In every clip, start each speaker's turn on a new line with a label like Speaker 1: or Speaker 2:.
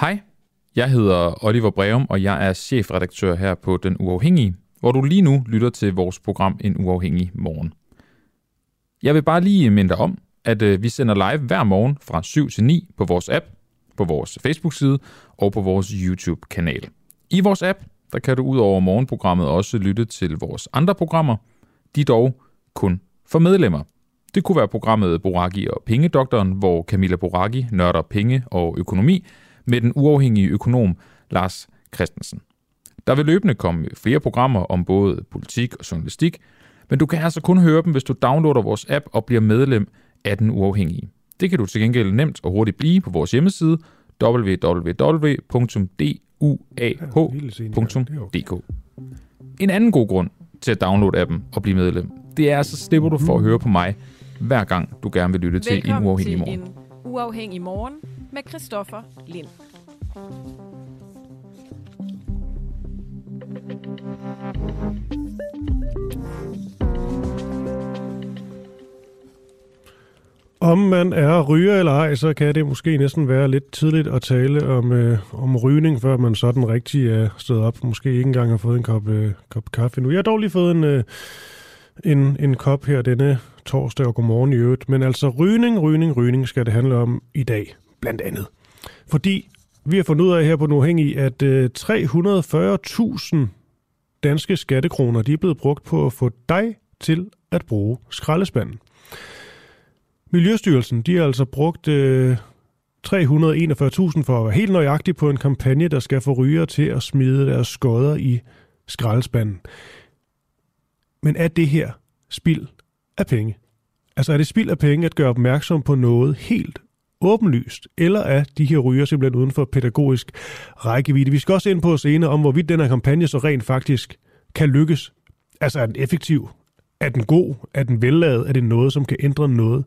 Speaker 1: Hej, jeg hedder Oliver Breum, og jeg er chefredaktør her på Den Uafhængige, hvor du lige nu lytter til vores program En Uafhængig Morgen. Jeg vil bare lige minde dig om, at øh, vi sender live hver morgen fra 7 til 9 på vores app, på vores Facebook-side og på vores YouTube-kanal. I vores app, der kan du ud over morgenprogrammet også lytte til vores andre programmer. De dog kun for medlemmer. Det kunne være programmet Boraki og Pengedoktoren, hvor Camilla Boraki nørder penge og økonomi med den uafhængige økonom Lars Christensen. Der vil løbende komme flere programmer om både politik og journalistik, men du kan altså kun høre dem, hvis du downloader vores app og bliver medlem af den uafhængige. Det kan du til gengæld nemt og hurtigt blive på vores hjemmeside www.uah.dk. En anden god grund til at downloade appen og blive medlem, det er, så slipper du for at høre på mig, hver gang du gerne vil lytte
Speaker 2: Velkommen
Speaker 1: til en uafhængig
Speaker 2: til
Speaker 1: morgen.
Speaker 2: en uafhængig morgen med Christoffer Lind.
Speaker 3: Om man er ryger eller ej, så kan det måske næsten være lidt tidligt at tale om, øh, om rygning, før man sådan rigtig er stået op. Måske ikke engang har fået en kop, øh, kop kaffe nu. Jeg har dog lige fået en, øh, en, en kop her denne torsdag og godmorgen i øvrigt. Men altså rygning, rygning, rygning skal det handle om i dag, blandt andet. Fordi vi har fundet ud af her på Nuhængig, at øh, 340.000 danske skattekroner de er blevet brugt på at få dig til at bruge skraldespanden. Miljøstyrelsen de har altså brugt øh, 341.000 for at være helt nøjagtig på en kampagne, der skal få rygere til at smide deres skodder i skraldespanden. Men er det her spild af penge? Altså er det spild af penge at gøre opmærksom på noget helt åbenlyst, eller er de her ryger simpelthen uden for pædagogisk rækkevidde? Vi skal også ind på senere om, hvorvidt den her kampagne så rent faktisk kan lykkes. Altså er den effektiv? Er den god? Er den velladet? Er det noget, som kan ændre noget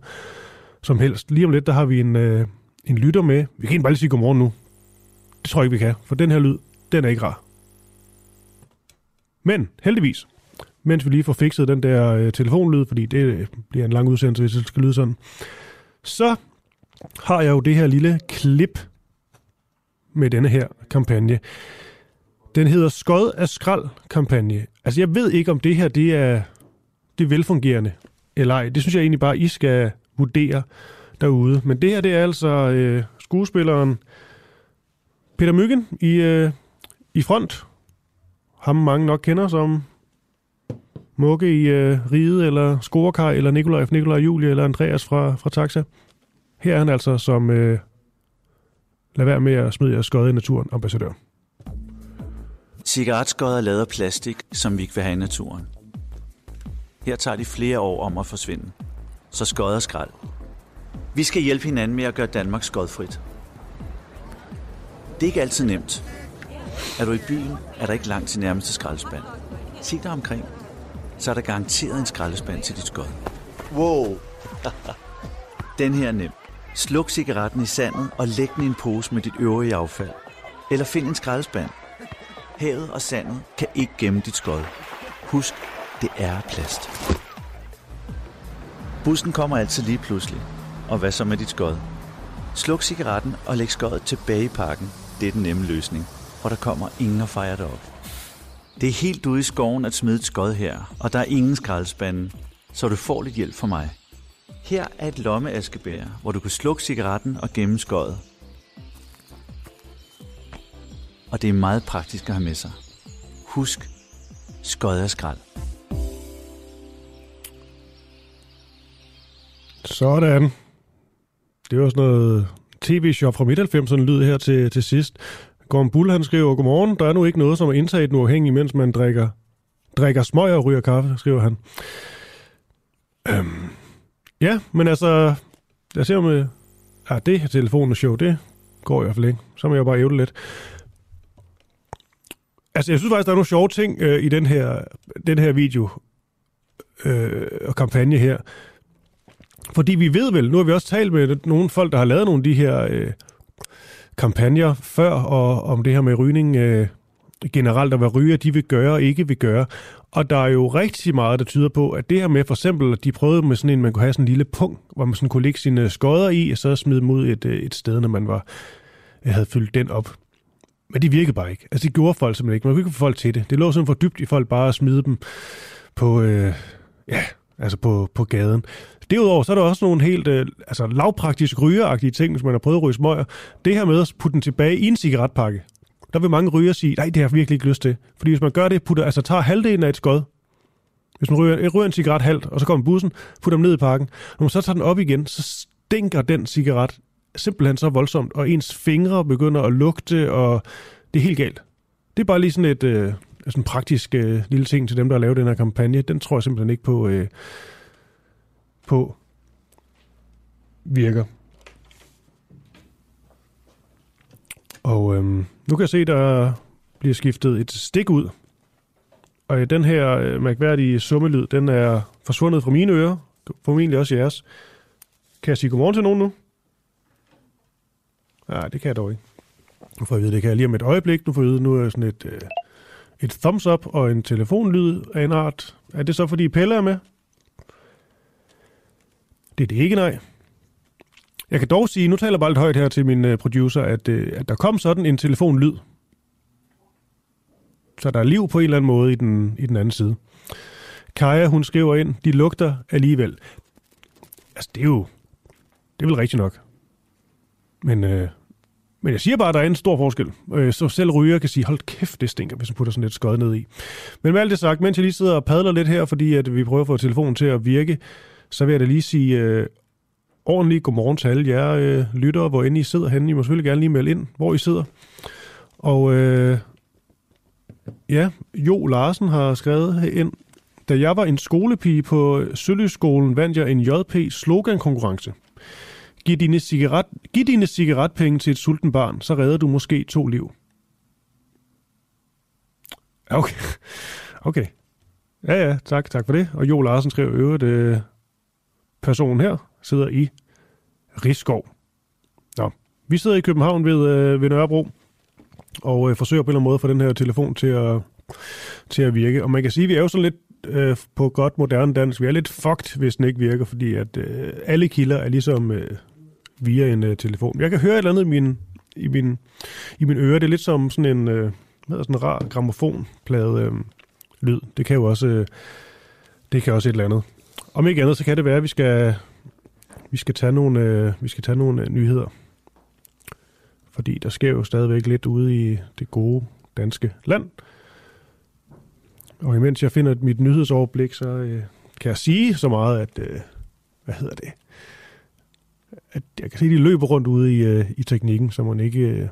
Speaker 3: som helst? Lige om lidt, der har vi en, øh, en lytter med. Vi kan ikke bare lige sige godmorgen nu. Det tror jeg ikke, vi kan, for den her lyd, den er ikke rar. Men heldigvis, mens vi lige får fikset den der øh, telefonlyd, fordi det øh, bliver en lang udsendelse, hvis det skal lyde sådan, så har jeg jo det her lille klip med denne her kampagne. Den hedder Skod af skrald kampagne. Altså jeg ved ikke, om det her det er, det er velfungerende eller ej. Det synes jeg egentlig bare, I skal vurdere derude. Men det her det er altså øh, skuespilleren Peter Myggen i, øh, i front. Ham mange nok kender som Mugge i øh, Ride, eller Scorekaj, eller Nikolaj fra Nikolaj Julie, eller Andreas fra, fra Taxa. Her er han altså som øh, lad være med at smide jer skøjet i naturen ambassadør.
Speaker 4: Cigaretskod er lavet af plastik, som vi ikke vil have i naturen. Her tager de flere år om at forsvinde. Så skod er skrald. Vi skal hjælpe hinanden med at gøre Danmark skodfrit. Det er ikke altid nemt. Er du i byen, er der ikke langt til nærmeste skraldespand. Se dig omkring. Så er der garanteret en skraldespand til dit skod. Wow! Den her er nem. Sluk cigaretten i sandet og læg den i en pose med dit øvrige affald. Eller find en skraldespand. Havet og sandet kan ikke gemme dit skod. Husk, det er plast. Bussen kommer altid lige pludselig. Og hvad så med dit skod? Sluk cigaretten og læg skødet tilbage i pakken. Det er den nemme løsning. Og der kommer ingen og fejrer det op. Det er helt ude i skoven at smide et skod her, og der er ingen skraldespande, så du får lidt hjælp fra mig. Her er et lommeaskebær, hvor du kan slukke cigaretten og gemme skøjet. Og det er meget praktisk at have med sig. Husk, skøjet er skrald.
Speaker 3: Sådan. Det var sådan noget tv-shop fra midt-90'erne lyd her til, til sidst. Gorm Bull, han skriver, Godmorgen, der er nu ikke noget som er indtaget uafhængig, uafhængige, mens man drikker, drikker smøg og ryger kaffe, skriver han. Øhm, ja, men altså, jeg ser med, ja, det her telefonshow, det går i hvert fald ikke. Så må jeg bare ævle lidt. Altså, jeg synes faktisk, der er nogle sjove ting øh, i den her, den her video øh, og kampagne her. Fordi vi ved vel, nu har vi også talt med nogle folk, der har lavet nogle af de her øh, kampagner før, og om det her med rygning øh, generelt, og hvad ryger de vil gøre og ikke vil gøre. Og der er jo rigtig meget, der tyder på, at det her med for eksempel, at de prøvede med sådan en, man kunne have sådan en lille punkt, hvor man sådan kunne lægge sine skodder i, og så smide dem ud et, øh, et sted, når man var jeg havde fyldt den op. Men det virkede bare ikke. Altså, det gjorde folk simpelthen ikke. Man kunne ikke få folk til det. Det lå sådan for dybt i folk bare at smide dem på, øh, ja, altså på, på gaden. Derudover så er der også nogle helt øh, altså lavpraktiske rygeragtige ting, hvis man har prøvet at ryge smøger. Det her med at putte den tilbage i en cigaretpakke. Der vil mange ryger sige, nej, det har jeg virkelig ikke lyst til. Fordi hvis man gør det, putter, altså tager halvdelen af et skod, hvis man ryger, øh, ryger en cigaret halvt, og så kommer bussen, putter dem ned i pakken. Når man så tager den op igen, så stinker den cigaret simpelthen så voldsomt, og ens fingre begynder at lugte, og det er helt galt. Det er bare lige sådan et øh, sådan praktisk øh, lille ting til dem, der har lavet den her kampagne. Den tror jeg simpelthen ikke på, øh, på virker. Og øhm, nu kan jeg se, der bliver skiftet et stik ud. Og øh, den her øh, mærkværdige summelyd, den er forsvundet fra mine ører. Formentlig også jeres. Kan jeg sige godmorgen til nogen nu? Nej, det kan jeg dog ikke. Nu får jeg vide, det kan jeg lige om et øjeblik. Nu får jeg vide, nu er sådan et, øh, et thumbs up og en telefonlyd af en art. Er det så, fordi Pelle er med? Det er det ikke, nej. Jeg kan dog sige, nu taler jeg bare lidt højt her til min øh, producer, at, øh, at der kom sådan en telefonlyd. Så der er liv på en eller anden måde i den, i den anden side. Kaja, hun skriver ind, de lugter alligevel. Altså, det er jo... Det er vel rigtigt nok. Men, øh, men jeg siger bare, at der er en stor forskel. Øh, så selv ryger kan sige, hold kæft, det stinker, hvis man putter sådan lidt skød ned i. Men med alt det sagt, mens jeg lige sidder og padler lidt her, fordi at vi prøver at få telefonen til at virke, så vil jeg da lige sige øh, ordentlig godmorgen til alle jer øh, lyttere, hvor end I sidder henne. I må selvfølgelig gerne lige melde ind, hvor I sidder. Og øh, ja, Jo Larsen har skrevet ind, da jeg var en skolepige på Sølyskolen, vandt jeg en JP slogankonkurrence. Giv dine, cigaret, giv dine cigaretpenge til et sulten barn, så redder du måske to liv. Okay. Okay. Ja, ja, tak, tak for det. Og Jo Larsen skrev øvrigt, øh, personen her sidder i Rigskov. Nå, vi sidder i København ved, øh, ved Nørrebro, og øh, forsøger på en eller anden måde at få den her telefon til at, til at virke. Og man kan sige, at vi er jo sådan lidt øh, på godt moderne dansk, vi er lidt fucked, hvis den ikke virker, fordi at øh, alle kilder er ligesom øh, via en øh, telefon. Jeg kan høre et eller andet i min, i min, i min øre. Det er lidt som sådan en, øh, hvad sådan en rar gramofonplade øh, lyd. Det kan jo også, øh, det kan også et eller andet. Om ikke andet, så kan det være, at vi skal, vi skal tage nogle, øh, vi skal tage nogle øh, nyheder. Fordi der sker jo stadigvæk lidt ude i det gode danske land. Og imens jeg finder mit nyhedsoverblik, så øh, kan jeg sige så meget, at, øh, hvad hedder det, at jeg kan se, at de løber rundt ude i, øh, i teknikken, så man ikke... Øh...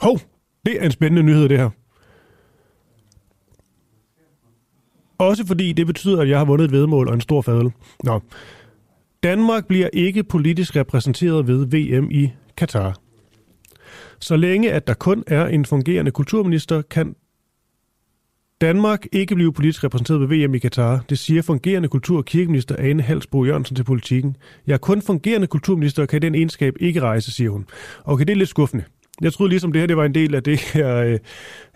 Speaker 3: Hov, det er en spændende nyhed, det her. Også fordi det betyder, at jeg har vundet et vedmål og en stor fadel. Nå. Danmark bliver ikke politisk repræsenteret ved VM i Katar. Så længe at der kun er en fungerende kulturminister, kan Danmark ikke blive politisk repræsenteret ved VM i Katar. Det siger fungerende kultur- og kirkeminister Ane Halsbro Jørgensen til politikken. Jeg er kun fungerende kulturminister og kan i den egenskab ikke rejse, siger hun. Okay, det er lidt skuffende. Jeg troede ligesom det her det var en del af det her, øh,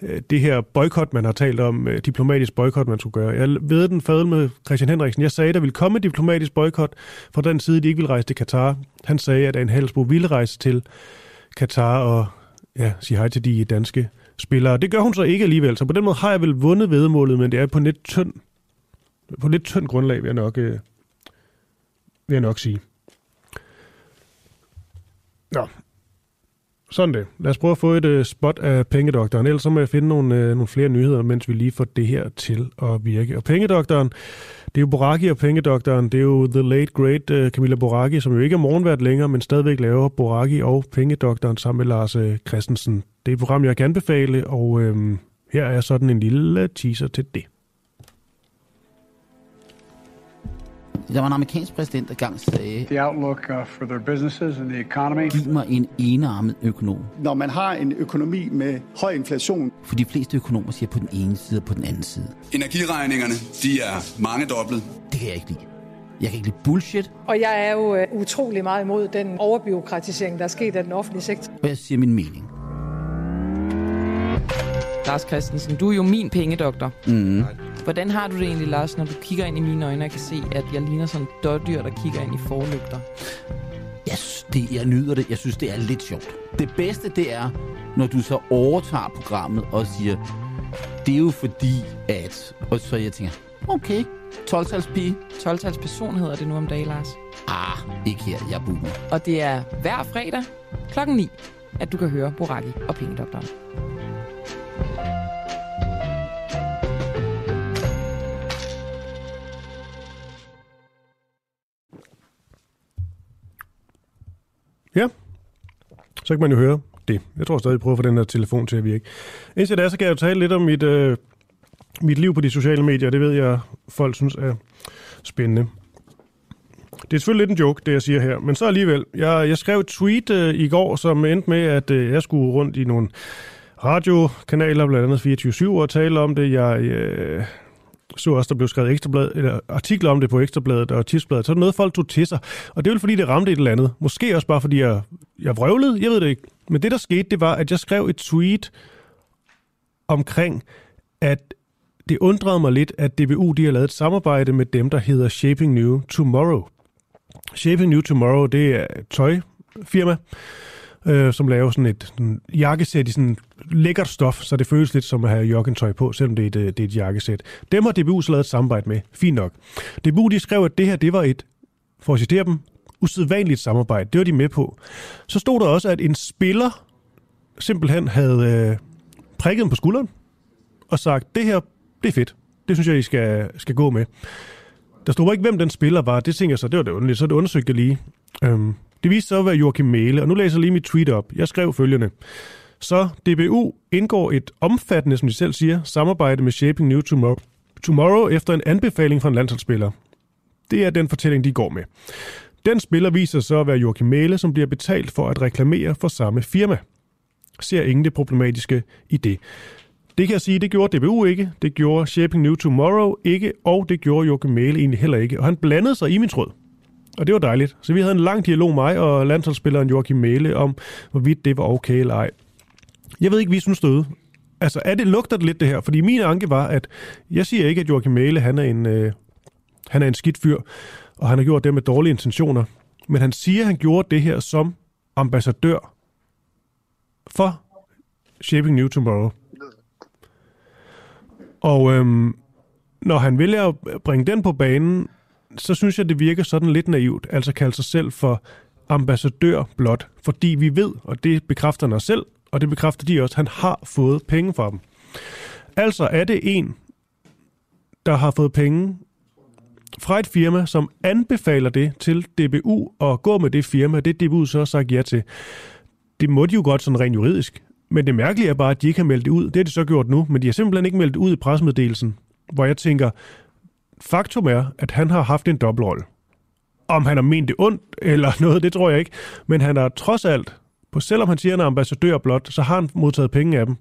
Speaker 3: øh, det her boykot, man har talt om, øh, diplomatisk boykot, man skulle gøre. Jeg ved den fadel med Christian Henriksen. Jeg sagde, at der ville komme diplomatisk boykot fra den side, de ikke ville rejse til Katar. Han sagde, at en Halsbo ville rejse til Katar og ja, sige hej til de danske spillere. Det gør hun så ikke alligevel, så på den måde har jeg vel vundet vedmålet, men det er på lidt tynd, på lidt tynd grundlag, vil jeg nok, øh, vil jeg nok sige. Nå, sådan det. Lad os prøve at få et uh, spot af Pengedoktoren, ellers så må jeg finde nogle, uh, nogle flere nyheder, mens vi lige får det her til at virke. Og Pengedoktoren, det er jo Boraki og Pengedoktoren, det er jo The Late Great uh, Camilla Boraki, som jo ikke er morgenvært længere, men stadigvæk laver Boraki og Pengedoktoren sammen med Lars uh, Christensen. Det er et program, jeg kan anbefale, og uh, her er sådan en lille teaser til det.
Speaker 5: Der var en amerikansk præsident, der gang sagde,
Speaker 6: the outlook uh, for their businesses and the economy.
Speaker 5: giv mig en enarmet økonom.
Speaker 7: Når man har en økonomi med høj inflation,
Speaker 5: For de fleste økonomer siger på den ene side og på den anden side.
Speaker 8: Energiregningerne, de er mange dobbelt.
Speaker 5: Det kan jeg ikke lide. Jeg kan ikke lide bullshit,
Speaker 9: Og jeg er jo øh, utrolig meget imod den overbiokratisering, der er sket af den offentlige sektor.
Speaker 5: og jeg siger min mening.
Speaker 10: Lars Christensen, du er jo min pengedoktor.
Speaker 5: Mm.
Speaker 10: Hvordan har du det egentlig, Lars, når du kigger ind i mine øjne og kan se, at jeg ligner sådan et dårdyr, der kigger ind i forlygter?
Speaker 5: Synes, det, jeg nyder det. Jeg synes, det er lidt sjovt. Det bedste, det er, når du så overtager programmet og siger, det er jo fordi, at... Og så jeg tænker, okay, 12-tals pige.
Speaker 10: 12-tals person hedder det nu om dagen, Lars.
Speaker 5: Ah, ikke her, jeg boomer.
Speaker 10: Og det er hver fredag klokken 9, at du kan høre Boraki og Pengedoktoren.
Speaker 3: Ja, så kan man jo høre det. Jeg tror stadig, jeg prøver at få den her telefon til at virke. Indtil da, så kan jeg jo tale lidt om mit, øh, mit liv på de sociale medier. Det ved jeg, folk synes er spændende. Det er selvfølgelig lidt en joke, det jeg siger her, men så alligevel. Jeg, jeg skrev et tweet øh, i går, som endte med, at øh, jeg skulle rundt i nogle radiokanaler, blandt andet 24-7, og tale om det. Jeg øh, så også, der blev skrevet ekstrablad, eller artikler om det på Ekstrabladet og Tipsbladet. Så er det noget, folk tog til sig. Og det er vel fordi, det ramte et eller andet. Måske også bare fordi, jeg, jeg vrøvlede. Jeg ved det ikke. Men det, der skete, det var, at jeg skrev et tweet omkring, at det undrede mig lidt, at DBU de har lavet et samarbejde med dem, der hedder Shaping New Tomorrow. Shaping New Tomorrow, det er et tøjfirma, øh, som laver sådan et sådan jakkesæt i sådan lækkert stof, så det føles lidt som at have joggentøj på, selvom det er et, øh, det er et jakkesæt. Dem har DBU så lavet et samarbejde med. Fint nok. DBU de skrev, at det her det var et, for at citere dem, usædvanligt samarbejde. Det var de med på. Så stod der også, at en spiller simpelthen havde øh, prikket dem på skulderen og sagt, det her, det er fedt. Det synes jeg, I skal, skal gå med. Der stod ikke, hvem den spiller var. Det tænker jeg så, det var det underligt. Så det undersøgte jeg lige. Øhm, det viste sig at være Joachim Mæle, og nu læser jeg lige mit tweet op. Jeg skrev følgende. Så DBU indgår et omfattende, som de selv siger, samarbejde med Shaping New Tomorrow, tomorrow efter en anbefaling fra en landsholdsspiller. Det er den fortælling, de går med. Den spiller viser så at være Joachim Mæle, som bliver betalt for at reklamere for samme firma. Ser ingen det problematiske i det. Det kan jeg sige, det gjorde DBU ikke, det gjorde Shaping New Tomorrow ikke, og det gjorde Joachim Mæle egentlig heller ikke. Og han blandede sig i min tråd. Og det var dejligt. Så vi havde en lang dialog, mig og landsholdsspilleren Joachim Mæle, om hvorvidt det var okay eller ej. Jeg ved ikke, vi synes støde. Altså, er det, lugter det lidt det her? Fordi min anke var, at jeg siger ikke, at Joachim Mæle, han er en, øh, han er en skidt fyr, og han har gjort det med dårlige intentioner. Men han siger, at han gjorde det her som ambassadør for Shaping New Tomorrow. Og øhm, når han vælger at bringe den på banen, så synes jeg, det virker sådan lidt naivt, altså kalde sig selv for ambassadør blot, fordi vi ved, og det bekræfter han selv, og det bekræfter de også, han har fået penge fra dem. Altså er det en, der har fået penge fra et firma, som anbefaler det til DBU og gå med det firma, det DBU så har sagt ja til. Det må de jo godt sådan rent juridisk. Men det mærkelige er bare, at de ikke har meldt det ud. Det har de så gjort nu, men de har simpelthen ikke meldt det ud i presmeddelelsen, hvor jeg tænker, faktum er, at han har haft en dobbeltrolle. Om han har ment det ondt eller noget, det tror jeg ikke. Men han har trods alt, på selvom han siger, at han er ambassadør blot, så har han modtaget penge af dem.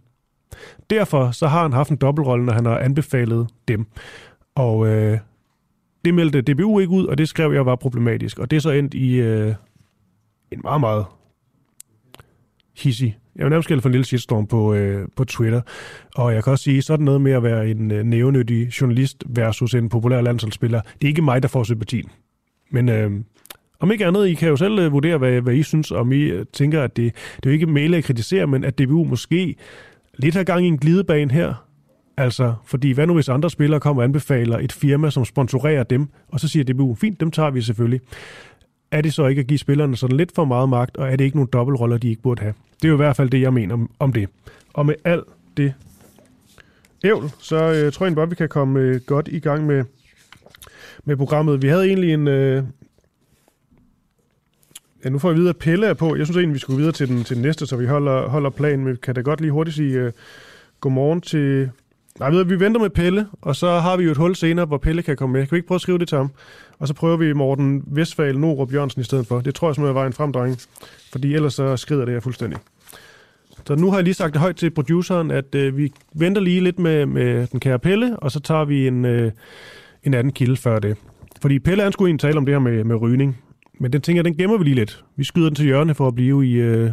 Speaker 3: Derfor så har han haft en dobbeltrolle, når han har anbefalet dem. Og øh, det meldte DBU ikke ud, og det skrev jeg var problematisk. Og det er så endt i øh, en meget, meget hissig jeg vil nærmest kalde for en lille shitstorm på, øh, på Twitter. Og jeg kan også sige, sådan noget med at være en øh, nævnyttig journalist versus en populær landsholdsspiller, det er ikke mig, der får sympatien. Men øh, om ikke andet, I kan jo selv øh, vurdere, hvad, hvad I synes, om I øh, tænker, at det, det er jo ikke male at kritisere, men at DBU måske lidt har gang i en glidebane her. Altså, fordi hvad nu hvis andre spillere kommer og anbefaler et firma, som sponsorerer dem, og så siger DBU, fint, dem tager vi selvfølgelig er det så ikke at give spillerne sådan lidt for meget magt, og er det ikke nogle dobbeltroller, de ikke burde have? Det er jo i hvert fald det, jeg mener om, om det. Og med alt det ævl, så øh, tror jeg bare, vi kan komme øh, godt i gang med, med programmet. Vi havde egentlig en... Øh, ja, nu får vi videre, at Pelle er på. Jeg synes egentlig, vi skulle videre til den, til den næste, så vi holder, holder planen. Men kan da godt lige hurtigt sige øh, godmorgen til... Nej, ved, vi venter med Pelle, og så har vi jo et hul senere, hvor Pelle kan komme med. Kan vi ikke prøve at skrive det til ham? Og så prøver vi Morten Vestfald Norup Jørgensen i stedet for. Det tror jeg simpelthen vejen en fremdreng, fordi ellers så skrider det her fuldstændig. Så nu har jeg lige sagt det højt til produceren, at øh, vi venter lige lidt med, med den kære Pelle, og så tager vi en, øh, en anden kilde før det. Fordi Pelle han skulle egentlig tale om det her med, med rygning. Men den tænker jeg, den gemmer vi lige lidt. Vi skyder den til hjørne for at blive i, øh,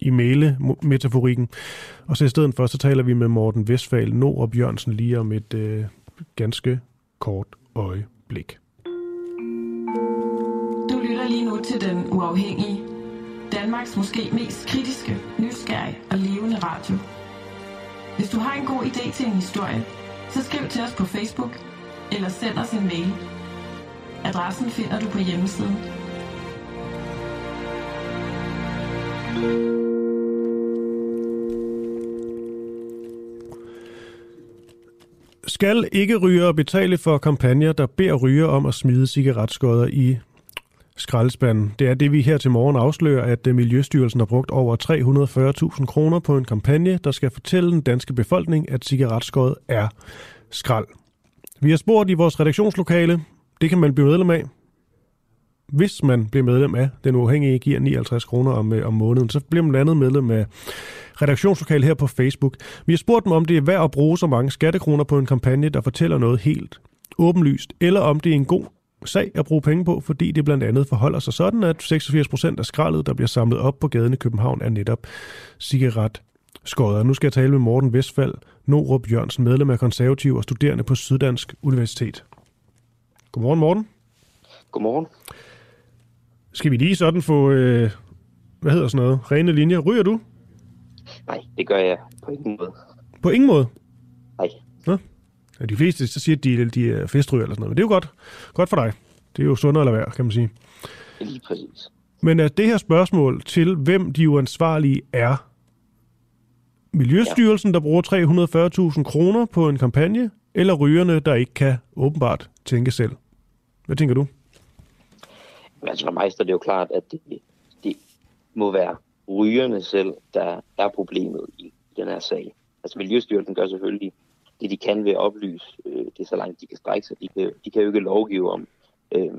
Speaker 3: i male-metaforikken. Og så i stedet for, så taler vi med Morten Vestfald Nå og Bjørnsen lige om et øh, ganske kort øjeblik Du lytter altså
Speaker 11: til Den Uafhængige. Danmarks måske mest kritiske, nysgerrige og levende radio. Hvis du har en god idé til en historie, så skriv til os på Facebook eller send os en mail. Adressen finder du på hjemmesiden.
Speaker 3: Skal ikke ryger betale for kampagner, der beder ryger om at smide cigaretskodder i skraldespanden. Det er det, vi her til morgen afslører, at øh, Miljøstyrelsen har brugt over 340.000 kroner på en kampagne, der skal fortælle den danske befolkning, at cigaretskod er skrald. Vi har spurgt i vores redaktionslokale. Det kan man blive medlem af. Hvis man bliver medlem af Den Uafhængige giver 59 kroner om, øh, om måneden, så bliver man blandt andet medlem af redaktionslokalet her på Facebook. Vi har spurgt dem, om det er værd at bruge så mange skattekroner på en kampagne, der fortæller noget helt åbenlyst, eller om det er en god sag at bruge penge på, fordi det blandt andet forholder sig sådan, at 86 procent af skraldet, der bliver samlet op på gaden i København, er netop cigaret skodder. Nu skal jeg tale med Morten Vestfald, Norup Jørgensen, medlem af konservativ og studerende på Syddansk Universitet. Godmorgen, Morten.
Speaker 12: Godmorgen.
Speaker 3: Skal vi lige sådan få, øh, hvad hedder sådan noget, rene linjer? Ryger du?
Speaker 12: Nej, det gør jeg på ingen måde.
Speaker 3: På ingen måde?
Speaker 12: Nej.
Speaker 3: Nå? Ja, de fleste så siger, at de, de er festryger eller sådan noget, men det er jo godt, godt for dig. Det er jo sundere eller værd, kan man sige.
Speaker 12: Lige præcis.
Speaker 3: Men er det her spørgsmål til, hvem de uansvarlige er, Miljøstyrelsen, der bruger 340.000 kroner på en kampagne, eller rygerne, der ikke kan åbenbart tænke selv? Hvad tænker du?
Speaker 12: Men altså for mig står det jo klart, at det, det må være rygerne selv, der er problemet i den her sag. Altså Miljøstyrelsen gør selvfølgelig det, de kan ved at oplyse. Øh, det er så langt, de kan strække sig. De kan, de kan jo ikke lovgive om, øh,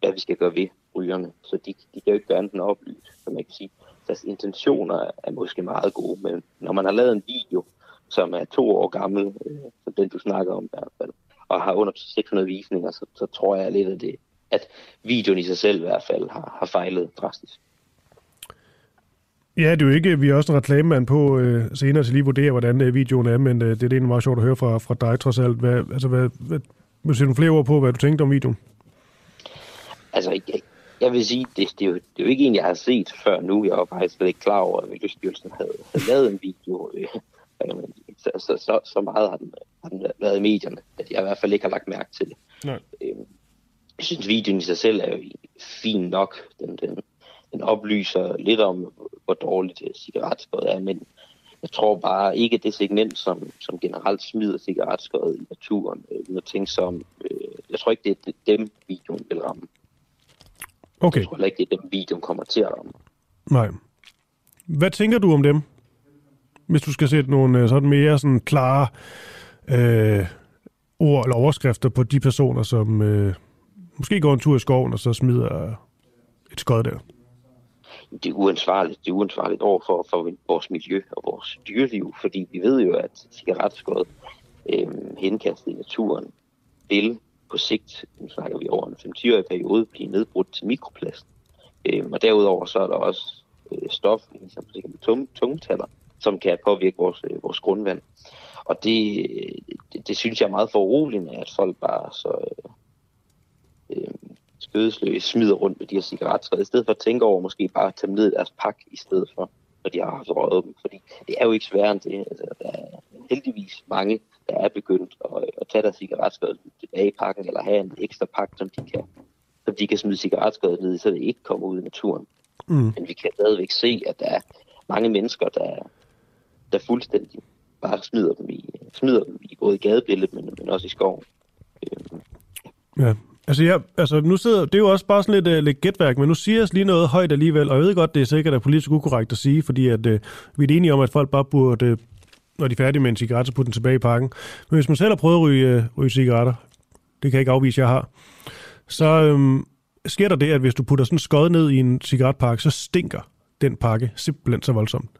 Speaker 12: hvad vi skal gøre ved rygerne. Så de, de kan jo ikke gøre andet end at oplyse, som man kan sige. Deres intentioner er måske meget gode, men når man har lavet en video, som er to år gammel, øh, som den du snakker om i hvert fald, og har under 600 visninger, så, så tror jeg lidt, at, det, at videoen i sig selv i hvert fald har, har fejlet drastisk.
Speaker 3: Ja, det er jo ikke, vi er også en reklamemand på øh, senere til lige vurdere, hvordan øh, videoen er, men øh, det er det egentlig meget sjovt at høre fra, fra dig trods alt. Hvad, altså, hvad, hvad, vil du sætte nogle flere ord på, hvad du tænkte om videoen?
Speaker 12: Altså, jeg, jeg vil sige, det, det, er jo, det er jo ikke en, jeg har set før nu. Jeg var faktisk slet ikke klar over, at Miljøstyrelsen havde, havde lavet en video. Øh, så, så, så, så meget har den, har den været i medierne, at jeg i hvert fald ikke har lagt mærke til det.
Speaker 3: Nej.
Speaker 12: Øh, jeg synes, videoen i sig selv er fin nok. Den, den, den oplyser lidt om, hvor dårligt cigaretskod er, men jeg tror bare ikke, at det segment, som, som generelt smider cigaretskod i naturen, øh, at tænke som, øh, jeg tror ikke, det er dem, videoen vil ramme.
Speaker 3: Okay.
Speaker 12: Jeg tror ikke, det er dem, videoen kommer til at ramme.
Speaker 3: Nej. Hvad tænker du om dem? Hvis du skal sætte nogle øh, sådan mere sådan klare øh, ord eller overskrifter på de personer, som øh, måske går en tur i skoven og så smider et skod der
Speaker 12: det er uansvarligt. Det er uansvarligt over for, for vores miljø og vores dyreliv, fordi vi ved jo, at cigaretskod øh, henkastet i naturen vil på sigt, nu snakker vi over en 5-10-årig periode, blive nedbrudt til mikroplast. Øh, og derudover så er der også øh, stof, som ligesom, Tung, tungmetaller, som kan påvirke vores, øh, vores grundvand. Og det, øh, det, det synes jeg er meget foruroligende, at folk bare så øh, øh, skødesløs smider rundt med de her cigaretter, i stedet for at tænke over måske bare at tage dem ned i deres pakke i stedet for, når de har haft røget dem. Fordi det er jo ikke sværere end det. Altså, der er heldigvis mange, der er begyndt at, at tage deres cigaretskød tilbage i pakken, eller have en ekstra pakke, som de kan, som de kan smide cigaretskødet ned i, så det ikke kommer ud i naturen.
Speaker 3: Mm.
Speaker 12: Men vi kan stadigvæk se, at der er mange mennesker, der, der fuldstændig bare smider dem i, smider dem i både i gadebilledet, men, men også i skoven. Øhm.
Speaker 3: Ja, Altså, ja, altså nu sidder, det er jo også bare sådan lidt, uh, lidt gætværk, men nu siger jeg lige noget højt alligevel, og jeg ved godt, det er sikkert er politisk ukorrekt at sige, fordi at, uh, vi er enige om, at folk bare burde, uh, når de er færdige med en cigaret, så putte den tilbage i pakken. Men hvis man selv har prøvet at ryge, uh, ryge cigaretter, det kan jeg ikke afvise, jeg har, så um, sker der det, at hvis du putter sådan en skod ned i en cigaretpakke, så stinker den pakke simpelthen så voldsomt.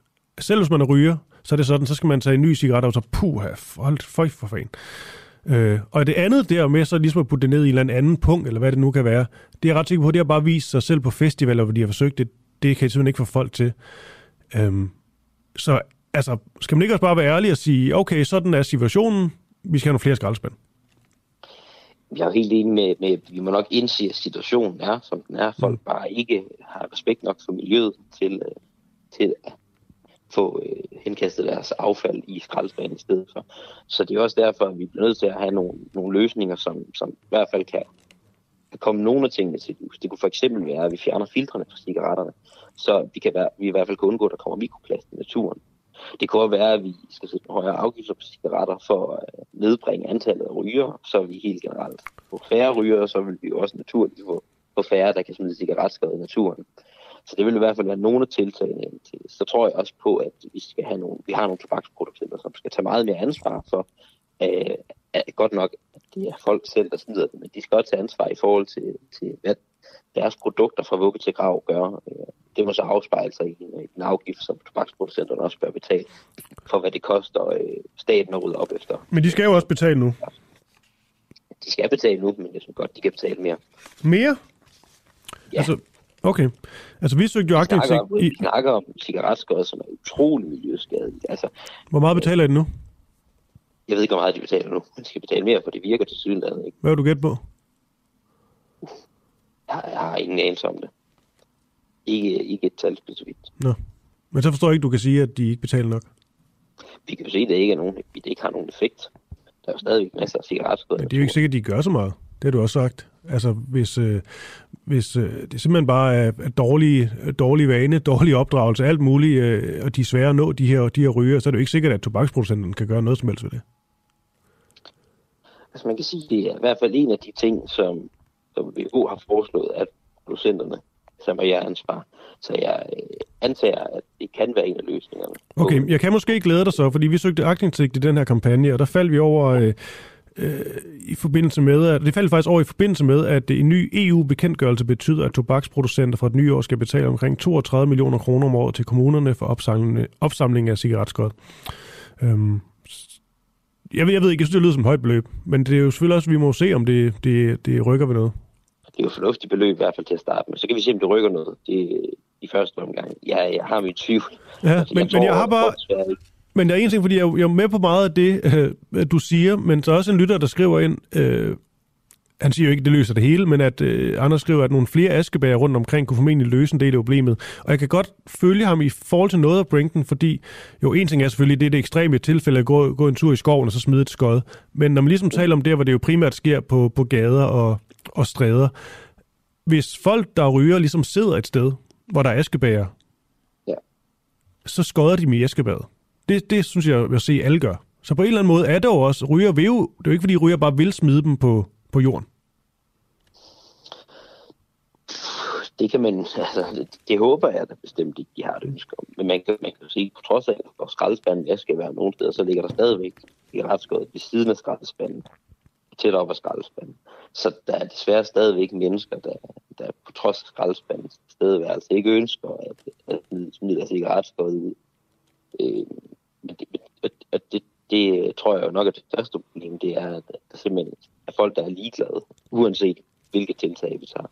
Speaker 3: Selv hvis man er ryger, så er det sådan, så skal man tage en ny cigaret og så puha, hold for, for fanden. Øh, og det andet der med så ligesom at putte det ned i en eller anden punkt, eller hvad det nu kan være, det er jeg ret sikker på, det har bare vist sig selv på festivaler, hvor de har forsøgt det. Det kan jeg simpelthen ikke få folk til. Øhm, så altså, skal man ikke også bare være ærlig og sige, okay, sådan er situationen, vi skal have nogle flere skraldespand?
Speaker 12: jeg er helt enig med, med, vi må nok indse, at situationen er, som den er. Folk bare ikke har respekt nok for miljøet til, øh, til at få øh, henkastet deres affald i skraldespanden i stedet for. Så det er også derfor, at vi bliver nødt til at have nogle, nogle løsninger, som, som i hvert fald kan, kan komme nogle af tingene til livs. Det kunne for eksempel være, at vi fjerner filtrene fra cigaretterne, så vi, kan være, vi i hvert fald kan undgå, at der kommer mikroplast i naturen. Det kunne også være, at vi skal sætte højere afgifter på cigaretter for at øh, nedbringe antallet af ryger, så vi helt generelt får færre ryger, så vil vi også naturligt få, få færre, der kan smide cigaretskade i naturen. Så det vil i hvert fald være nogle af tiltagene. Så tror jeg også på, at vi skal have nogle, vi har nogle tobaksproducenter, som skal tage meget mere ansvar for, øh, at godt nok, at det er folk selv, der smider det, men de skal også tage ansvar i forhold til, til hvad deres produkter fra vugge til grav gør. Øh, det må så afspejle sig i en, en afgift, som tobaksproducenterne også bør betale, for hvad det koster øh, staten at rydde op efter.
Speaker 3: Men de skal jo også betale nu.
Speaker 12: De skal betale nu, men jeg synes godt, de kan betale mere.
Speaker 3: Mere?
Speaker 12: Ja.
Speaker 3: Altså, okay. Altså, vi søgte jo
Speaker 12: Vi snakker, om,
Speaker 3: i...
Speaker 12: vi snakker om cigaretskod, som er utrolig miljøskadelig. Altså,
Speaker 3: Hvor meget betaler I nu?
Speaker 12: jeg ved ikke, hvor meget de betaler nu. De skal betale mere, for det virker til synligheden ikke.
Speaker 3: Hvad vil du gætte på?
Speaker 12: Jeg, jeg har ingen anelse om det. Ikke, ikke et tal specifikt.
Speaker 3: Nå. Men så forstår jeg ikke, du kan sige, at de ikke betaler nok.
Speaker 12: Vi kan jo se, at det ikke, er nogen, det ikke har nogen effekt. Der er jo stadigvæk masser af cigaretskod.
Speaker 3: Men det er jo ikke sikkert, at de gør så meget. Det har du også sagt. Altså, hvis, øh, hvis øh, det simpelthen bare er, er dårlige, dårlige vane, dårlig opdragelse, alt muligt, øh, og de er svære at nå, de her, de her ryger, så er det jo ikke sikkert, at tobaksproducenterne kan gøre noget som helst ved det.
Speaker 12: Altså man kan sige, at det er i hvert fald en af de ting, som, som WHO har foreslået, at producenterne, som er jeres ansvar. Så jeg øh, antager, at det kan være en af løsningerne.
Speaker 3: Okay, jeg kan måske glæde dig så, fordi vi søgte aktindsigt i den her kampagne, og der faldt vi over øh, øh, i forbindelse med, at, det faldt faktisk over i forbindelse med, at en ny EU-bekendtgørelse betyder, at tobaksproducenter fra et nye år skal betale omkring 32 millioner kroner om året til kommunerne for opsamling, opsamling af cigaretskod. Øhm, jeg, ved, jeg ved ikke, jeg synes, det lyder som et højt beløb, men det er jo selvfølgelig også, vi må se, om det, det, det rykker ved noget.
Speaker 12: Det er jo et fornuftigt beløb i hvert fald til at starte med. Så kan vi se, om det rykker noget det, i første omgang. Jeg, jeg har mit tvivl.
Speaker 3: Ja,
Speaker 12: Altså,
Speaker 3: men, men jeg har bare...
Speaker 12: bare...
Speaker 3: Men der er en ting, fordi jeg, er jeg er med på meget af det, øh, du siger, men så er også en lytter, der skriver ind, øh, han siger jo ikke, at det løser det hele, men at øh, andre skriver, at nogle flere askebager rundt omkring kunne formentlig løse en del af problemet. Og jeg kan godt følge ham i forhold til noget af Brinken, fordi jo en ting er selvfølgelig, det er det ekstreme tilfælde at gå, gå en tur i skoven og så smide et skod. Men når man ligesom taler om det, hvor det jo primært sker på, på gader og, og stræder, hvis folk, der ryger, ligesom sidder et sted, hvor der er askebager,
Speaker 12: Ja.
Speaker 3: så skodder de med askebadet. Det, det synes jeg, jeg se, alle gør. Så på en eller anden måde er det jo også, ryger vil jo, det er jo ikke fordi ryger bare vil smide dem på, på jorden.
Speaker 12: Det kan man, altså, det, det håber jeg da bestemt ikke, de har et ønske om. Men man kan, man kan sige, på trods af, at skraldespanden jeg skal være nogen steder, så ligger der stadigvæk i retskåret ved siden af skraldespanden, tæt op af skraldespanden. Så der er desværre stadigvæk mennesker, der, der på trods af skraldespandens stedværelse ikke ønsker at, at smide- smide deres cigaretskåret ud. Øh, og, det, det tror jeg jo nok er det største problem, det er, at der simpelthen er folk, der er ligeglade, uanset hvilke tiltag vi tager.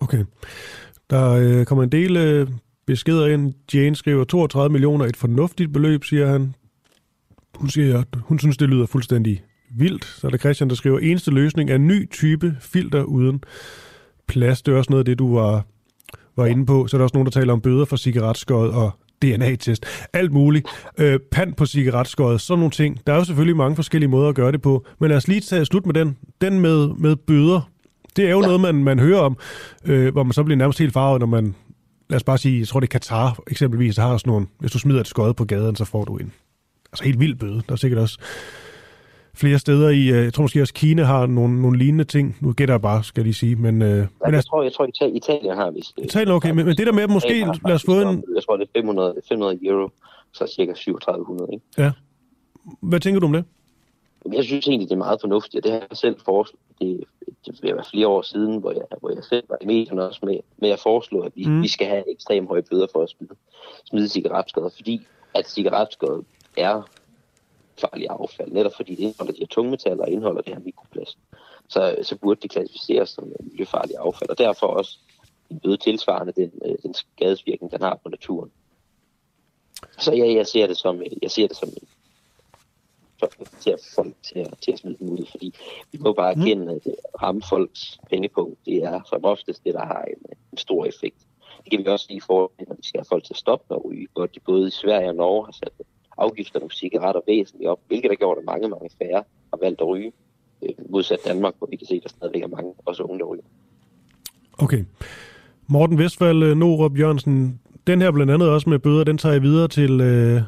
Speaker 3: Okay. Der øh, kommer en del øh, beskeder ind. Jane skriver 32 millioner, et fornuftigt beløb, siger han. Hun siger, at hun synes, det lyder fuldstændig vildt. Så er der Christian, der skriver, eneste løsning er ny type filter uden plast. Det er også noget af det, du var, var inde på. Så er der også nogen, der taler om bøder for cigaretskod og DNA-test. Alt muligt. Øh, pant på cigaretskod, sådan nogle ting. Der er jo selvfølgelig mange forskellige måder at gøre det på. Men lad os lige tage slut med den. Den med, med bøder. Det er jo ja. noget, man, man hører om, øh, hvor man så bliver nærmest helt farvet, når man, lad os bare sige, jeg tror det er Katar eksempelvis, der har sådan nogle, hvis du smider et skod på gaden, så får du en altså helt vild bøde. Der er sikkert også flere steder i, øh, jeg tror måske også Kina har nogle, nogle lignende ting. Nu gætter jeg bare, skal jeg lige sige. Men, øh, men
Speaker 12: jeg,
Speaker 3: altså,
Speaker 12: tror, jeg tror, Italien, Italien har vist...
Speaker 3: Italien, okay, men, men det der med, at måske,
Speaker 12: har
Speaker 3: lad os få en,
Speaker 12: Jeg tror, det er 500, 500 euro, så cirka 3700, ikke?
Speaker 3: ja. Hvad tænker du om det?
Speaker 12: Jeg synes egentlig, det er meget fornuftigt, og det har jeg selv foreslået. Det, det vil være flere år siden, hvor jeg, hvor jeg selv var i medierne også med, med at foreslå, at vi,
Speaker 3: Mm.
Speaker 12: vi skal have ekstremt høje bøder for at smide, smide cigaretskåder, fordi at cigaretskåder er farlig affald, netop fordi det indeholder de her tungmetaller og indeholder det her mikroplast. Så, så burde det klassificeres som miljøfarlig affald, og derfor også en bøde tilsvarende den, øh, den skadesvirkning, den har på naturen. Så ja, jeg ser det som, jeg ser det som en, til at folk til at, til at smide dem ud, fordi vi må bare erkende, at ramme folks pengepunkt, det er som oftest det, der har en, en stor effekt. Det kan vi også lige for, når vi skal have folk til at stoppe med at ryge, hvor de både i Sverige og Norge har sat afgifterne på cigaretter væsentligt op, hvilket har gjort, at mange, mange færre har valgt at ryge, øh, modsat Danmark, hvor vi kan se, at der stadigvæk er mange, også unge, der ryger.
Speaker 3: Okay. Morten Vestfald, Norup Jørgensen, den her blandt andet også med bøder, den tager jeg videre til, øh,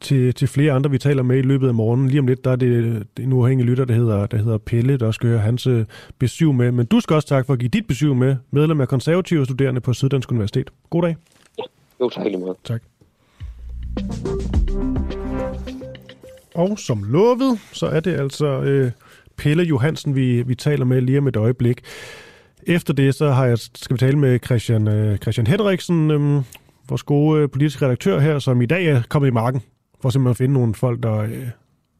Speaker 3: til, til flere andre, vi taler med i løbet af morgenen. Lige om lidt, der er det, det en uafhængig lytter, der hedder, der hedder Pelle, der skal høre hans øh, besøg med. Men du skal også tak for at give dit besøg med, medlem af konservative studerende på Syddansk Universitet. God dag.
Speaker 12: Jo, tak lige måde.
Speaker 3: Tak. Og som lovet, så er det altså øh, Pelle Johansen, vi, vi taler med lige om et øjeblik. Efter det, så har jeg, skal vi tale med Christian, øh, Christian Henriksen, øh, vores gode øh, politiske redaktør her, som i dag er kommet i marken, for simpelthen at finde nogle folk, der, øh,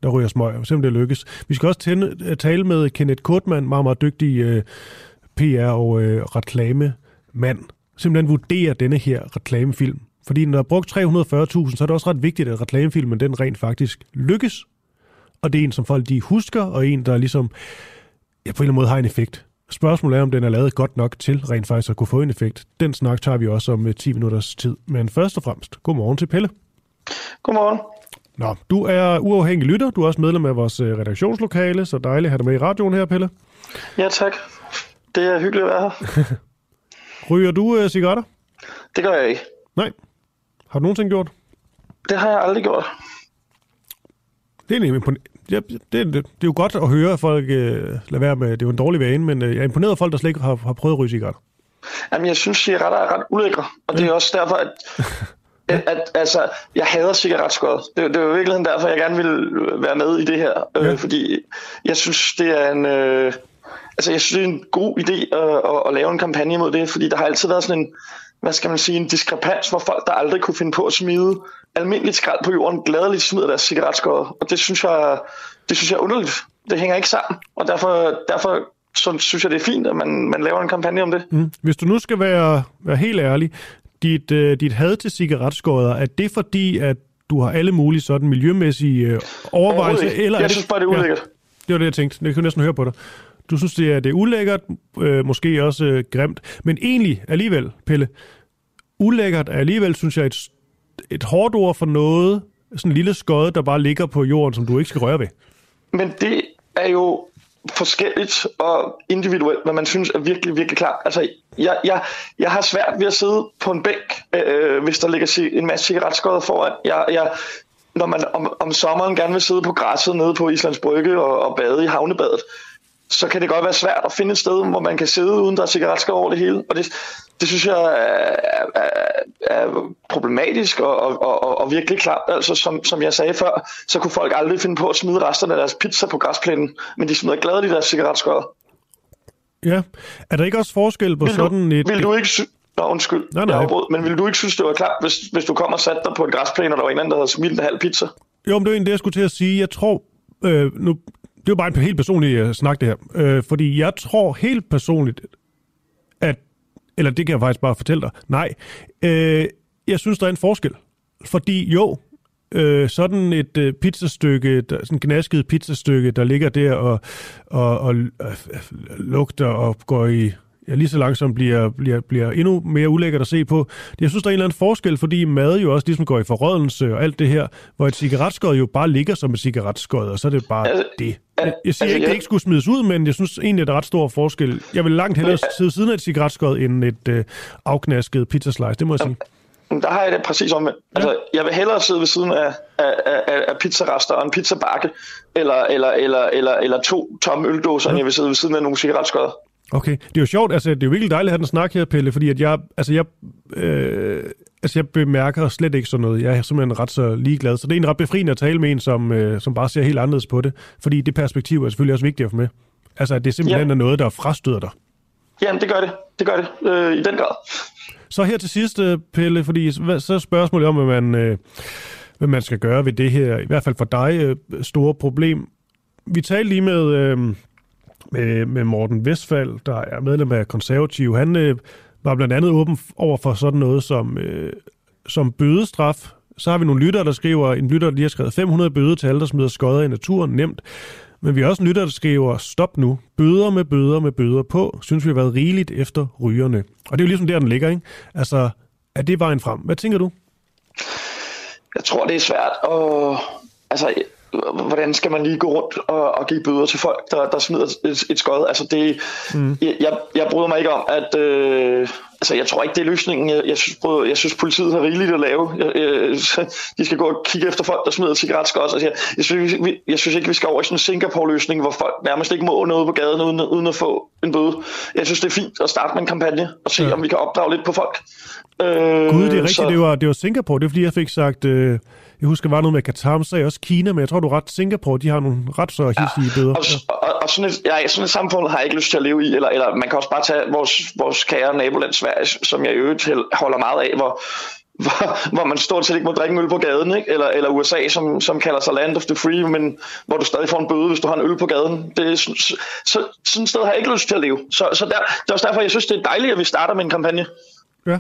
Speaker 3: der ryger smøg, og simpelthen det lykkes. Vi skal også tænde, øh, tale med Kenneth Kortmann, meget, meget dygtig øh, PR- og øh, reklamemand, simpelthen vurdere denne her reklamefilm. Fordi når der er brugt 340.000, så er det også ret vigtigt, at reklamefilmen den rent faktisk lykkes. Og det er en, som folk de husker, og en, der ligesom ja, på en eller anden måde har en effekt. Spørgsmålet er, om den er lavet godt nok til rent faktisk at kunne få en effekt. Den snak tager vi også om 10 minutters tid. Men først og fremmest, godmorgen til Pelle.
Speaker 13: Godmorgen.
Speaker 3: Nå, du er uafhængig lytter. Du er også medlem af vores redaktionslokale, så dejligt at have dig med i radioen her, Pelle.
Speaker 13: Ja, tak. Det er hyggeligt at være her.
Speaker 3: Ryger du uh, cigaretter?
Speaker 13: Det gør jeg ikke.
Speaker 3: Nej. Har du nogensinde gjort?
Speaker 13: Det har jeg aldrig gjort.
Speaker 3: Det er nemlig ja, det, det, det er jo godt at høre, at folk øh, lader være med, det er jo en dårlig vane, men øh, jeg er imponeret af folk, der slet ikke har, har prøvet at ryge cigaretter.
Speaker 13: Jamen, jeg synes, cigaretter er ret ulækre, og det er også derfor, at, at, at altså, jeg hader cigaretskod. Det, det er jo virkelig derfor, jeg gerne vil være med i det her, øh, ja. fordi jeg synes, det er en... Øh, altså, jeg synes, det er en god idé at, at, at lave en kampagne mod det, fordi der har altid været sådan en, hvad skal man sige, en diskrepans, hvor folk, der aldrig kunne finde på at smide almindeligt skrald på jorden, gladeligt smider deres cigaretskåret. Og det synes jeg, det synes jeg er underligt. Det hænger ikke sammen. Og derfor, derfor så synes jeg, det er fint, at man, man laver en kampagne om det.
Speaker 3: Mm. Hvis du nu skal være, være helt ærlig, dit, uh, dit had til cigaretskåret, er det fordi, at du har alle mulige sådan miljømæssige uh, overvejelser?
Speaker 13: Eller jeg
Speaker 3: er
Speaker 13: synes bare, det er ulækkert. Ja,
Speaker 3: det var det, jeg tænkte. Det kan jeg næsten høre på dig. Du synes, det er, det er ulækkert, øh, måske også øh, grimt, men egentlig alligevel, Pelle, ulækkert er alligevel, synes jeg, et, et hårdt ord for noget, sådan en lille skod, der bare ligger på jorden, som du ikke skal røre ved.
Speaker 13: Men det er jo forskelligt og individuelt, hvad man synes er virkelig, virkelig klart. Altså, jeg, jeg, jeg har svært ved at sidde på en bænk, øh, hvis der ligger en masse cigaretskåder foran. Jeg, jeg, når man om, om sommeren gerne vil sidde på græsset nede på Islands Brygge og, og bade i havnebadet, så kan det godt være svært at finde et sted, hvor man kan sidde uden der er cigaretskår over det hele. Og det, det synes jeg er, er, er problematisk og, og, og, og virkelig klart. Altså, som, som jeg sagde før, så kunne folk aldrig finde på at smide resterne af deres pizza på græsplænen, men de smider glade i deres cigaretskår.
Speaker 3: Ja. Er der ikke også forskel på
Speaker 13: vil
Speaker 3: sådan
Speaker 13: du,
Speaker 3: et...
Speaker 13: Vil du ikke... Sy- Nå, undskyld,
Speaker 3: nej, nej.
Speaker 13: Jeg men vil du ikke synes, det var klart, hvis, hvis du kom og satte dig på et græsplæne, og der var en anden, der havde smidt en halv pizza?
Speaker 3: Jo, men det er egentlig det, jeg skulle til at sige. Jeg tror, øh, nu, det er bare en helt personlig uh, snak, det her. Øh, fordi jeg tror helt personligt, at... Eller det kan jeg faktisk bare fortælle dig. Nej. Øh, jeg synes, der er en forskel. Fordi jo, øh, sådan et øh, pizzastykke, der, sådan gnasket pizzastykke, der ligger der og, og, og øh, øh lugter og går i ja, lige så langsomt bliver, bliver, bliver endnu mere ulækkert at se på. Jeg synes, der er en eller anden forskel, fordi mad jo også ligesom går i forrådelse og alt det her, hvor et cigaretskod jo bare ligger som et cigaretskod, og så er det bare altså, det. Jeg, jeg siger altså, ikke, det ikke skulle smides ud, men jeg synes egentlig, der er ret stor forskel. Jeg vil langt hellere sidde siden af et cigaretskod, end et øh, afknasket pizzaslice, det må jeg sige.
Speaker 13: Der har jeg det præcis om. Ja. Altså, jeg vil hellere sidde ved siden af, af, af, af pizzarester og en pizzabakke, eller, eller, eller, eller, eller to tomme øldåser, ja. end jeg vil sidde ved siden af nogle cigaretskod.
Speaker 3: Okay, det er jo sjovt, altså det er jo virkelig dejligt at have den snak her, Pelle, fordi at jeg, altså jeg, øh, altså jeg bemærker slet ikke sådan noget. Jeg er simpelthen ret så ligeglad, så det er en ret befriende at tale med en, som, øh, som bare ser helt anderledes på det, fordi det perspektiv er selvfølgelig også vigtigt at få med. Altså at det simpelthen ja. er noget, der frastøder dig.
Speaker 13: Jamen det gør det, det gør det, øh, i den grad.
Speaker 3: Så her til sidst, øh, Pelle, fordi så er spørgsmålet om, hvad man, øh, hvad man skal gøre ved det her, i hvert fald for dig, øh, store problem. Vi talte lige med... Øh, med, med Morten Vestfald, der er medlem af konservativ. Han øh, var blandt andet åben over for sådan noget som, øh, som bødestraf, Så har vi nogle lyttere, der skriver, en lytter, der lige har skrevet 500 bøder til alle, der smider skodder i naturen, nemt. Men vi har også en lytter, der skriver, stop nu, bøder med bøder med bøder på, synes vi har været rigeligt efter rygerne. Og det er jo ligesom der, den ligger, ikke? Altså, er det vejen frem? Hvad tænker du?
Speaker 13: Jeg tror, det er svært at... Altså, hvordan skal man lige gå rundt og, og give bøder til folk, der, der smider et, et skod? Altså det, mm. jeg, jeg, bryder mig ikke om, at øh, altså jeg tror ikke, det er løsningen. Jeg, jeg, synes, jeg synes, politiet har rigeligt at lave. Jeg, jeg, de skal gå og kigge efter folk, der smider cigaretskod. Altså, jeg, jeg, synes, vi, jeg synes ikke, vi skal over i sådan en Singapore-løsning, hvor folk nærmest ikke må noget på gaden uden, uden at få en bøde. Jeg synes, det er fint at starte med en kampagne og se, ja. om vi kan opdrage lidt på folk.
Speaker 3: Øh, Gud, det er rigtigt. Så... Det, var, det var Singapore. Det er fordi, jeg fik sagt... Øh jeg husker, der var noget med Katar, men så er også Kina, men jeg tror, du er ret Singapore, de har nogle ret så hissige ja, bøder.
Speaker 13: Og, og, og sådan, et, ja, sådan et samfund har jeg ikke lyst til at leve i, eller, eller man kan også bare tage vores, vores kære naboland Sverige, som jeg i øvrigt holder meget af, hvor, hvor, hvor man stort set ikke må drikke en øl på gaden, ikke? Eller, eller USA, som, som kalder sig land of the free, men hvor du stadig får en bøde, hvis du har en øl på gaden. Det så, så, sådan et sted har jeg ikke lyst til at leve. Så, så der, det er også derfor, jeg synes, det er dejligt, at vi starter med en kampagne.
Speaker 3: Ja,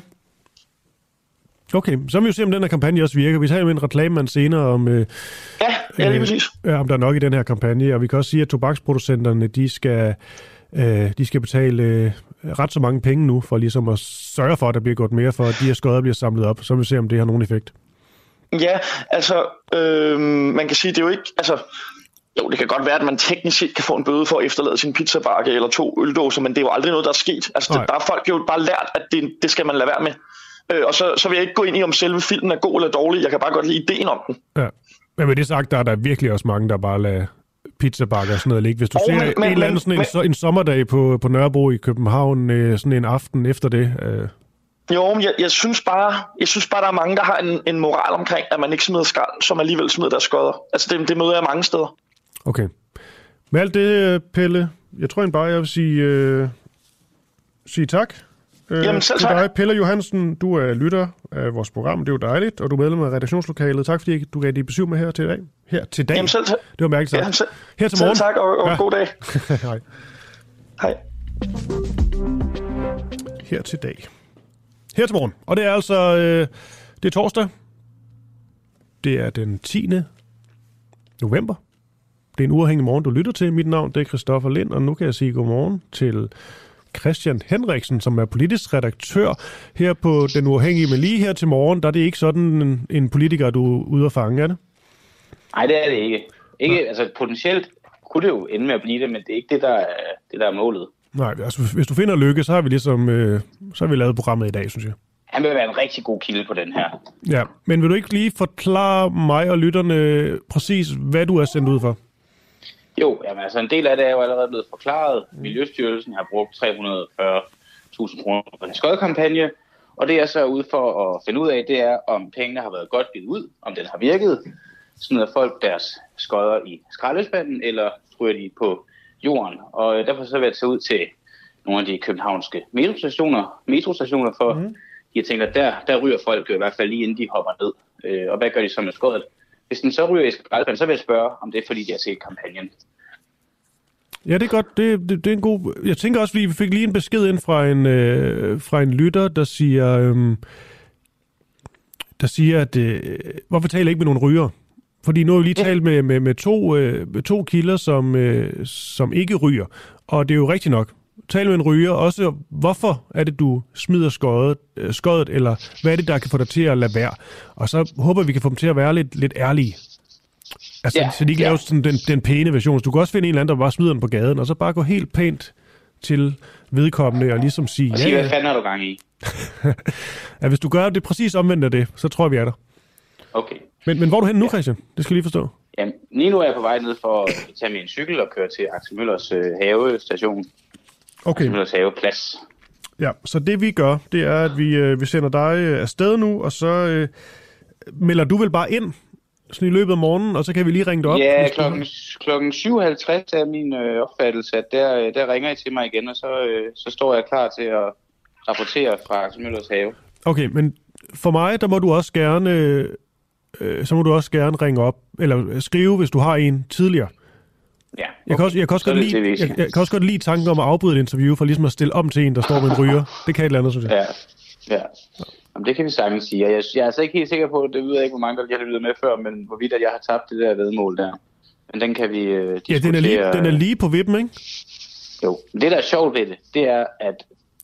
Speaker 3: Okay, så vil vi jo se, om den her kampagne også virker. Vi tager jo en reklamemand senere om, øh,
Speaker 13: ja, ja, lige præcis.
Speaker 3: Øh, om der er nok i den her kampagne, og vi kan også sige, at tobaksproducenterne, de skal, øh, de skal betale øh, ret så mange penge nu, for ligesom at sørge for, at der bliver gået mere for, at de her skodder bliver samlet op. Så vil vi se, om det har nogen effekt.
Speaker 13: Ja, altså, øh, man kan sige, det er jo ikke, altså, jo, det kan godt være, at man teknisk set kan få en bøde for at efterlade sin pizzabakke eller to øldåser, men det er jo aldrig noget, der er sket. Altså, det, der er folk jo bare lært, at det, det skal man lade være med. Øh, og så, så vil jeg ikke gå ind i, om selve filmen er god eller dårlig. Jeg kan bare godt lide ideen om den.
Speaker 3: Ja. Men med det sagt, der er der virkelig også mange, der bare lader pizzabakker og sådan noget ligge. Hvis du oh, ser men, en eller anden sådan men, en, en sommerdag på, på Nørrebro i København, øh, sådan en aften efter det... Øh.
Speaker 13: Jo, men jeg, jeg, synes bare, jeg synes bare, der er mange, der har en, en moral omkring, at man ikke smider skrald, som alligevel smider deres skodder. Altså, det, det møder jeg mange steder.
Speaker 3: Okay. Med alt det, Pelle, jeg tror bare, jeg vil sige, øh, sige tak
Speaker 13: Øh, Jamen selv tak.
Speaker 3: dig, Pelle Johansen, du er lytter af vores program, det er jo dejligt, og du er medlem af redaktionslokalet. Tak fordi du gav dit besøg med her til dag. Her til dag.
Speaker 13: Jamen selv tak.
Speaker 3: Det var mærkeligt
Speaker 13: sagt.
Speaker 3: Jamen,
Speaker 13: selv,
Speaker 3: her til morgen.
Speaker 13: Selv tak, og, og ja. god dag.
Speaker 3: Hej.
Speaker 13: Hej.
Speaker 3: Her til dag. Her til morgen. Og det er altså, øh, det er torsdag. Det er den 10. november. Det er en uafhængig morgen, du lytter til. Mit navn det er Christoffer Lind, og nu kan jeg sige godmorgen til Christian Henriksen, som er politisk redaktør her på Den Uafhængige. Men lige her til morgen, der er det ikke sådan en, en politiker, du er ude at fange, er det?
Speaker 14: Nej, det er det ikke. ikke ja. altså, potentielt kunne det jo ende med at blive det, men det er ikke det, der er, det, der er målet.
Speaker 3: Nej, altså hvis du finder lykke, så har vi ligesom, øh, så har vi lavet programmet i dag, synes jeg.
Speaker 14: Han vil være en rigtig god kilde på den her.
Speaker 3: Ja, men vil du ikke lige forklare mig og lytterne præcis, hvad du er sendt ud for?
Speaker 14: Jo, jamen, altså en del af det er jo allerede blevet forklaret. Mm. Miljøstyrelsen har brugt 340.000 kroner på en skodkampagne, og det er så ude for at finde ud af, det er, om pengene har været godt givet ud, om den har virket. Smider folk deres skodder i skraldespanden, eller stryger de på jorden. Og derfor så vil jeg tage ud til nogle af de københavnske metrostationer, metrostationer for mm. jeg tænker, der, der ryger folk i hvert fald lige inden de hopper ned. Øh, og hvad gør de så med skoddet? Hvis den så ryger i skraldespanden, så vil jeg spørge, om det er fordi, de har set kampagnen.
Speaker 3: Ja, det er godt. Det, det, det er en god... Jeg tænker også, vi fik lige en besked ind fra en, øh, fra en lytter, der siger, øh, der siger, at øh, hvorfor taler jeg ikke med nogen ryger? Fordi nu har vi lige talt med, med, med, to, øh, med to kilder, som, øh, som ikke ryger. Og det er jo rigtigt nok. Tal med en ryger. Også, hvorfor er det, du smider skødet, øh, skødet, eller hvad er det, der kan få dig til at lade være? Og så håber vi kan få dem til at være lidt, lidt ærlige. Altså, ja, så de ikke ja. laver sådan den, den pæne version. Så du kan også finde en eller anden, der bare smider den på gaden, og så bare gå helt pænt til vedkommende og ligesom sige...
Speaker 14: Og sige, ja, hvad fanden er du gang i?
Speaker 3: ja, hvis du gør det præcis omvendt af det, så tror jeg, vi er der.
Speaker 14: Okay.
Speaker 3: Men, men hvor er du hen nu, Christian? Det skal jeg lige forstå.
Speaker 14: Jamen, lige nu er jeg på vej ned for at tage min cykel og køre til Axel Møllers øh, havestation.
Speaker 3: Okay.
Speaker 14: Axel Møllers haveplads.
Speaker 3: Ja, så det vi gør, det er, at vi, øh, vi sender dig øh, afsted nu, og så øh, melder du vel bare ind sådan i løbet af morgenen, og så kan vi lige ringe dig op?
Speaker 14: Ja, klokken, klokken 7.50 er min øh, opfattelse, at der, øh, der ringer I til mig igen, og så, øh, så står jeg klar til at rapportere fra Axel Møllers have.
Speaker 3: Okay, men for mig, der må du også gerne, øh, så må du også gerne ringe op, eller skrive, hvis du har en tidligere.
Speaker 14: Ja, okay.
Speaker 3: jeg, kan også, jeg, kan også godt lide, jeg, jeg kan også godt lide tanken om at afbryde et interview, for ligesom at stille om til en, der står med en ryger. Det kan et eller andet, synes
Speaker 14: jeg. Ja, ja. Jamen, det kan vi sagtens sige. Jeg, jeg er altså ikke helt sikker på, det ved jeg ikke, hvor mange der har lyttet med før, men hvorvidt at jeg har tabt det der vedmål der. Men den kan vi uh,
Speaker 3: Ja, den er, lige, den er lige på vippen, ikke?
Speaker 14: Jo, det der er sjovt ved det, det er, at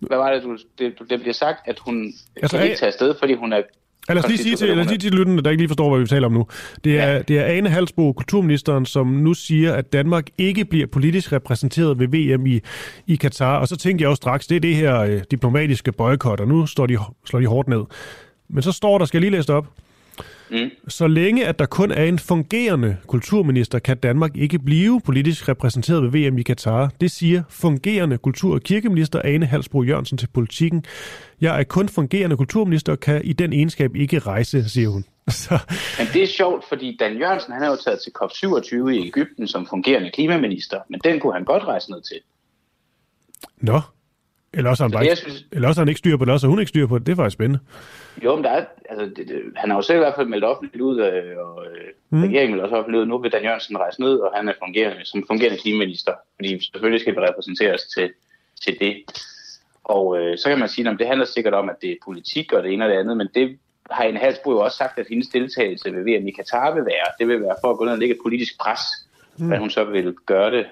Speaker 14: hvad var det, du, det, det bliver sagt, at hun
Speaker 3: Altså,
Speaker 14: kan ikke tage afsted, fordi hun er...
Speaker 3: Ja, lad os lige sige til, lad os lige til lytterne, der ikke lige forstår, hvad vi taler om nu. Det er, ja. det er Ane Halsbo, kulturministeren, som nu siger, at Danmark ikke bliver politisk repræsenteret ved VM i, i Katar. Og så tænkte jeg også straks, det er det her øh, diplomatiske boykot, og nu står de, slår de hårdt ned. Men så står der, skal jeg lige læse det op,
Speaker 14: Mm.
Speaker 3: så længe at der kun er en fungerende kulturminister, kan Danmark ikke blive politisk repræsenteret ved VM i Katar. Det siger fungerende kultur- og kirkeminister Ane Halsbro Jørgensen til politikken. Jeg er kun fungerende kulturminister og kan i den egenskab ikke rejse, siger hun. Så,
Speaker 14: Men det er sjovt, fordi Dan Jørgensen, han er jo taget til COP27 i Ægypten som fungerende klimaminister, men den kunne han godt rejse ned til.
Speaker 3: nå. Eller også har han, bare ikke,
Speaker 14: synes-
Speaker 3: eller også har han ikke styr på det, også hun ikke styr på det. Det er faktisk spændende.
Speaker 14: Jo, men der er, altså, det, det, han har jo selv i hvert fald meldt offentligt ud, øh, og øh,
Speaker 3: Mm.
Speaker 14: regeringen vil også offentligt ud, nu vil Dan Jørgensen rejse ned, og han er fungerende, som fungerende klimaminister, fordi selvfølgelig skal vi repræsenteres til, til det. Og øh, så kan man sige, at det handler sikkert om, at det er politik og det ene og det andet, men det har en Halsbro jo også sagt, at hendes deltagelse ved VM i Katar vil være. Det vil være for at gå ned og lægge et politisk pres,
Speaker 3: Mm.
Speaker 14: hvad hun så vil gøre det.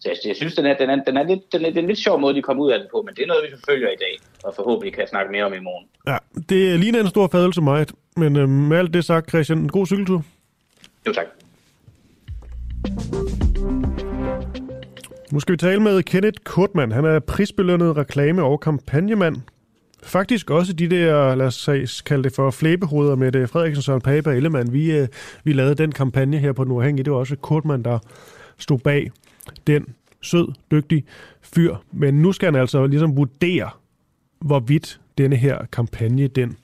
Speaker 14: Så jeg, jeg synes, den er, den, er, den, er lidt, den, er, den er en lidt sjov måde, de kommer ud af det på, men det er noget, vi forfølger i dag, og forhåbentlig kan snakke mere om i morgen.
Speaker 3: Ja, det ligner en stor fadelse mig, men øh, med alt det sagt, Christian, en god cykeltur.
Speaker 14: Jo, tak.
Speaker 3: Nu skal vi tale med Kenneth Kortmann. Han er prisbelønnet reklame- og kampagnemand. Faktisk også de der, lad os kalde det for flæbehoveder med Frederiksen, Søren Pape og Ellemann. Vi, øh, vi lavede den kampagne her på Den Uafhængige. Det var også Kortmann, der stod bag den sød, dygtig fyr. Men nu skal han altså ligesom vurdere, hvorvidt denne her kampagne, den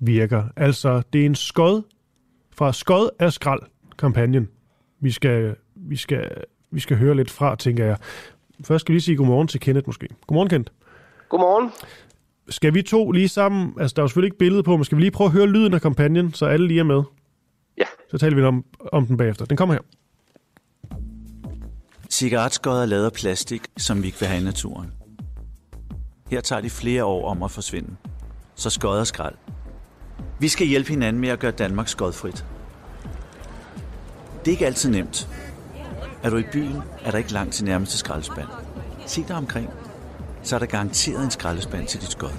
Speaker 3: virker. Altså, det er en skod fra skod af skrald kampagnen. Vi skal, vi skal, vi skal høre lidt fra, tænker jeg. Først skal vi lige sige godmorgen til Kenneth måske. Godmorgen, Kenneth.
Speaker 15: Godmorgen.
Speaker 3: Skal vi to lige sammen, altså der er jo selvfølgelig ikke billede på, men skal vi lige prøve at høre lyden af kampagnen, så alle lige er med?
Speaker 15: Ja.
Speaker 3: Så taler vi om, om den bagefter. Den kommer her.
Speaker 4: Cigaretskod er lavet af plastik, som vi ikke vil have i naturen. Her tager de flere år om at forsvinde. Så skod er skrald. Vi skal hjælpe hinanden med at gøre Danmark skodfrit. Det er ikke altid nemt. Er du i byen, er der ikke langt til nærmeste skraldespand. Se dig omkring. Så er der garanteret en skraldespand til dit skod.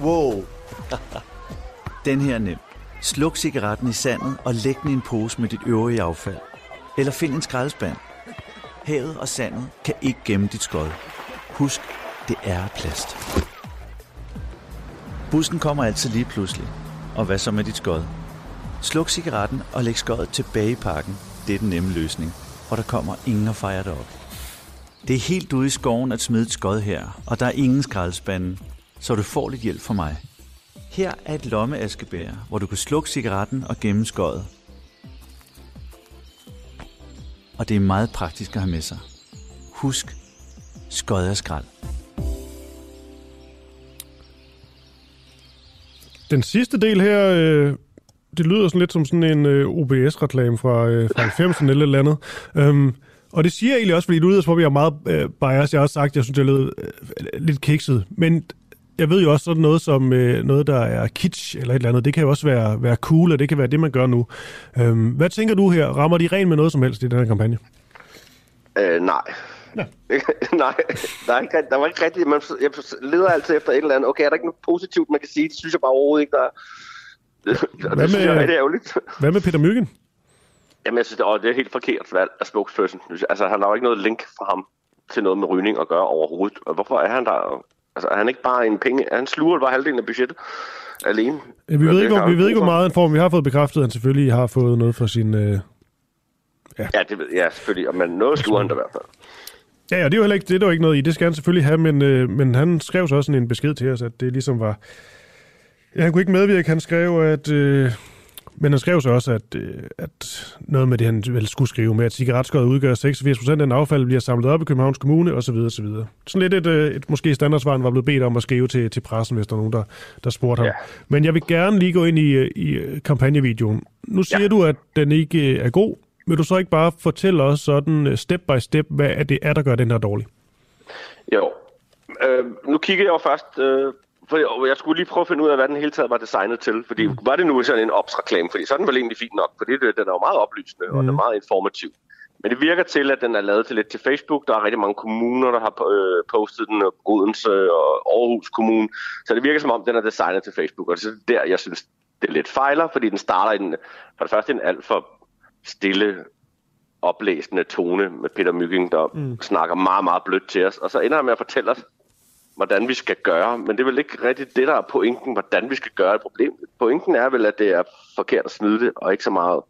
Speaker 4: Wow! den her er nem. Sluk cigaretten i sandet og læg den i en pose med dit øvrige affald. Eller find en skraldespand. Havet og sandet kan ikke gemme dit skod. Husk, det er plast. Bussen kommer altid lige pludselig. Og hvad så med dit skod? Sluk cigaretten og læg skødet tilbage i pakken. Det er den nemme løsning. Og der kommer ingen og fejrer det op. Det er helt ude i skoven at smide et skod her, og der er ingen skraldespande, så du får lidt hjælp fra mig. Her er et lommeaskebær, hvor du kan slukke cigaretten og gemme skødet. Og det er meget praktisk at have med sig. Husk, skod og skrald.
Speaker 3: Den sidste del her, øh, det lyder sådan lidt som sådan en øh, OBS-reklame fra, øh, fra 90'erne eller et eller andet. Øhm, og det siger jeg egentlig også, fordi du lyder som om, jeg er meget øh, bias. Jeg har også sagt, at jeg synes, det lød øh, lidt kikset. Men jeg ved jo også sådan noget som øh, noget, der er kitsch eller et eller andet. Det kan jo også være, være cool, og det kan være det, man gør nu. Øhm, hvad tænker du her? Rammer de ren med noget som helst i den her kampagne?
Speaker 15: Øh, nej.
Speaker 3: Ja.
Speaker 15: nej, der, er ikke, der var ikke rigtigt, man, jeg leder altid efter et eller andet. Okay, er der ikke noget positivt, man kan sige? Det synes jeg bare overhovedet ikke, der er.
Speaker 3: Hvad
Speaker 15: det synes jeg er
Speaker 3: med-
Speaker 15: rigtig ærgerligt.
Speaker 3: Hvad med Peter Myggen?
Speaker 15: Jamen, jeg synes, det, åh, det er helt forkert valg af spokesperson. Altså, han har jo ikke noget link fra ham til noget med rygning at gøre overhovedet. Og hvorfor er han der? Altså, er han ikke bare en penge? Han sluger bare halvdelen af budgettet alene.
Speaker 3: Ja, vi, ved
Speaker 15: Det
Speaker 3: ikke, hvor, vi ved ikke, hvor meget han får, men vi har fået bekræftet, at han selvfølgelig har fået noget for sin... Øh...
Speaker 15: Ja, det ved ja, selvfølgelig. Men noget sluger han da i hvert fald.
Speaker 3: Ja, ja, det er jo heller ikke, det er der jo ikke noget i. Det skal han selvfølgelig have, men, øh, men han skrev så også sådan en besked til os, at det ligesom var... Ja, han kunne ikke medvirke. Han skrev, at... Øh, men han skrev så også, at, øh, at noget med det, han vel skulle skrive med, at cigaretskøjet udgør 86 procent af den affald, bliver samlet op i Københavns Kommune, osv. osv. Sådan lidt et, øh, et måske standardsvar, han var blevet bedt om at skrive til, til pressen, hvis der er nogen, der, der spurgte ham. Ja. Men jeg vil gerne lige gå ind i, øh, i kampagnevideoen. Nu siger ja. du, at den ikke er god. Vil du så ikke bare fortælle os sådan step by step, hvad det er, der gør den her dårlig?
Speaker 15: Jo. Øh, nu kigger jeg jo først øh, for jeg skulle lige prøve at finde ud af, hvad den hele taget var designet til. Fordi mm. var det nu sådan en ops-reklame? Fordi så er den vel egentlig fint nok, fordi det, den er jo meget oplysende, mm. og den er meget informativ. Men det virker til, at den er lavet til lidt til Facebook. Der er rigtig mange kommuner, der har øh, postet den, Odense og Aarhus Kommune. Så det virker som om, den er designet til Facebook. Og det er der, jeg synes, det er lidt fejler, fordi den starter i den, for det første en alt for stille, oplæsende tone med Peter Mygging, der mm. snakker meget, meget blødt til os. Og så ender han med at fortælle os, hvordan vi skal gøre. Men det er vel ikke rigtigt det, der er pointen, hvordan vi skal gøre et problem. Pointen er vel, at det er forkert at smide det, og ikke så meget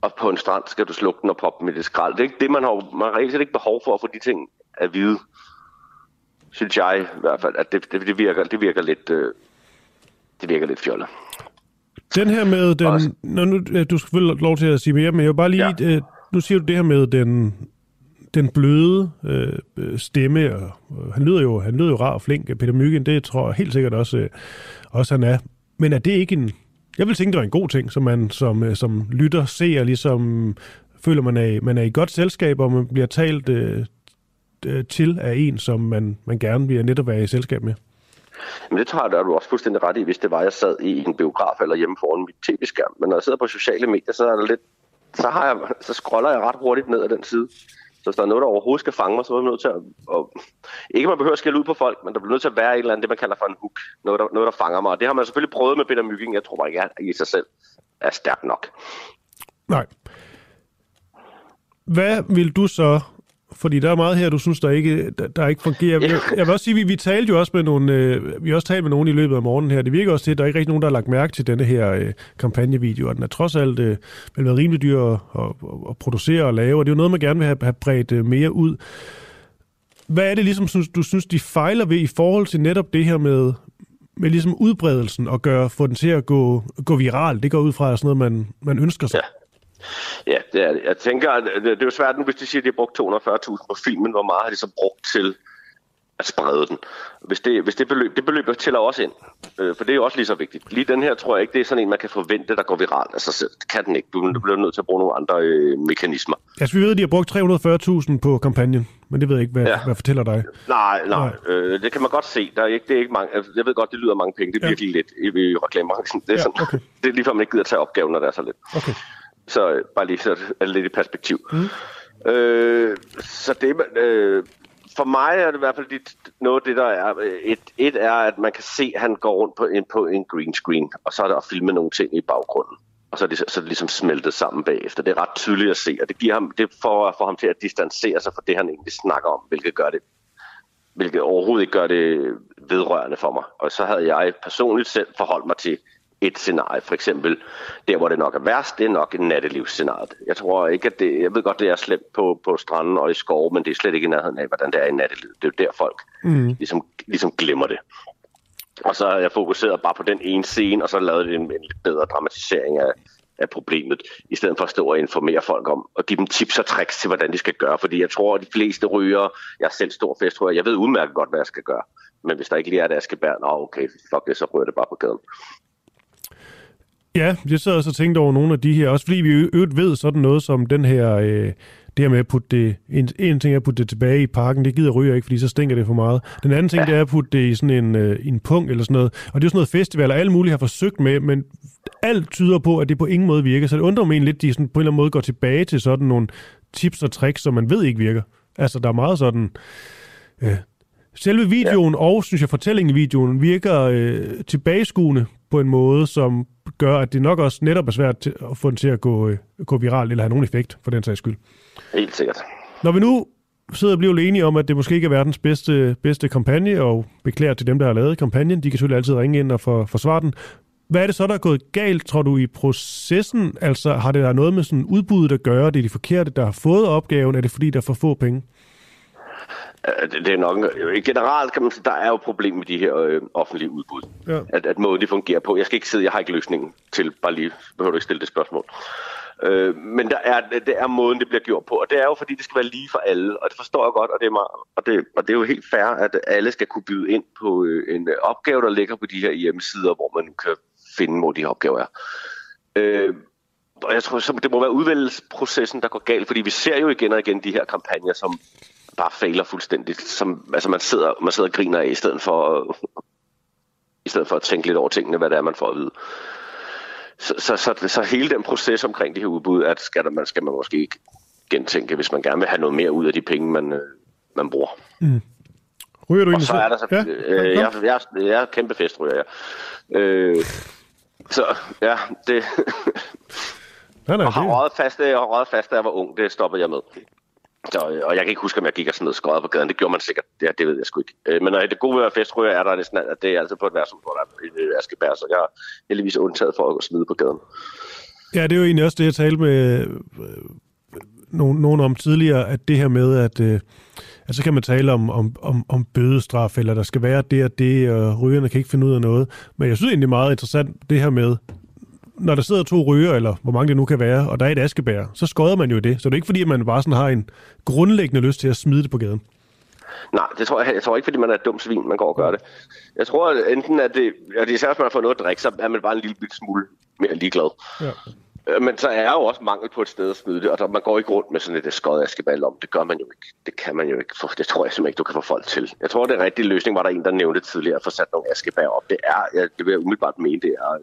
Speaker 15: og på en strand skal du slukke den og poppe med det skrald. Det er ikke det, man har, man har reelt ikke behov for at få de ting at vide. Synes jeg i hvert fald, at det, det, det, virker, det virker lidt, øh, det virker lidt fjollet.
Speaker 3: Den her med den... Også. Nå, nu, du skal selvfølgelig lov til at sige mere, men jeg vil bare lige... Ja. Øh, nu siger du det her med den, den bløde øh, stemme, og, og han lyder jo han lyder jo rar og flink, Peter Myggen, det tror jeg helt sikkert også, øh, også han er. Men er det ikke en... Jeg vil tænke, det var en god ting, som man som, øh, som lytter ser, ligesom føler, man er, man er i godt selskab, og man bliver talt øh, til af en, som man, man gerne vil netop være i selskab med.
Speaker 15: Men det tror jeg, der er du også fuldstændig ret i, hvis det var, jeg sad i en biograf eller hjemme foran mit tv-skærm. Men når jeg sidder på sociale medier, så er der lidt, så, har jeg, så scroller jeg ret hurtigt ned ad den side. Så hvis der er noget, der overhovedet skal fange mig, så er man nødt til at... Og, ikke man behøver at skælde ud på folk, men der bliver nødt til at være et eller andet, det man kalder for en hook. Noget, der, noget, der fanger mig. Og det har man selvfølgelig prøvet med Peter Mygging. Jeg tror bare ikke, at i sig selv er stærkt nok.
Speaker 3: Nej. Hvad vil du så fordi der er meget her, du synes, der ikke, der, der ikke fungerer. Jeg, jeg vil også sige, vi, vi talte jo også med nogle, øh, vi også talt med nogen i løbet af morgenen her. Det virker også til, at der er ikke rigtig nogen, der har lagt mærke til denne her øh, kampagnevideo, og den er trods alt øh, vel været rimelig dyr at, at, at, producere og lave, og det er jo noget, man gerne vil have, have bredt øh, mere ud. Hvad er det ligesom, synes, du synes, de fejler ved i forhold til netop det her med, med ligesom udbredelsen og gøre, få den til at gå, gå viral? Det går ud fra sådan noget, man, man ønsker sig.
Speaker 15: Ja. Ja, det er det. Jeg tænker, at det, er jo svært nu, hvis de siger, at de har brugt 240.000 på filmen. Hvor meget har de så brugt til at sprede den? Hvis det, hvis det beløb, det beløb tæller også ind, øh, for det er jo også lige så vigtigt. Lige den her tror jeg ikke, det er sådan en, man kan forvente, der går viralt af sig selv. Det kan den ikke. Du, du bliver nødt til at bruge nogle andre øh, mekanismer.
Speaker 3: Altså, vi ved, at de har brugt 340.000 på kampagnen, men det ved jeg ikke, hvad, ja. hvad fortæller dig.
Speaker 15: Nej, nej. nej. Øh, det kan man godt se. Der er ikke, det er ikke mange, altså, jeg ved godt, det lyder mange penge. Det er ja. virkelig lidt i, i reklamebranchen. Det er, ja, sådan, okay. det er lige før, man ikke gider tage opgaven, når det er så lidt.
Speaker 3: Okay.
Speaker 15: Så øh, bare lige så lidt i perspektiv. Mm. Øh, så det, øh, for mig er det i hvert fald dit, noget af det, der er. Øh, et, et er, at man kan se, at han går rundt på en, på en green screen, og så er der at filme nogle ting i baggrunden. Og så er, det, så er det ligesom smeltet sammen bagefter. Det er ret tydeligt at se, og det giver ham, det for at få ham til at distancere sig fra det, han egentlig snakker om, hvilket gør det hvilket overhovedet ikke gør det vedrørende for mig. Og så havde jeg personligt selv forholdt mig til et scenarie. For eksempel, der hvor det nok er værst, det er nok en nattelivsscenarie. Jeg tror ikke, at det, jeg ved godt, det er slemt på, på stranden og i skov, men det er slet ikke i nærheden af, hvordan det er i nattelivet. Det er jo der folk mm. ligesom, ligesom glemmer det. Og så har jeg fokuseret bare på den ene scene, og så lavet en, en lidt bedre dramatisering af, af problemet, i stedet for at stå og informere folk om, og give dem tips og tricks til, hvordan de skal gøre. Fordi jeg tror, at de fleste ryger, jeg er selv stor festrører, jeg ved udmærket godt, hvad jeg skal gøre. Men hvis der ikke lige er skal bære, nå okay, fuck det, så ryger det bare på gaden.
Speaker 3: Ja, jeg sad også og tænkte over nogle af de her, også fordi vi øvrigt ved sådan noget som den her, øh, det her med at putte det, en, en ting er at putte det tilbage i parken, det gider ryger ikke, fordi så stinker det for meget. Den anden ting, ja. det er at putte det i sådan en, øh, en punkt eller sådan noget, og det er jo sådan noget festival, og alle mulige har forsøgt med, men alt tyder på, at det på ingen måde virker, så det undrer mig egentlig lidt, at de sådan på en eller anden måde går tilbage til sådan nogle tips og tricks, som man ved ikke virker. Altså, der er meget sådan... Øh, Selve videoen ja. og, synes jeg, fortællingen i videoen virker øh, tilbageskuende på en måde, som gør, at det nok også netop er svært til at få den til at gå, øh, gå viral, eller have nogen effekt, for den sags skyld.
Speaker 15: Helt sikkert.
Speaker 3: Når vi nu sidder og bliver enige om, at det måske ikke er verdens bedste, bedste kampagne, og beklager til dem, der har lavet kampagnen, de kan selvfølgelig altid ringe ind og for, forsvare den. Hvad er det så, der er gået galt, tror du, i processen? Altså, har det der noget med sådan udbuddet at gøre? Det er de forkerte, der har fået opgaven? Er det fordi, der er for få penge?
Speaker 15: Øh, det, er nok, generelt kan man sige, der er jo problem med de her øh, offentlige udbud. Ja. At, at måden de fungerer på. Jeg skal ikke sidde, jeg har ikke løsningen til, bare lige, behøver du ikke stille det spørgsmål. Øh, men der er, det er måden, det bliver gjort på, og det er jo fordi, det skal være lige for alle, og det forstår jeg godt, og det er, meget, og det, og det er jo helt fair, at alle skal kunne byde ind på øh, en opgave, der ligger på de her hjemmesider, hvor man kan finde, hvor de her opgaver er. Øh, og jeg tror, det må være udvælgelsesprocessen, der går galt, fordi vi ser jo igen og igen de her kampagner, som bare fejler fuldstændigt. Som, altså man sidder, man sidder og griner af, i stedet for at, i stedet for at tænke lidt over tingene, hvad det er, man får at vide. Så, så, så, så hele den proces omkring de her udbud, at skal, der, man, skal man måske ikke gentænke, hvis man gerne vil have noget mere ud af de penge, man, øh, man bruger.
Speaker 3: Mm. Ryger du
Speaker 15: Og så er der så,
Speaker 3: Ja,
Speaker 15: øh, jeg, jeg, jeg er kæmpe festryger, ja. Øh, så ja, det...
Speaker 3: Nej, nej,
Speaker 15: og har
Speaker 3: det-
Speaker 15: røget fast, jeg har røget fast, da jeg var ung, det stoppede jeg med. Så, øh, og jeg kan ikke huske, om jeg gik og sådan noget skøjet på gaden. Det gjorde man sikkert. Det, det ved jeg sgu ikke. Øh, men når det gode ved at være er der næsten, at det er altid på et værtshus, hvor der er Askeberg, øh, askebær, så jeg er heldigvis undtaget for at gå smide på gaden.
Speaker 3: Ja, det er jo egentlig også det, jeg talte med nogen, nogen om tidligere, at det her med, at, øh, at så kan man tale om, om, om, om bødestraf, eller der skal være det og det, og rygerne kan ikke finde ud af noget. Men jeg synes egentlig meget interessant, det her med, når der sidder to ryger, eller hvor mange det nu kan være, og der er et askebær, så skøder man jo det. Så det er ikke fordi, at man bare sådan har en grundlæggende lyst til at smide det på gaden.
Speaker 15: Nej, det tror jeg, jeg tror ikke, fordi man er et dumt svin, man går og gør det. Jeg tror at enten, at det, at det især, hvis man har fået noget at drikke, så er man bare en lille bit smule mere ligeglad.
Speaker 3: Ja.
Speaker 15: Øh, Men så er jo også mangel på et sted at smide det, og der, man går ikke rundt med sådan et skøjet askeball om. Det gør man jo ikke. Det kan man jo ikke. For, det tror jeg simpelthen ikke, du kan få folk til. Jeg tror, det er rigtig løsning, var der en, der nævnte tidligere, at få sat nogle askebær op. Det er, jeg, det vil jeg umiddelbart mene, det er, øh,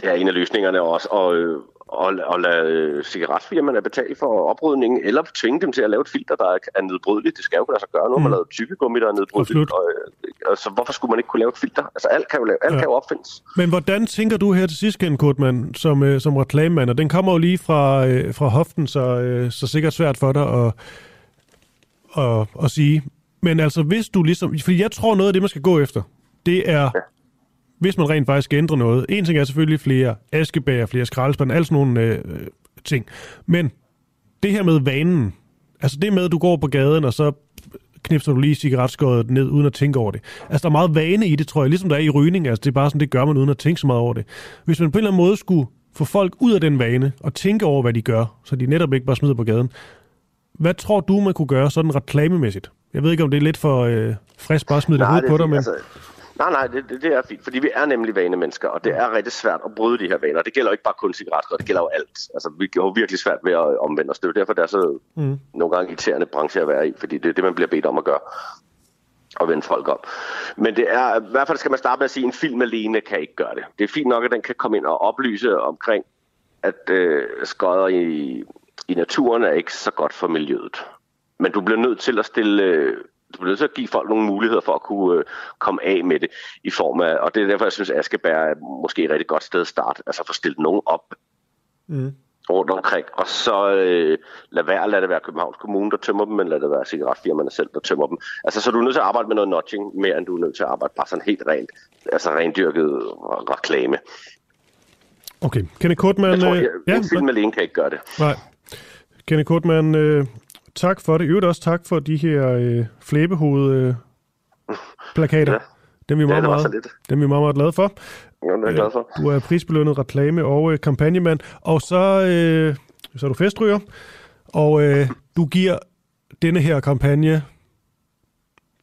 Speaker 15: det er en af løsningerne også. Og, øh, og, og lade øh, cigaretfirmaerne betale for oprydningen, eller tvinge dem til at lave et filter, der er, nedbrydeligt. Det skal jo kunne lade sig gøre. Nu har man
Speaker 3: Mm.
Speaker 15: lavet tykkegummi, der er nedbrydeligt. Og, øh, og, så hvorfor skulle man ikke kunne lave et filter? Altså alt kan jo, lave, alt
Speaker 3: Ja.
Speaker 15: kan jo opfindes.
Speaker 3: Men hvordan tænker du her til sidst, Ken Kortmann, som, øh, som reklamemand? Og den kommer jo lige fra, øh, fra hoften, så, øh, så sikkert svært for dig at, at, at sige. Men altså, hvis du ligesom... For jeg tror, noget af det, man skal gå efter, det er, hvis man rent faktisk skal ændre noget. En ting er selvfølgelig flere askebager, flere skraldespande, alle sådan nogle øh, ting. Men det her med vanen, altså det med, at du går på gaden, og så knipser du lige cigaretskåret ned, uden at tænke over det. Altså, der er meget vane i det, tror jeg, ligesom der er i rygning. Altså, det er bare sådan, det gør man uden at tænke så meget over det. Hvis man på en eller anden måde skulle få folk ud af den vane, og tænke over, hvad de gør, så de netop ikke bare smider på gaden, hvad tror du, man kunne gøre sådan reklamemæssigt? Jeg ved ikke, om det er lidt for øh, frisk bare at smide det hovedet
Speaker 15: det
Speaker 3: på dig, men...
Speaker 15: Altså, nej, nej, det, det, det er fint, fordi vi er nemlig vanemennesker, og det er rigtig svært at bryde de her vaner. Det gælder jo ikke bare kun cigaretskår, det gælder jo alt. Altså, vi har jo virkelig svært ved at omvende os. Det er jo derfor, det er så
Speaker 3: Mm.
Speaker 15: nogle gange irriterende branche at være i, fordi det er det, man bliver bedt om at gøre og vende folk om. Men det er, i hvert fald skal man starte med at sige, at en film alene kan ikke gøre det. Det er fint nok, at den kan komme ind og oplyse omkring, at øh, skodder i, i naturen er ikke så godt for miljøet. Men du bliver nødt til at stille... Øh, du bliver nødt til at give folk nogle muligheder for at kunne øh, komme af med det i form af, og det er derfor, jeg synes, at Askebær er måske et rigtig godt sted at starte, altså få stillet nogen op
Speaker 3: Mm.
Speaker 15: rundt omkring, og så øh, lad være, lad det være Københavns Kommune, der tømmer dem, men lad det være cigaretfirmaerne selv, der tømmer dem. Altså, så er du nødt til at arbejde med noget notching, mere end du er nødt til at arbejde bare sådan helt rent, altså rendyrket reklame.
Speaker 3: Okay, Kenneth Kortmann...
Speaker 15: Jeg tror,
Speaker 3: øh,
Speaker 15: jeg, en film alene kan ikke gøre det.
Speaker 3: Nej. Kenneth Kortmann, øh, tak for det. Øvrigt også tak for de her øh, flæbehoved øh.
Speaker 15: Ja.
Speaker 3: Dem er vi
Speaker 15: Ja,
Speaker 3: meget,
Speaker 15: det var
Speaker 3: meget,
Speaker 15: lidt.
Speaker 3: dem er vi meget, meget glade for.
Speaker 15: Ja, det er jeg glad for.
Speaker 3: Du er prisbelønnet reklame- og øh, kampagnemand. Og så, øh, så er du festryger. Og øh, du giver denne her kampagne,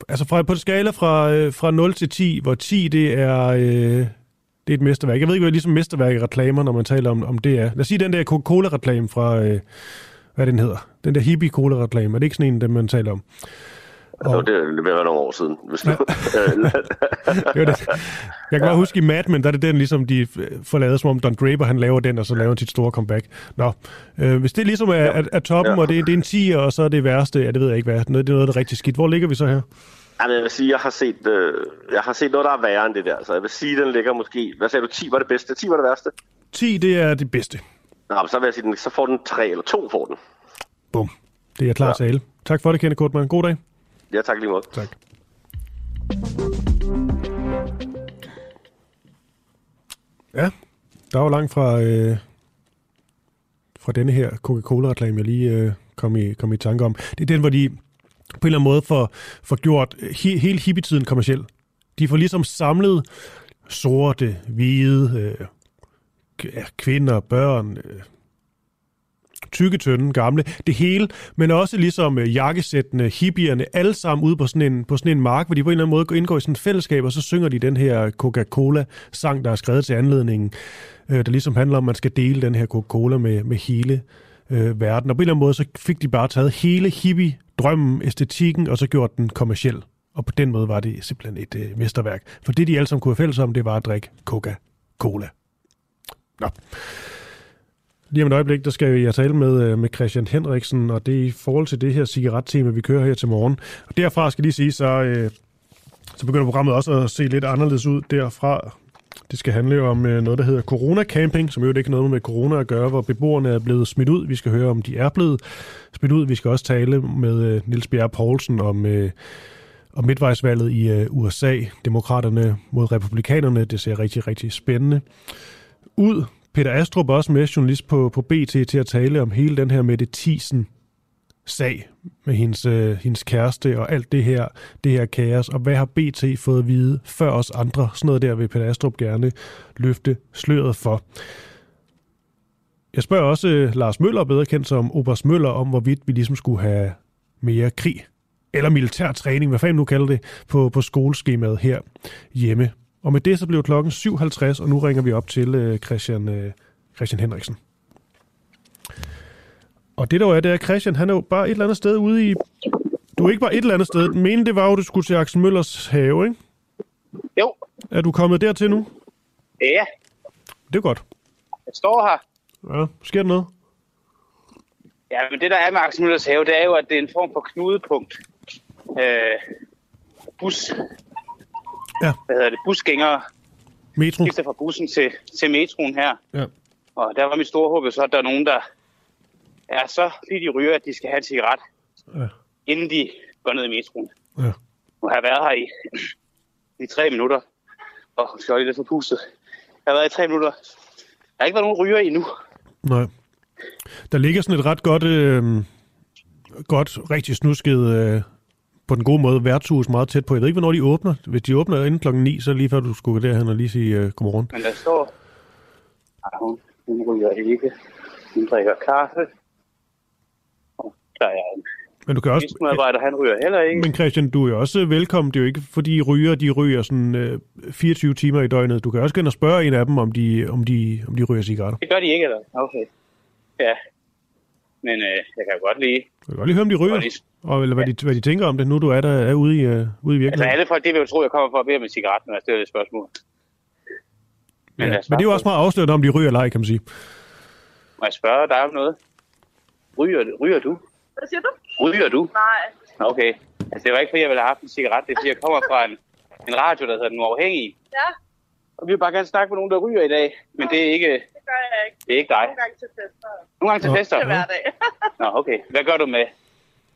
Speaker 3: altså fra, på en skala fra, øh, fra 0 til 10, hvor 10 det er, øh, det er et mesterværk. Jeg ved ikke, hvad ligesom mesterværk i reklamer, når man taler om, om det er. Lad os sige den der Coca-Cola-reklame fra, øh, hvad den hedder. Den der hippie cola-reklame. Er det ikke sådan en, den man taler om?
Speaker 15: Og... Det, det vil være nogle år siden. Hvis du...
Speaker 3: det var det. Jeg kan bare huske i Mad Men, der er det den, ligesom de får lavet, som om Don Draper, han laver den, og så laver han sit store comeback. Nå, øh, hvis det ligesom er, er, er toppen,
Speaker 15: Ja.
Speaker 3: og det, det er en 10, og så er det værste, ja, det ved jeg ikke hvad, noget, det er noget, der er rigtig skidt. Hvor ligger vi så her?
Speaker 15: Jamen, jeg vil sige, jeg har set, øh, jeg har set noget, der er værre end det der. Så jeg vil sige, den ligger måske... Hvad sagde du? 10 var det bedste? 10 var det værste?
Speaker 3: 10, det er det bedste.
Speaker 15: Nå, så vil jeg sige, den, så får den 3 eller 2 får den.
Speaker 3: Bum. Det er klar ja. tale. Tak for det, Kenneth Kortmann. God dag.
Speaker 15: Ja, tak lige måde.
Speaker 3: Tak. Ja, der var langt fra, øh, fra denne her Coca-Cola-reklame, jeg lige øh, kom, i, kom i tanke om. Det er den, hvor de på en eller anden måde får, får gjort he, hele hippietiden kommersiel. De får ligesom samlet sorte, hvide, øh, kvinder, børn, øh, tykke, tynde, gamle, det hele, men også ligesom øh, jakkesættende, hippierne, alle sammen ude på sådan, en, på sådan en mark, hvor de på en eller anden måde indgår i sådan et fællesskab, og så synger de den her Coca-Cola-sang, der er skrevet til anledningen, øh, der ligesom handler om, at man skal dele den her Coca-Cola med, med hele øh, verden. Og på en eller anden måde, så fik de bare taget hele hippie-drømmen, æstetikken, og så gjort den kommersiel. Og på den måde var det simpelthen et øh, mesterværk. For det, de alle sammen kunne have fælles om, det var at drikke Coca-Cola. Nå. Lige om et øjeblik, der skal jeg tale med, øh, med Christian Henriksen, og det er i forhold til det her cigarettema, vi kører her til morgen. Og derfra skal lige sige, så, øh, så begynder programmet også at se lidt anderledes ud derfra. Det skal handle om øh, noget, der hedder coronacamping, som jo ikke har noget med corona at gøre, hvor beboerne er blevet smidt ud. Vi skal høre, om de er blevet smidt ud. Vi skal også tale med øh, Nils Bjerre Poulsen om, om midtvejsvalget i USA. Demokraterne mod republikanerne. Det ser rigtig, rigtig spændende ud. Peter Astrup er også med, journalist på, på BT, til at tale om hele den her Mette Thiesen sag med hendes, øh, hendes kæreste og alt det her, det her kaos, og hvad har BT fået at vide før os andre? Sådan noget der vil Peter Astrup gerne løfte sløret for. Jeg spørger også øh, Lars Møller, bedre kendt som Obers Møller, om hvorvidt vi ligesom skulle have mere krig eller militær træning, hvad fanden nu kalder det, på, på skoleskemaet her hjemme. Og med det så blev klokken 7.50, og nu ringer vi op til øh, Christian, øh, Christian Henriksen. Og det der jo er, det er, Christian, han er jo bare et eller andet sted ude i... Du er ikke bare et eller andet sted. Men det var jo, du skulle til Axel Møllers have, ikke?
Speaker 14: Jo.
Speaker 3: Er du kommet dertil nu?
Speaker 14: Ja,
Speaker 3: Det er godt.
Speaker 14: jeg står her.
Speaker 3: Ja, sker der noget?
Speaker 14: Ja, men det der er med Axel Møllers have, det er jo, at det er en form for knudepunkt. Øh, bus...
Speaker 3: Ja.
Speaker 14: Hvad hedder det? Busgængere
Speaker 3: Metro.
Speaker 14: skifter fra bussen til, til metroen her.
Speaker 3: Ja.
Speaker 14: Og der var mit store håb, så at der er nogen, der er så lige de ryger, at de skal have en cigaret,
Speaker 3: Ja.
Speaker 14: inden de går ned i metroen.
Speaker 3: Ja.
Speaker 14: Nu har jeg været her i, i tre minutter. Og jeg skal lidt forpustet. Jeg har været i tre minutter. Der har ikke været nogen ryger endnu.
Speaker 3: Nej. Der ligger sådan et ret godt, øh, godt rigtig snusket, øh, på den gode måde, værtshus meget tæt på. Jeg ved ikke, hvornår de åbner. Hvis de åbner inden klokken 9, så lige før du skulle gå derhen og lige sige øh, godmorgen.
Speaker 14: Men der står... Nej, hun, hun ryger ikke. Hun drikker kaffe. Og der er en
Speaker 3: Men du kan også...
Speaker 14: medarbejder, han ryger heller ikke.
Speaker 3: Men Christian, du er jo også velkommen. Det er jo ikke, fordi ryger, de ryger sådan øh, 24 timer i døgnet. Du kan også gå ind og spørge en af dem, om de, om de, om de ryger cigaretter.
Speaker 14: Det gør de ikke, eller? Okay. Ja. Men øh, jeg kan jo godt lide...
Speaker 3: Jeg kan godt lige høre, om de ryger,
Speaker 14: Og de-
Speaker 3: og, eller hvad, de, hvad de tænker om det, nu du er, der, er ude, i, øh, ude i
Speaker 14: Altså
Speaker 3: virkeligheden.
Speaker 14: alle folk, det vil jo tro, jeg kommer for at bede om en cigaret, når jeg stiller et spørgsmål. Men,
Speaker 3: ja. Men det er jo også meget afslørende, om de ryger eller ej, kan man sige.
Speaker 14: Må jeg spørge dig om noget? Ryger, ryger du?
Speaker 16: Hvad siger du?
Speaker 14: Ryger du?
Speaker 16: Nej.
Speaker 14: Okay. Altså, det var ikke, fordi jeg ville have haft en cigaret. Det er, fordi jeg kommer fra en, en radio, der hedder Den Uafhængige.
Speaker 16: Ja,
Speaker 14: Og vi vil bare gerne snakke med nogen, der ryger i dag. Men det er ikke,
Speaker 16: det gør jeg ikke.
Speaker 14: det er ikke dig.
Speaker 16: Nogle gange til fester.
Speaker 14: Nogle gange til
Speaker 3: Nå.
Speaker 14: fester.
Speaker 16: Til hverdag.
Speaker 14: Nå, okay. Hvad gør du med,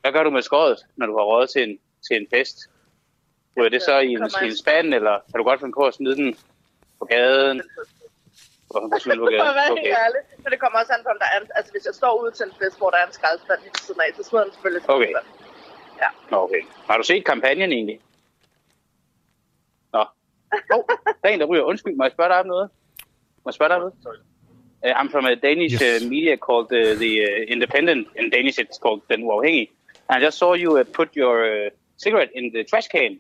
Speaker 14: hvad gør du med skåret, når du har råd til en, til en fest? Ryger det så i en, i en spand, eller kan du godt finde på at smide den på gaden? Hvor smide den på
Speaker 16: For at være
Speaker 14: gaden?
Speaker 16: helt ærlig. Men det kommer også an på, om der er en, altså hvis jeg står ude til en fest, hvor der er en skraldespand lige ved siden af, så smider den selvfølgelig til
Speaker 14: Okay.
Speaker 16: Ja.
Speaker 14: Nå, okay. Har du set kampagnen egentlig? Oh, der er en, der ryger. Undskyld, må jeg spørge dig om noget? Må jeg spørge dig om noget? Uh, I'm from a Danish
Speaker 3: Yes.
Speaker 14: uh, media called uh, the uh, Independent. In Danish, it's called Den Uafhængige. And I just saw you uh, put your uh, cigarette in the trash can.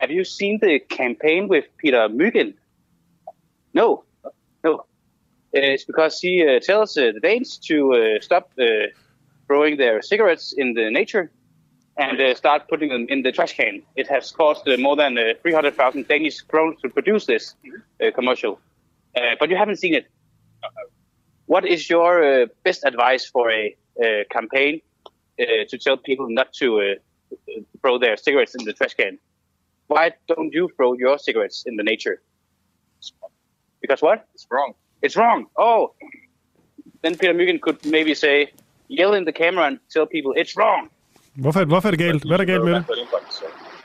Speaker 14: Have you seen the campaign with Peter Myggen? No, no. Uh, it's because he uh, tells uh, the Danes to uh, stop uh, throwing their cigarettes in the nature and uh, start putting them in the trash can. It has cost uh, more than uh, 300,000 Danish kroner to produce this uh, commercial. Uh, but you haven't seen it. What is your uh, best advice for a uh, campaign uh, to tell people not to uh, throw their cigarettes in the trash can? Why don't you throw your cigarettes in the nature? Because what? It's wrong. It's wrong. Oh, then Peter Myggen could maybe say, yell in the camera and tell people it's wrong.
Speaker 3: Hvorfor, hvorfor er det galt? Hvad er der galt med det?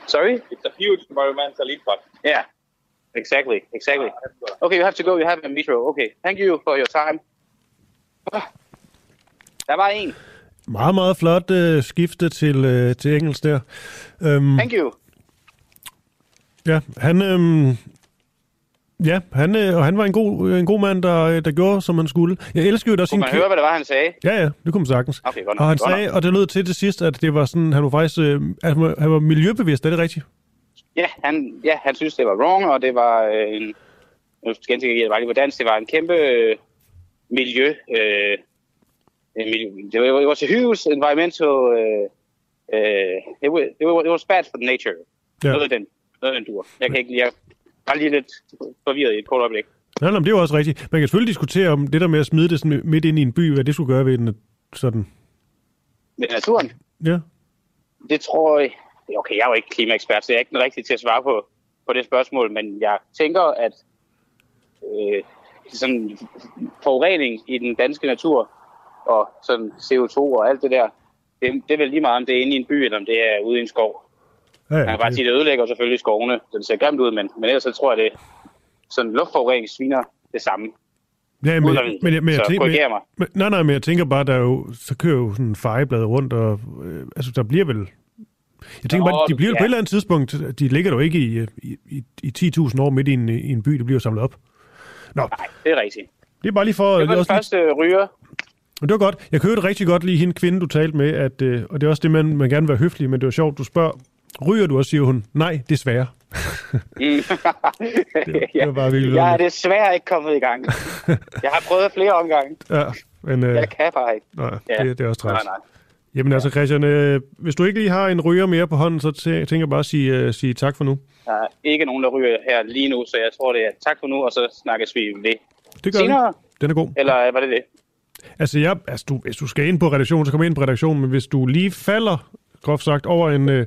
Speaker 14: Sorry?
Speaker 17: It's a huge environmental impact.
Speaker 14: Yeah, exactly, exactly. Okay, you have to go. You have a metro. Okay, thank you for your time. Ah, Der var en.
Speaker 3: Meget, meget flot øh, skifte til, øh, til engelsk der. Øhm,
Speaker 14: Thank you.
Speaker 3: Ja, han, øhm, ja, han, øh, og han var en god, en god mand, der, øh, der gjorde, som han skulle. Jeg elsker jo da
Speaker 14: Kunne
Speaker 3: sin
Speaker 14: man høre, hvad det var, han sagde?
Speaker 3: Ja, ja, det kunne man sagtens.
Speaker 14: Okay, godt nok,
Speaker 3: og han
Speaker 14: godt
Speaker 3: sagde,
Speaker 14: nok.
Speaker 3: og det lød til til sidst, at det var sådan, han var faktisk, øh, at han var, miljøbevidst, er det rigtigt?
Speaker 14: Ja, han, ja, han synes, det var wrong, og det var øh, en... Nu skal jeg ikke, det var lige på dansk. Det var en kæmpe øh, miljø... Øh, det, var, it was a huge environmental... Øh, øh, it, was, it, was, bad for the nature.
Speaker 3: Ja.
Speaker 14: Noget af den, noget af den dur. Jeg kan ikke. Jeg er lige lidt forvirret i et kort øjeblik.
Speaker 3: Nej, nej, det er jo også rigtigt. Man kan selvfølgelig diskutere om det der med at smide det sådan midt ind i en by, hvad det skulle gøre ved den sådan.
Speaker 14: Med naturen,
Speaker 3: Ja.
Speaker 14: det tror jeg... Okay, jeg er jo ikke klimaekspert, så jeg er ikke den rigtige til at svare på, på det spørgsmål, men jeg tænker, at øh, sådan forurening i den danske natur og sådan CO2 og alt det der, det, det er vel lige meget, om det er inde i en by, eller om det er ude i en skov.
Speaker 3: Ja,
Speaker 14: Man kan bare sige, at det ødelægger selvfølgelig skovene, det ser grimt ud, men, men ellers så tror jeg, det sådan luftforurening sviner det samme.
Speaker 3: Ja, men, men, men, jeg tænker, men, men, nej, nej, men jeg tænker bare, der er jo, så kører jo sådan en fejeblad rundt, og øh, altså, der bliver vel... Jeg tænker
Speaker 14: Nå,
Speaker 3: bare, de bliver
Speaker 14: ja.
Speaker 3: på et eller andet tidspunkt, de ligger jo ikke i, i, i, i 10.000 år midt i en, i en by, det bliver jo samlet op. Nå,
Speaker 14: Nej, det er rigtigt.
Speaker 3: det er bare lige for...
Speaker 14: Det var den
Speaker 3: også lige-
Speaker 14: første øh, ryger.
Speaker 3: Men det var godt. Jeg jo rigtig godt lide hende kvinde, du talte med, at, øh, og det er også det, man, man gerne vil være høflig, men det var sjovt, du spørger, ryger du, og siger hun, nej, desværre.
Speaker 14: Mm.
Speaker 3: det var bare virkelig
Speaker 14: jeg er desværre ikke kommet i gang. Jeg har prøvet flere omgange.
Speaker 3: Ja, men øh,
Speaker 14: Jeg kan bare ikke.
Speaker 3: nej,
Speaker 14: Ja.
Speaker 3: det, det er også træls.
Speaker 14: Nej, nej.
Speaker 3: Jamen altså, Christian, øh, hvis du ikke lige har en ryger mere på hånden, så tæ- tænker jeg bare at sige, øh, sige tak for nu.
Speaker 14: Der er ikke nogen, der ryger her lige nu, så jeg tror, det er tak for nu, og så snakkes vi ved
Speaker 3: Det gør
Speaker 14: senere.
Speaker 3: vi. Den er god.
Speaker 14: Eller var det det?
Speaker 3: Altså, jeg, altså du, hvis du skal ind på redaktionen, så kom ind på redaktionen, men hvis du lige falder, groft sagt, over en, øh,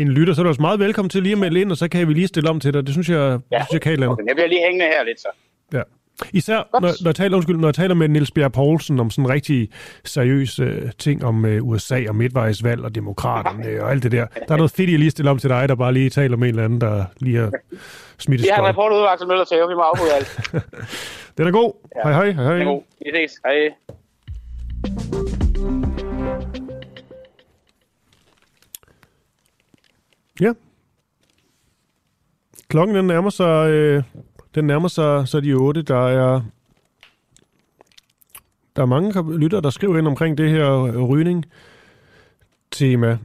Speaker 3: en lytter, så er du også meget velkommen til lige at melde ind, og så kan vi lige stille om til dig. Det synes jeg, ja. det synes jeg kan et eller andet.
Speaker 14: Okay, jeg bliver lige hængende her lidt så.
Speaker 3: Ja. Især når, når, jeg taler, undskyld, når jeg taler med Niels Bjerg Poulsen om sådan rigtig seriøse øh, ting om øh, USA og midtvejsvalg og demokraterne og alt det der. Der er noget fedt, jeg lige stiller om til dig, der bare lige taler med en eller anden, der lige har smidt
Speaker 14: Vi har en
Speaker 3: skøj.
Speaker 14: rapport udvagt til Møller Tæve, vi må afbryde alt.
Speaker 3: Den er god. Ja. Hej hej. hej,
Speaker 14: Den er god. Vi ses. Hej.
Speaker 3: Ja. Klokken den nærmer sig, øh, den nærmer sig så de 8. Der er, der er mange lytter, der skriver ind omkring det her rygning-tema.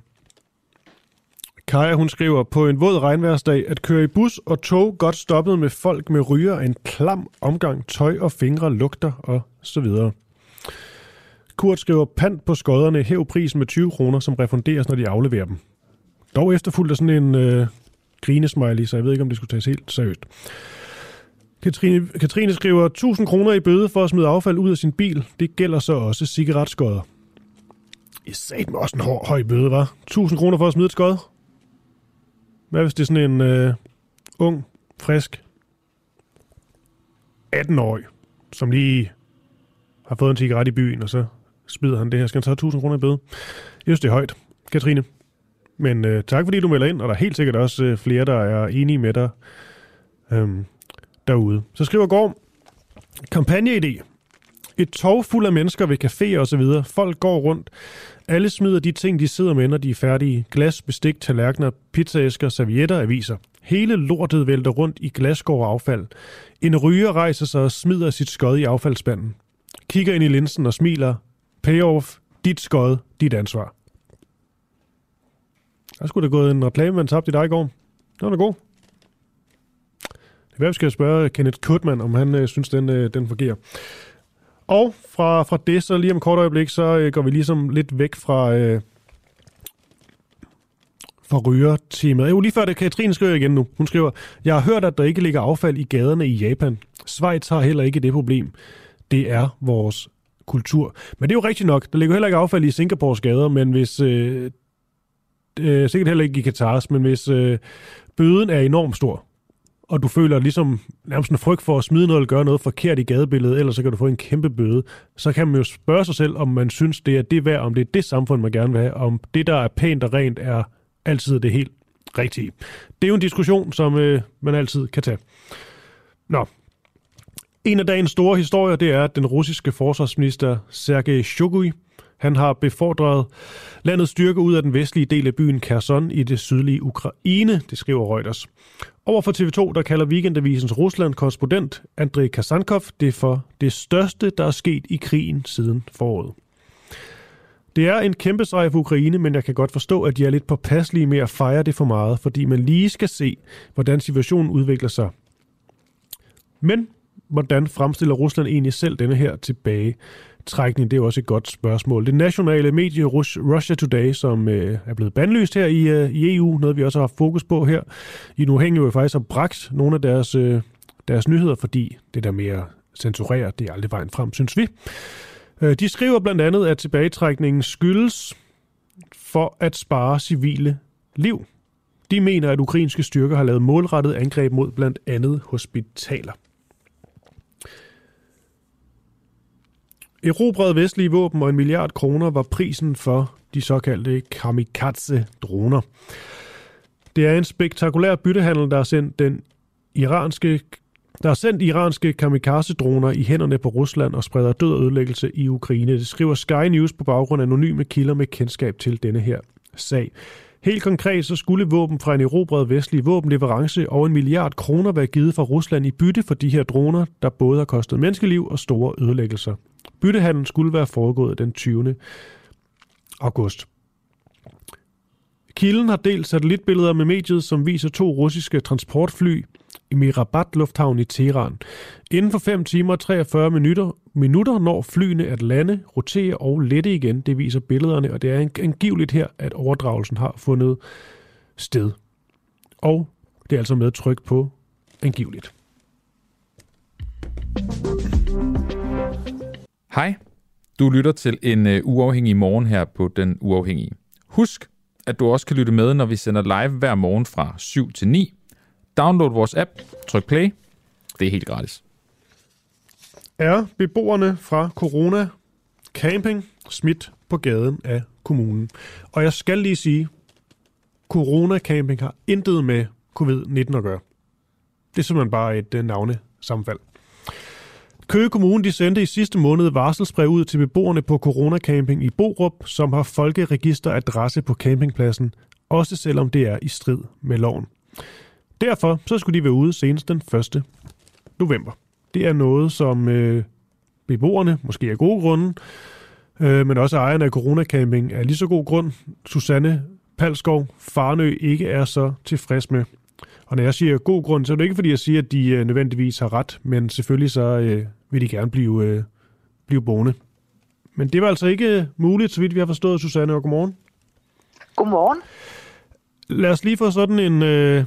Speaker 3: Kaja, hun skriver, på en våd regnværsdag, at køre i bus og tog godt stoppet med folk med ryger en klam omgang tøj og fingre, lugter og så videre. Kurt skriver, pant på skodderne, hæv prisen med 20 kroner, som refunderes, når de afleverer dem. Dog efterfulgt af sådan en øh, grinesmiley, så jeg ved ikke, om det skulle tages helt seriøst. Katrine, Katrine skriver, 1000 kroner i bøde for at smide affald ud af sin bil. Det gælder så også cigaretskodder. I sat med også en høj, høj bøde, var. 1000 kroner for at smide et skod. Hvad hvis det er sådan en øh, ung, frisk 18-årig, som lige har fået en cigaret i byen, og så smider han det her. Skal han så have 1000 kroner i bøde? Jeg synes, det er højt. Katrine. Men øh, tak fordi du melder ind, og der er helt sikkert også øh, flere, der er enige med dig øhm, derude. Så skriver Gorm, kampagneidé. Et tog fuld af mennesker ved caféer osv. Folk går rundt. Alle smider de ting, de sidder med, når de er færdige. Glas, bestik, tallerkener, pizzaæsker, servietter, aviser. Hele lortet vælter rundt i glasgård og affald. En ryger rejser sig og smider sit skod i affaldsspanden. Kigger ind i linsen og smiler. Payoff. Dit skod, dit ansvar. Der skulle da gået en reklame, man tabte i dig i går. Det var da god. Det er, vi skal spørge Kenneth Kutman, om han øh, synes, den, øh, den fungerer. Og fra, fra det, så lige om et kort øjeblik, så øh, går vi ligesom lidt væk fra, øh, fra ryger-temaet. Jo, lige før det, Katrine skriver igen nu. Hun skriver, jeg har hørt, at der ikke ligger affald i gaderne i Japan. Schweiz har heller ikke det problem. Det er vores kultur. Men det er jo rigtigt nok. Der ligger heller ikke affald i Singapores gader, men hvis... Øh, øh, sikkert heller ikke i Katars, men hvis øh, bøden er enormt stor, og du føler ligesom nærmest en frygt for at smide noget eller gøre noget forkert i gadebilledet, eller så kan du få en kæmpe bøde, så kan man jo spørge sig selv, om man synes, det er det værd, om det er det samfund, man gerne vil have, om det, der er pænt og rent, er altid det helt rigtige. Det er jo en diskussion, som øh, man altid kan tage. Nå. En af dagens store historier, det er, at den russiske forsvarsminister Sergej Shoigu, han har befordret landets styrke ud af den vestlige del af byen Kherson i det sydlige Ukraine, det skriver Reuters. Over for TV2, der kalder Weekendavisens Rusland-korrespondent Andrei Kasankov det for det største, der er sket i krigen siden foråret. Det er en kæmpe sejr for Ukraine, men jeg kan godt forstå, at de er lidt påpasselige med at fejre det for meget, fordi man lige skal se, hvordan situationen udvikler sig. Men hvordan fremstiller Rusland egentlig selv denne her tilbage? Trækning, det er jo også et godt spørgsmål. Det nationale medie Russia Today, som øh, er blevet bandlyst her i, øh, i EU, noget vi også har haft fokus på her, i nu hænger jo faktisk har bragt nogle af deres, øh, deres nyheder, fordi det der med at censurere, det er aldrig vejen frem, synes vi. Øh, de skriver blandt andet, at tilbagetrækningen skyldes for at spare civile liv. De mener, at ukrainske styrker har lavet målrettet angreb mod blandt andet hospitaler. Erobrede vestlige våben og en milliard kroner var prisen for de såkaldte kamikaze-droner. Det er en spektakulær byttehandel, der har sendt den iranske der har sendt iranske kamikaze-droner i hænderne på Rusland og spreder død og ødelæggelse i Ukraine. Det skriver Sky News på baggrund af anonyme kilder med kendskab til denne her sag. Helt konkret så skulle våben fra en erobret vestlig våbenleverance og en milliard kroner være givet fra Rusland i bytte for de her droner, der både har kostet menneskeliv og store ødelæggelser. Byttehandlen skulle være foregået den 20. august. Kilden har delt satellitbilleder med mediet, som viser to russiske transportfly i Mirabat Lufthavn i Teheran. Inden for 5 timer og 43 minutter, minutter når flyene at lande, rotere og lette igen. Det viser billederne, og det er angiveligt her, at overdragelsen har fundet sted. Og det er altså med tryk på angiveligt.
Speaker 1: Hej, du lytter til en uh, uafhængig morgen her på Den Uafhængige. Husk, at du også kan lytte med, når vi sender live hver morgen fra 7 til 9. Download vores app, tryk play. Det er helt gratis.
Speaker 3: Er beboerne fra Corona Camping smidt på gaden af kommunen? Og jeg skal lige sige, Corona Camping har intet med covid-19 at gøre. Det er simpelthen bare et øh, uh, navne sammenfald. Køge Kommune de sendte i sidste måned varselsbrev ud til beboerne på Corona Camping i Borup, som har folkeregisteradresse på campingpladsen, også selvom det er i strid med loven. Derfor så skulle de være ude senest den 1. november. Det er noget, som øh, beboerne, måske af gode grunde, øh, men også ejerne af Corona Camping er lige så god grund. Susanne Palskov Farnø ikke er så tilfreds med. Og når jeg siger god grund, så er det ikke fordi, jeg siger, at de øh, nødvendigvis har ret, men selvfølgelig så øh, vil de gerne blive, øh, blive boende. Men det var altså ikke muligt, så vidt vi har forstået, Susanne, og godmorgen.
Speaker 18: Godmorgen.
Speaker 3: Lad os lige få sådan en, øh,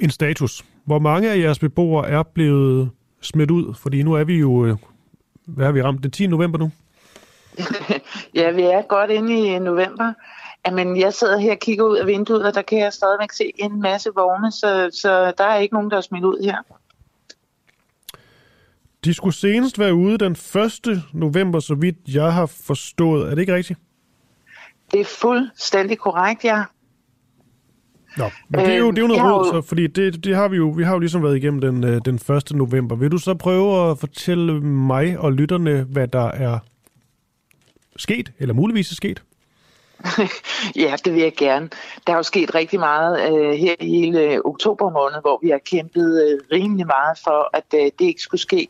Speaker 3: en status. Hvor mange af jeres beboere er blevet smidt ud? Fordi nu er vi jo, øh, hvad har vi ramt, det 10. november nu?
Speaker 18: ja, vi er godt inde i november. Jamen, jeg sidder her og kigger ud af vinduet, og der kan jeg stadigvæk se en masse vogne, så, så der er ikke nogen, der er smidt ud her.
Speaker 3: De skulle senest være ude den 1. november, så vidt jeg har forstået. Er det ikke rigtigt?
Speaker 18: Det er fuldstændig korrekt, ja.
Speaker 3: Nå, men det er jo, det er jo noget råd, så, fordi det, det har vi jo, vi har jo ligesom været igennem den, øh, den 1. november. Vil du så prøve at fortælle mig og lytterne, hvad der er sket, eller muligvis er sket?
Speaker 18: ja, det vil jeg gerne. Der er jo sket rigtig meget øh, her i hele øh, oktober måned, hvor vi har kæmpet øh, rimelig meget for, at øh, det ikke skulle ske.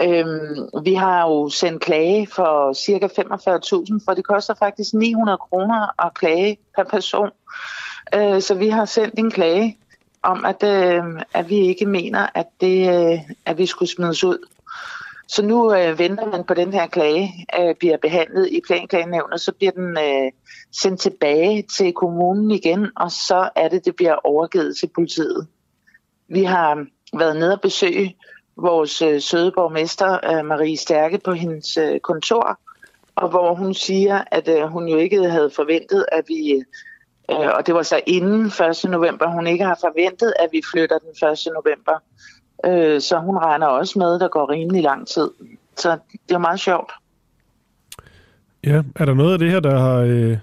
Speaker 18: Øhm, vi har jo sendt klage for cirka 45.000, for det koster faktisk 900 kroner at klage per person. Øh, så vi har sendt en klage om, at, øh, at vi ikke mener, at, det, øh, at vi skulle smides ud. Så nu øh, venter man på, at den her klage øh, bliver behandlet i planklagenævnet, så bliver den øh, sendt tilbage til kommunen igen, og så er det, det bliver overgivet til politiet. Vi har mm, været nede og besøge vores øh, søde borgmester, øh, Marie Stærke, på hendes øh, kontor, og hvor hun siger, at øh, hun jo ikke havde forventet, at vi, øh, og det var så inden 1. november, hun ikke har forventet, at vi flytter den 1. november. Øh, så hun regner også med, at der går rimelig lang tid. Så det er meget sjovt.
Speaker 3: Ja, er der noget af det her, der har, øh,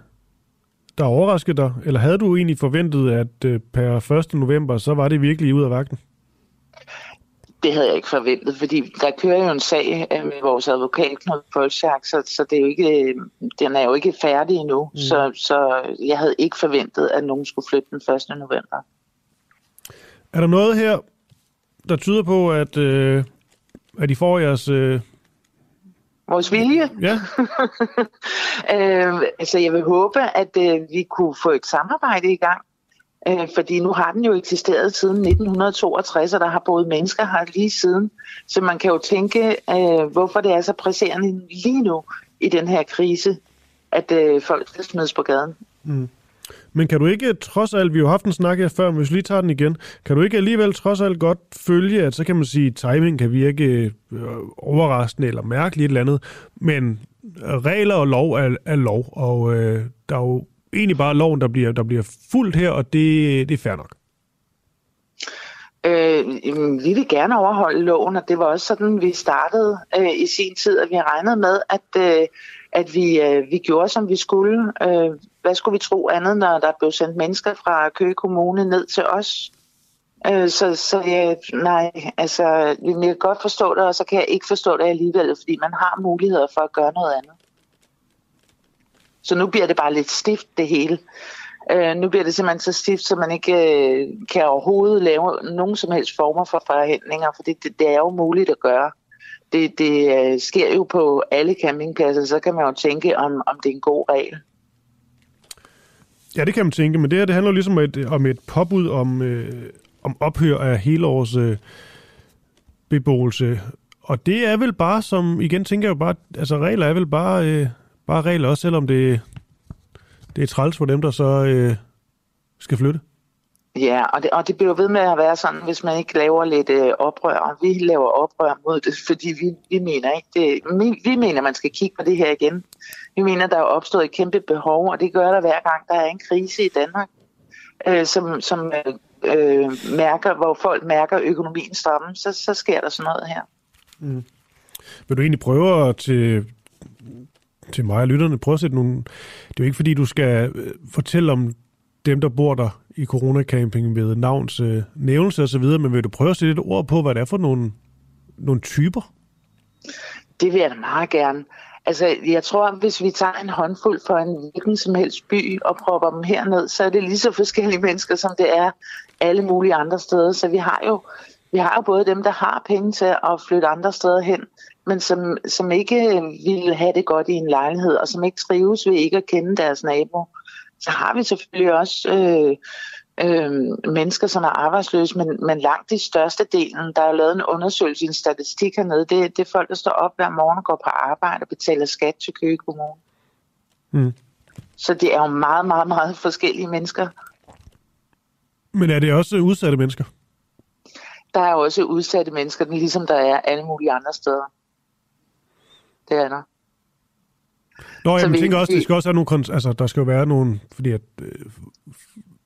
Speaker 3: der har overrasket dig? Eller havde du egentlig forventet, at øh, per 1. november, så var det virkelig ud af vagten?
Speaker 18: Det havde jeg ikke forventet, fordi der kører jo en sag øh, med vores advokat, Knud Polsjak, så, så det er jo ikke, øh, den er jo ikke færdig endnu. Mm. Så, så jeg havde ikke forventet, at nogen skulle flytte den 1. november.
Speaker 3: Er der noget her, der tyder på, at, øh, at I får jeres... Øh...
Speaker 18: Vores vilje?
Speaker 3: Ja.
Speaker 18: øh, altså, jeg vil håbe, at øh, vi kunne få et samarbejde i gang. Øh, fordi nu har den jo eksisteret siden 1962, og der har boet mennesker her lige siden. Så man kan jo tænke, øh, hvorfor det er så presserende lige nu i den her krise, at øh, folk skal smides på gaden.
Speaker 3: Mm. Men kan du ikke, trods alt, vi har haft en snak her før, men hvis vi lige tager den igen, kan du ikke alligevel trods alt godt følge, at så kan man sige, at timing kan virke øh, overraskende eller mærkeligt et eller andet, men regler og lov er, er lov, og øh, der er jo egentlig bare loven, der bliver, der bliver fuldt her, og det, det er fair nok.
Speaker 18: Øh, vi vil gerne overholde loven, og det var også sådan, vi startede øh, i sin tid, at vi regnede med, at, øh, at vi, øh, vi gjorde, som vi skulle. Øh, hvad skulle vi tro andet, når der blev sendt mennesker fra Køge Kommune ned til os? Øh, så, så ja, nej, altså, jeg kan godt forstå det, og så kan jeg ikke forstå det alligevel, fordi man har muligheder for at gøre noget andet. Så nu bliver det bare lidt stift, det hele. Øh, nu bliver det simpelthen så stift, så man ikke øh, kan overhovedet lave nogen som helst former for forhandlinger, for det, det, det er jo muligt at gøre. Det, det øh, sker jo på alle campingpladser, så kan man jo tænke, om, om det er en god regel.
Speaker 3: Ja, det kan man tænke, men det her det handler ligesom om et, om et påbud om, øh, om ophør af helårs øh, beboelse. Og det er vel bare, som igen tænker jeg jo bare, altså regler er vel bare, øh, bare regler også, selvom det, det er træls for dem, der så øh, skal flytte.
Speaker 18: Ja, og det, og det bliver ved med at være sådan, hvis man ikke laver lidt øh, oprør. Og vi laver oprør mod det, fordi vi, vi mener ikke det. Vi, vi mener, man skal kigge på det her igen. Vi mener, der er opstået et kæmpe behov, og det gør der hver gang, der er en krise i Danmark, øh, som, som øh, øh, mærker, hvor folk mærker økonomien stramme, så, så sker der sådan noget her.
Speaker 3: Mm. Vil du egentlig prøve at til, til mig og lytterne, prøve at sætte nogle... Det er jo ikke fordi, du skal øh, fortælle om dem, der bor der i coronacamping ved navns øh, nævnelse og så videre, men vil du prøve at sætte et ord på, hvad det er for nogle, nogle typer?
Speaker 18: Det vil jeg da meget gerne. Altså, jeg tror, hvis vi tager en håndfuld for en hvilken som helst by og propper dem herned, så er det lige så forskellige mennesker, som det er alle mulige andre steder. Så vi har jo, vi har jo både dem, der har penge til at flytte andre steder hen, men som, som ikke vil have det godt i en lejlighed, og som ikke trives ved ikke at kende deres nabo. Så har vi selvfølgelig også øh, øh, mennesker, som er arbejdsløse, men, men langt de største delen, der er lavet en undersøgelse, en statistik hernede, det, det er folk, der står op hver morgen og går på arbejde og betaler skat til Køge Kommune.
Speaker 3: Mm.
Speaker 18: Så det er jo meget, meget, meget forskellige mennesker.
Speaker 3: Men er det også udsatte mennesker?
Speaker 18: Der er også udsatte mennesker, ligesom der er alle mulige andre steder. Det er der.
Speaker 3: Nå, jeg tænker også, det skal også have nogle, altså, der skal jo være nogle, fordi at, øh,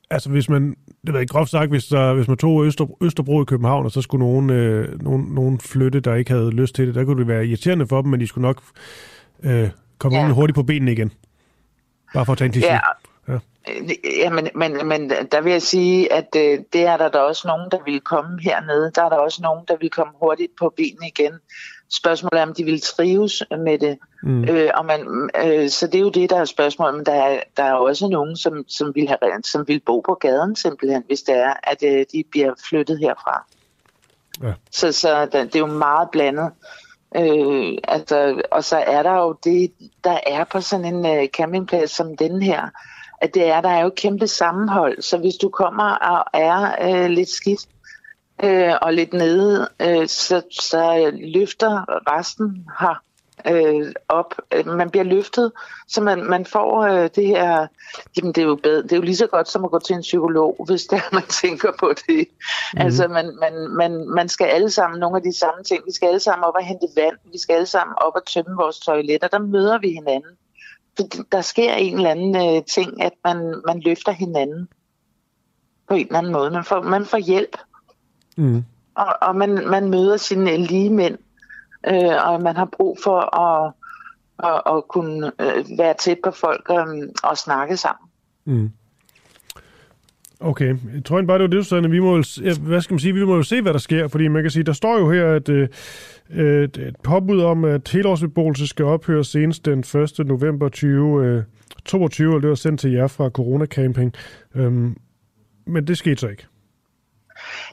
Speaker 3: altså hvis man, det ved ikke groft sagt, hvis, der, hvis man tog Øster, Østerbro i København, og så skulle nogen, øh, nogen, nogen flytte, der ikke havde lyst til det, der kunne det være irriterende for dem, men de skulle nok øh, komme ja. hurtigt på benene igen. Bare for at tage en
Speaker 18: ja. Ja. Ja, men, men, men der vil jeg sige, at øh, det er der, der også nogen, der vil komme hernede. Der er der også nogen, der vil komme hurtigt på benene igen. Spørgsmålet er, om de vil trives med det. Mm. Øh, og man, øh, så det er jo det, der er spørgsmålet. Men der er, der er også nogen, som, som, vil have, som vil bo på gaden simpelthen, hvis det er, at øh, de bliver flyttet herfra. Ja. Så, så der, det er jo meget blandet. Øh, altså, og så er der jo det, der er på sådan en øh, campingplads som den her, at det er, der er jo kæmpe sammenhold. Så hvis du kommer og er øh, lidt skidt, øh, og lidt nede, øh, så, så løfter resten her øh, op. Man bliver løftet, så man, man får øh, det her... Jamen, det er, jo bedre. det er jo lige så godt som at gå til en psykolog, hvis det er, man tænker på det. Mm. Altså, man, man, man, man skal alle sammen nogle af de samme ting. Vi skal alle sammen op og hente vand. Vi skal alle sammen op og tømme vores toiletter. Der møder vi hinanden. Der sker en eller anden øh, ting, at man, man løfter hinanden på en eller anden måde. Man får, man får hjælp.
Speaker 3: Mm.
Speaker 18: Og, og man, man møder sine lige mænd, øh, og man har brug for at, at, at kunne øh, være tæt på folk og, og snakke sammen.
Speaker 3: Mm. Okay, jeg tror bare, det var det, du sagde. Vi må jo, hvad skal man sige, vi må jo se, hvad der sker, fordi man kan sige, der står jo her, at øh, et, et påbud om, at helårsbeboelse skal ophøre senest den 1. november 2022, og det var sendt til jer fra Corona Camping. Øhm, men det skete så ikke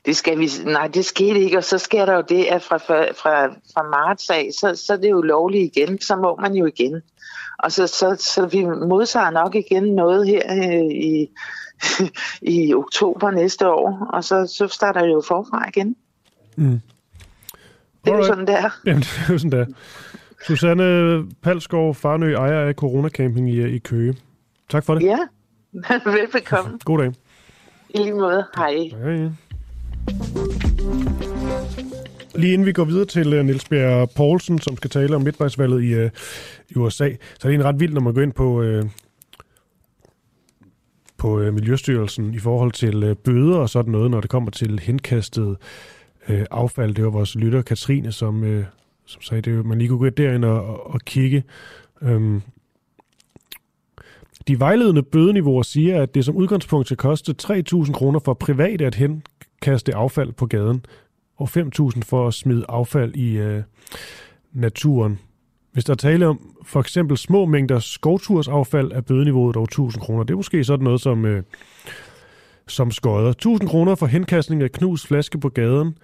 Speaker 18: det skal vi, nej, det skete ikke, og så sker der jo det, at fra, fra, fra marts af, så, så er det jo lovligt igen, så må man jo igen. Og så, så, så vi modtager nok igen noget her øh, i, i oktober næste år, og så, så starter det jo forfra igen.
Speaker 3: Mm.
Speaker 18: Det er jo sådan, det er.
Speaker 3: Jamen, det er jo sådan, det er. Susanne Palskov, Farnø, ejer af Corona Camping i, i Køge. Tak for det.
Speaker 18: Ja, velbekomme.
Speaker 3: God dag.
Speaker 18: I lige måde. Hej.
Speaker 3: Hej. Lige inden vi går videre til uh, Niels Bjerg Poulsen, som skal tale om midtvejsvalget i, uh, i USA, så er det en ret vildt, når man går ind på, uh, på uh, Miljøstyrelsen i forhold til uh, bøder og sådan noget, når det kommer til henkastet uh, affald. Det var vores lytter Katrine, som, uh, som sagde, det, man lige kunne gå derind og, og, og kigge. Um, de vejledende bødeniveauer siger, at det som udgangspunkt skal koste 3.000 kroner for private at kaste affald på gaden, og 5.000 for at smide affald i øh, naturen. Hvis der er tale om for eksempel små mængder skovtursaffald, er bødeniveauet dog 1.000 kroner. Det er måske sådan noget som, øh, som skøder. 1.000 kroner for henkastning af knust flaske på gaden.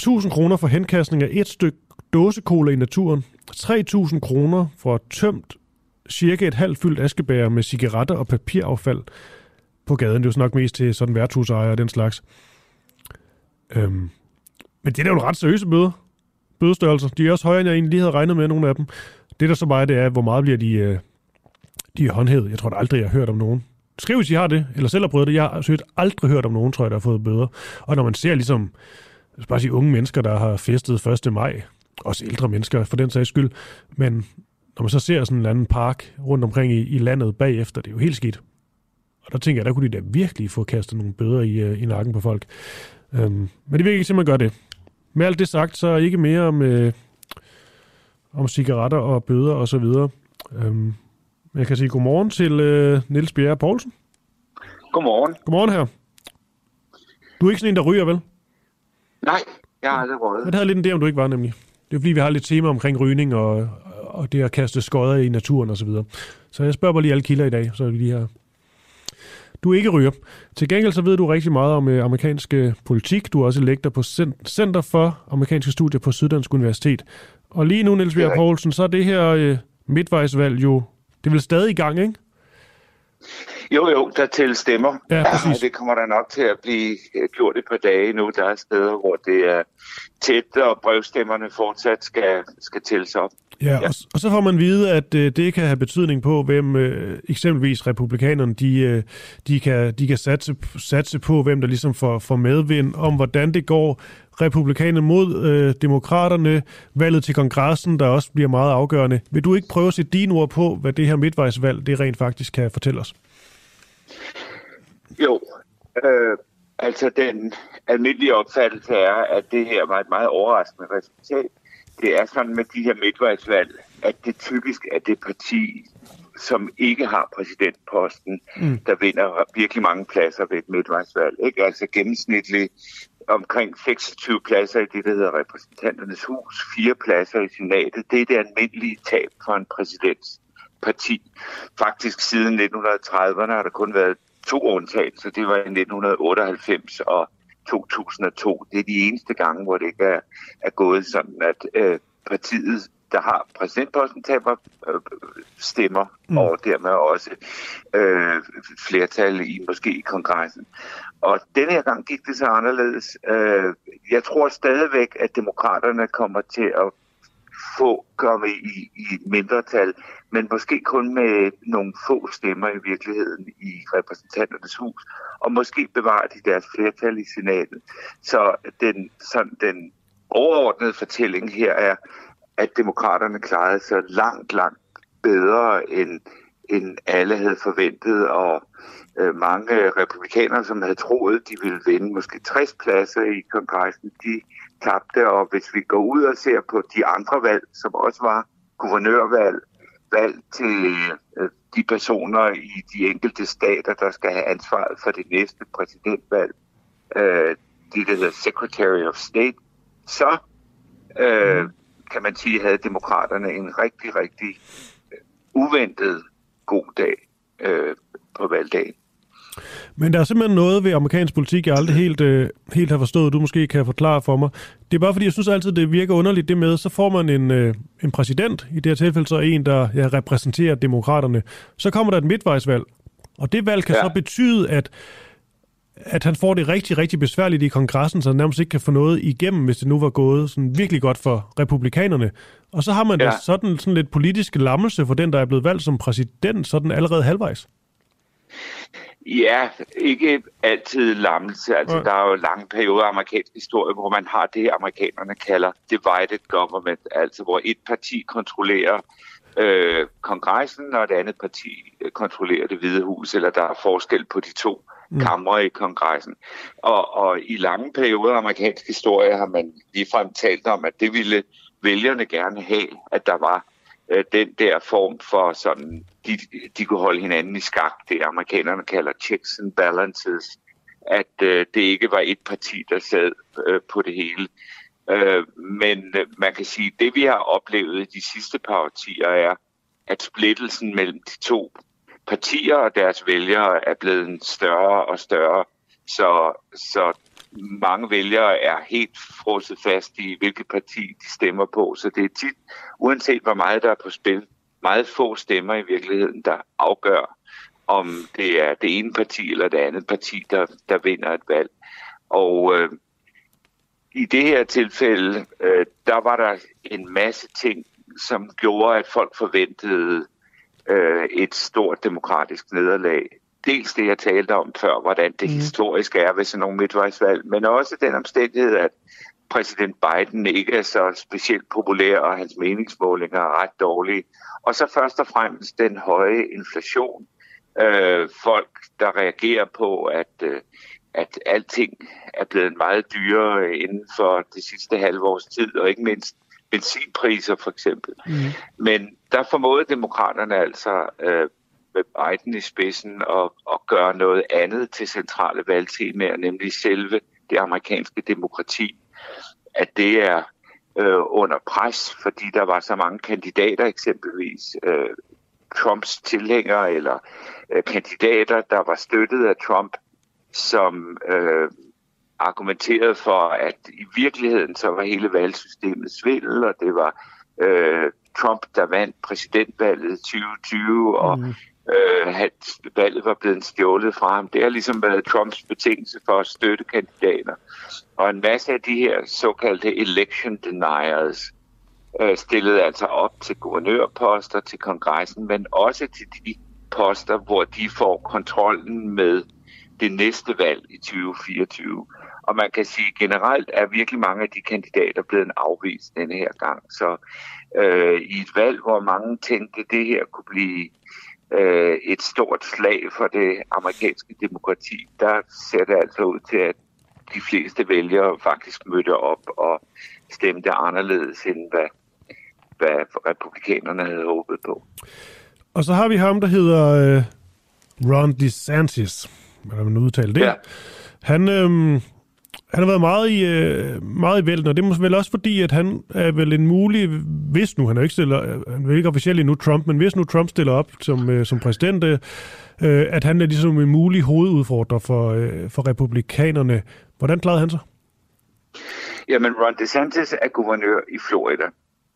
Speaker 3: 1.000 kroner for henkastning af et stykke dåsekola i naturen. 3.000 kroner for tømt cirka et halvt fyldt askebær med cigaretter og papiraffald på gaden. Det er jo nok mest til sådan værtshusejere og den slags. Øhm, men det er da jo ret seriøse bøder. Bødestørrelser. De er også højere, end jeg egentlig lige havde regnet med, nogle af dem. Det der så bare det er, hvor meget bliver de, øh, de håndhævet. Jeg tror da aldrig, jeg har hørt om nogen. Skriv, hvis I har det, eller selv har prøvet det. Jeg har søgt aldrig hørt om nogen, tror jeg, der har fået bøder. Og når man ser ligesom, jeg bare sige, unge mennesker, der har festet 1. maj, også ældre mennesker for den sags skyld, men når man så ser sådan en eller anden park rundt omkring i, i landet bagefter, det er jo helt skidt. Og der tænker jeg, der kunne de da virkelig få kastet nogle bøder i, øh, i nakken på folk. Øhm, men det virker ikke til, at man gør det. Med alt det sagt, så ikke mere om, øh, om cigaretter og bøder og så videre. Øhm, jeg kan sige godmorgen til øh, Niels Bjerre Poulsen.
Speaker 19: Godmorgen.
Speaker 3: Godmorgen her. Du er ikke sådan en, der ryger, vel?
Speaker 19: Nej, jeg har aldrig røget.
Speaker 3: Men det havde lidt en idé, om du ikke var nemlig. Det er fordi, vi har lidt tema omkring rygning og, og det at kaste skodder i naturen og så videre. Så jeg spørger bare lige alle kilder i dag, så vi lige har du ikke ryger. Til gengæld så ved du rigtig meget om øh, amerikansk øh, politik. Du er også lektor på Center for Amerikanske Studier på Syddansk Universitet. Og lige nu, Niels Bjerg Poulsen, så er det her øh, midtvejsvalg jo, det er vel stadig i gang, ikke?
Speaker 19: Jo, jo, der til stemmer.
Speaker 3: Ja, præcis.
Speaker 19: Det kommer der nok til at blive øh, gjort et par dage nu. Der er steder, hvor det er tæt, og brevstemmerne fortsat skal, skal tælles op.
Speaker 3: Ja, ja. Og, og så får man vide, at øh, det kan have betydning på, hvem øh, eksempelvis republikanerne, de, øh, de kan, de kan satse, satse på, hvem der ligesom får, får medvind, om hvordan det går republikanerne mod øh, demokraterne, valget til kongressen, der også bliver meget afgørende. Vil du ikke prøve at sætte dine ord på, hvad det her midtvejsvalg, det rent faktisk kan fortælle os?
Speaker 19: Jo, øh, altså den almindelige opfattelse er, at det her var et meget overraskende resultat. Det er sådan med de her midtvejsvalg, at det typisk er det parti, som ikke har præsidentposten, mm. der vinder virkelig mange pladser ved et midtvejsvalg. Ikke? Altså gennemsnitligt omkring 26 pladser i det, der hedder repræsentanternes hus, fire pladser i senatet. Det er det almindelige tab for en præsidentsparti. Faktisk siden 1930'erne har der kun været to undtagelser. Det var i 1998 og 2002. Det er de eneste gange, hvor det ikke er, er gået sådan, at øh, partiet, der har præsidentposten, taber øh, stemmer, mm. og dermed også øh, flertal i måske i kongressen. Og denne her gang gik det så anderledes. Øh, jeg tror stadigvæk, at demokraterne kommer til at få komme i, i et mindretal, men måske kun med nogle få stemmer i virkeligheden i repræsentanternes hus, og måske bevarer de deres flertal i senatet. Så den, sådan, den overordnede fortælling her er, at demokraterne klarede sig langt, langt bedre end, end alle havde forventet, og øh, mange republikanere, som havde troet, de ville vinde måske 60 pladser i kongressen, de tabte, og hvis vi går ud og ser på de andre valg, som også var guvernørvalg, valg til øh, de personer i de enkelte stater, der skal have ansvaret for det næste præsidentvalg, øh, det der hedder Secretary of State, så øh, kan man sige, havde demokraterne en rigtig, rigtig øh, uventet god dag øh, på valgdagen.
Speaker 3: Men der er simpelthen noget ved amerikansk politik, jeg aldrig helt, øh, helt har forstået, du måske kan forklare for mig. Det er bare fordi, jeg synes altid, det virker underligt det med, så får man en, øh, en præsident, i det her tilfælde så en, der ja, repræsenterer demokraterne. Så kommer der et midtvejsvalg, og det valg kan ja. så betyde, at at han får det rigtig, rigtig besværligt i kongressen, så han nærmest ikke kan få noget igennem, hvis det nu var gået sådan virkelig godt for republikanerne. Og så har man ja. da sådan, sådan lidt politisk lammelse for den, der er blevet valgt som præsident, sådan allerede halvvejs.
Speaker 19: Ja, ikke altid lammelse. Altså, ja. Der er jo lange perioder af amerikansk historie, hvor man har det, amerikanerne kalder divided government, altså hvor et parti kontrollerer øh, kongressen, og det andet parti kontrollerer det hvide hus, eller der er forskel på de to mm. kamre i kongressen. Og, og i lange perioder af amerikansk historie har man ligefrem talt om, at det ville vælgerne gerne have, at der var øh, den der form for sådan, de, de kunne holde hinanden i skak, det amerikanerne kalder checks and balances, at øh, det ikke var et parti, der sad øh, på det hele. Øh, men øh, man kan sige, at det vi har oplevet de sidste par årtier er, at splittelsen mellem de to partier og deres vælgere er blevet større og større. Så, så mange vælgere er helt frosset fast i, hvilket parti de stemmer på. Så det er tit, uanset hvor meget der er på spil, meget få stemmer i virkeligheden, der afgør, om det er det ene parti eller det andet parti, der, der vinder et valg. Og øh, i det her tilfælde, øh, der var der en masse ting, som gjorde, at folk forventede øh, et stort demokratisk nederlag. Dels det, jeg talte om før, hvordan det mm. historisk er ved sådan nogle midtvejsvalg, men også den omstændighed, at præsident Biden ikke er så specielt populær, og hans meningsmålinger er ret dårlige. Og så først og fremmest den høje inflation. Øh, folk, der reagerer på, at, øh, at alting er blevet meget dyrere inden for det sidste halve års tid, og ikke mindst benzinpriser for eksempel. Mm. Men der formåede demokraterne altså øh, med Biden i spidsen og, og gøre noget andet til centrale valgtemaer, nemlig selve det amerikanske demokrati. At det er øh, under pres, fordi der var så mange kandidater eksempelvis. Øh, Trumps tilhængere eller øh, kandidater, der var støttet af Trump, som øh, argumenterede for, at i virkeligheden så var hele valgsystemet svindel, og det var øh, Trump, der vandt præsidentvalget 2020, og mm øh, at valget var blevet stjålet fra ham. Det har ligesom været Trumps betingelse for at støtte kandidater. Og en masse af de her såkaldte election deniers øh, stillede altså op til guvernørposter, til kongressen, men også til de poster, hvor de får kontrollen med det næste valg i 2024. Og man kan sige, generelt er virkelig mange af de kandidater blevet afvist denne her gang. Så øh, i et valg, hvor mange tænkte, at det her kunne blive øh, et stort slag for det amerikanske demokrati, der ser det altså ud til, at de fleste vælgere faktisk mødte op og stemte anderledes end hvad, hvad republikanerne havde håbet på.
Speaker 3: Og så har vi ham, der hedder øh, Ron DeSantis, hvordan man udtaler det. Ja. Han, øh, han har været meget i, øh, meget i vælden, og det er vel også fordi, at han er vel en mulig, hvis nu, han er ikke stiller, han er ikke officielt endnu Trump, men hvis nu Trump stiller op som, øh, som præsident, øh, at han er ligesom en mulig hovedudfordrer for, øh, for republikanerne. Hvordan klarede han sig?
Speaker 19: Jamen, Ron DeSantis er guvernør i Florida,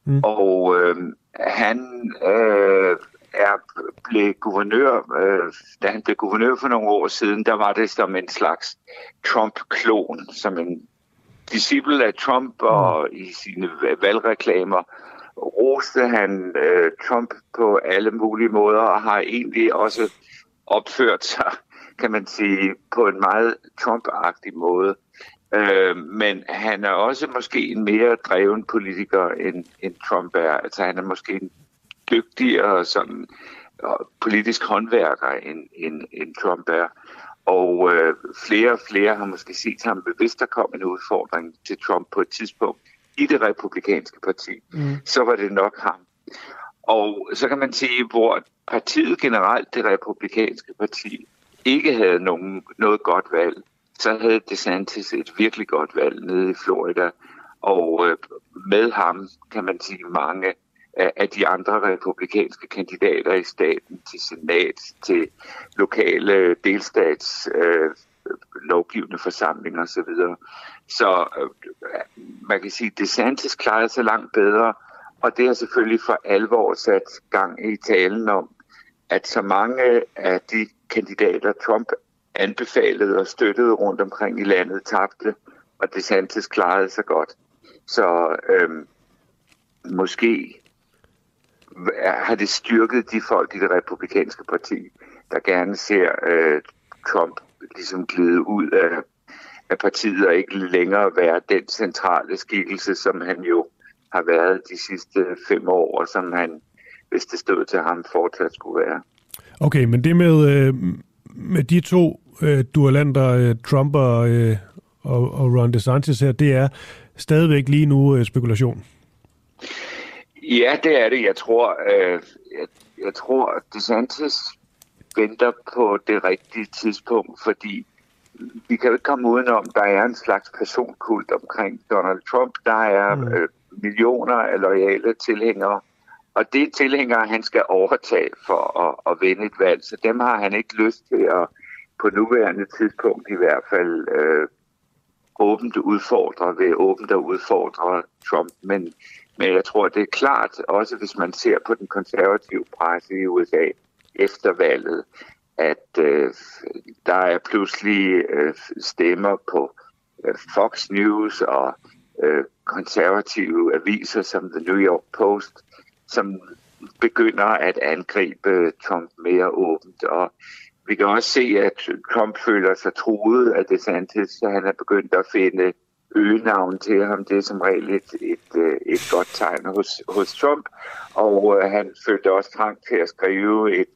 Speaker 19: mm. og øh, han øh, er blev guvernør, øh, da han blev guvernør for nogle år siden, der var det som en slags Trump-klon, som en disciple af Trump, og i sine valgreklamer roste han øh, Trump på alle mulige måder, og har egentlig også opført sig, kan man sige, på en meget Trump-agtig måde. Øh, men han er også måske en mere dreven politiker, end, end Trump er. Altså han er måske en dygtigere sådan, politisk håndværker, end, end, end Trump er. Og øh, flere og flere har måske set ham, hvis der kom en udfordring til Trump på et tidspunkt i det republikanske parti, mm. så var det nok ham. Og så kan man sige, hvor partiet generelt, det republikanske parti, ikke havde nogen, noget godt valg, så havde DeSantis et virkelig godt valg nede i Florida. Og øh, med ham kan man sige mange af, de andre republikanske kandidater i staten til senat, til lokale delstats øh, lovgivende forsamlinger osv. Så, så øh, man kan sige, at DeSantis klarede sig langt bedre, og det har selvfølgelig for alvor sat gang i talen om, at så mange af de kandidater, Trump anbefalede og støttede rundt omkring i landet, tabte, og DeSantis klarede sig godt. Så øhm, måske har det styrket de folk i det republikanske parti, der gerne ser øh, Trump ligesom glide ud af, af partiet og ikke længere være den centrale skikkelse, som han jo har været de sidste fem år, og som han, hvis det stod til ham, fortsat skulle være.
Speaker 3: Okay, men det med, øh, med de to øh, duellanter, øh, Trump og, øh, og, og Ron DeSantis her, det er stadigvæk lige nu øh, spekulation.
Speaker 19: Ja, det er det. Jeg tror, øh, jeg, jeg tror, at DeSantis venter på det rigtige tidspunkt, fordi vi kan jo ikke komme udenom, der er en slags personkult omkring Donald Trump. Der er mm. øh, millioner af loyale tilhængere, og det er tilhængere, han skal overtage for at, at vinde et valg. Så dem har han ikke lyst til at på nuværende tidspunkt i hvert fald øh, åbent udfordre ved åbent at udfordre Trump. Men, men jeg tror, det er klart, også hvis man ser på den konservative presse i USA efter valget, at øh, der er pludselig øh, stemmer på øh, Fox News og øh, konservative aviser som The New York Post, som begynder at angribe Trump mere åbent. Og vi kan også se, at Trump føler sig truet af DeSantis, så han er begyndt at finde øgenavn til ham. Det er som regel et, et, øh, et godt tegn hos, hos Trump. Og øh, han følte også trang til at skrive et,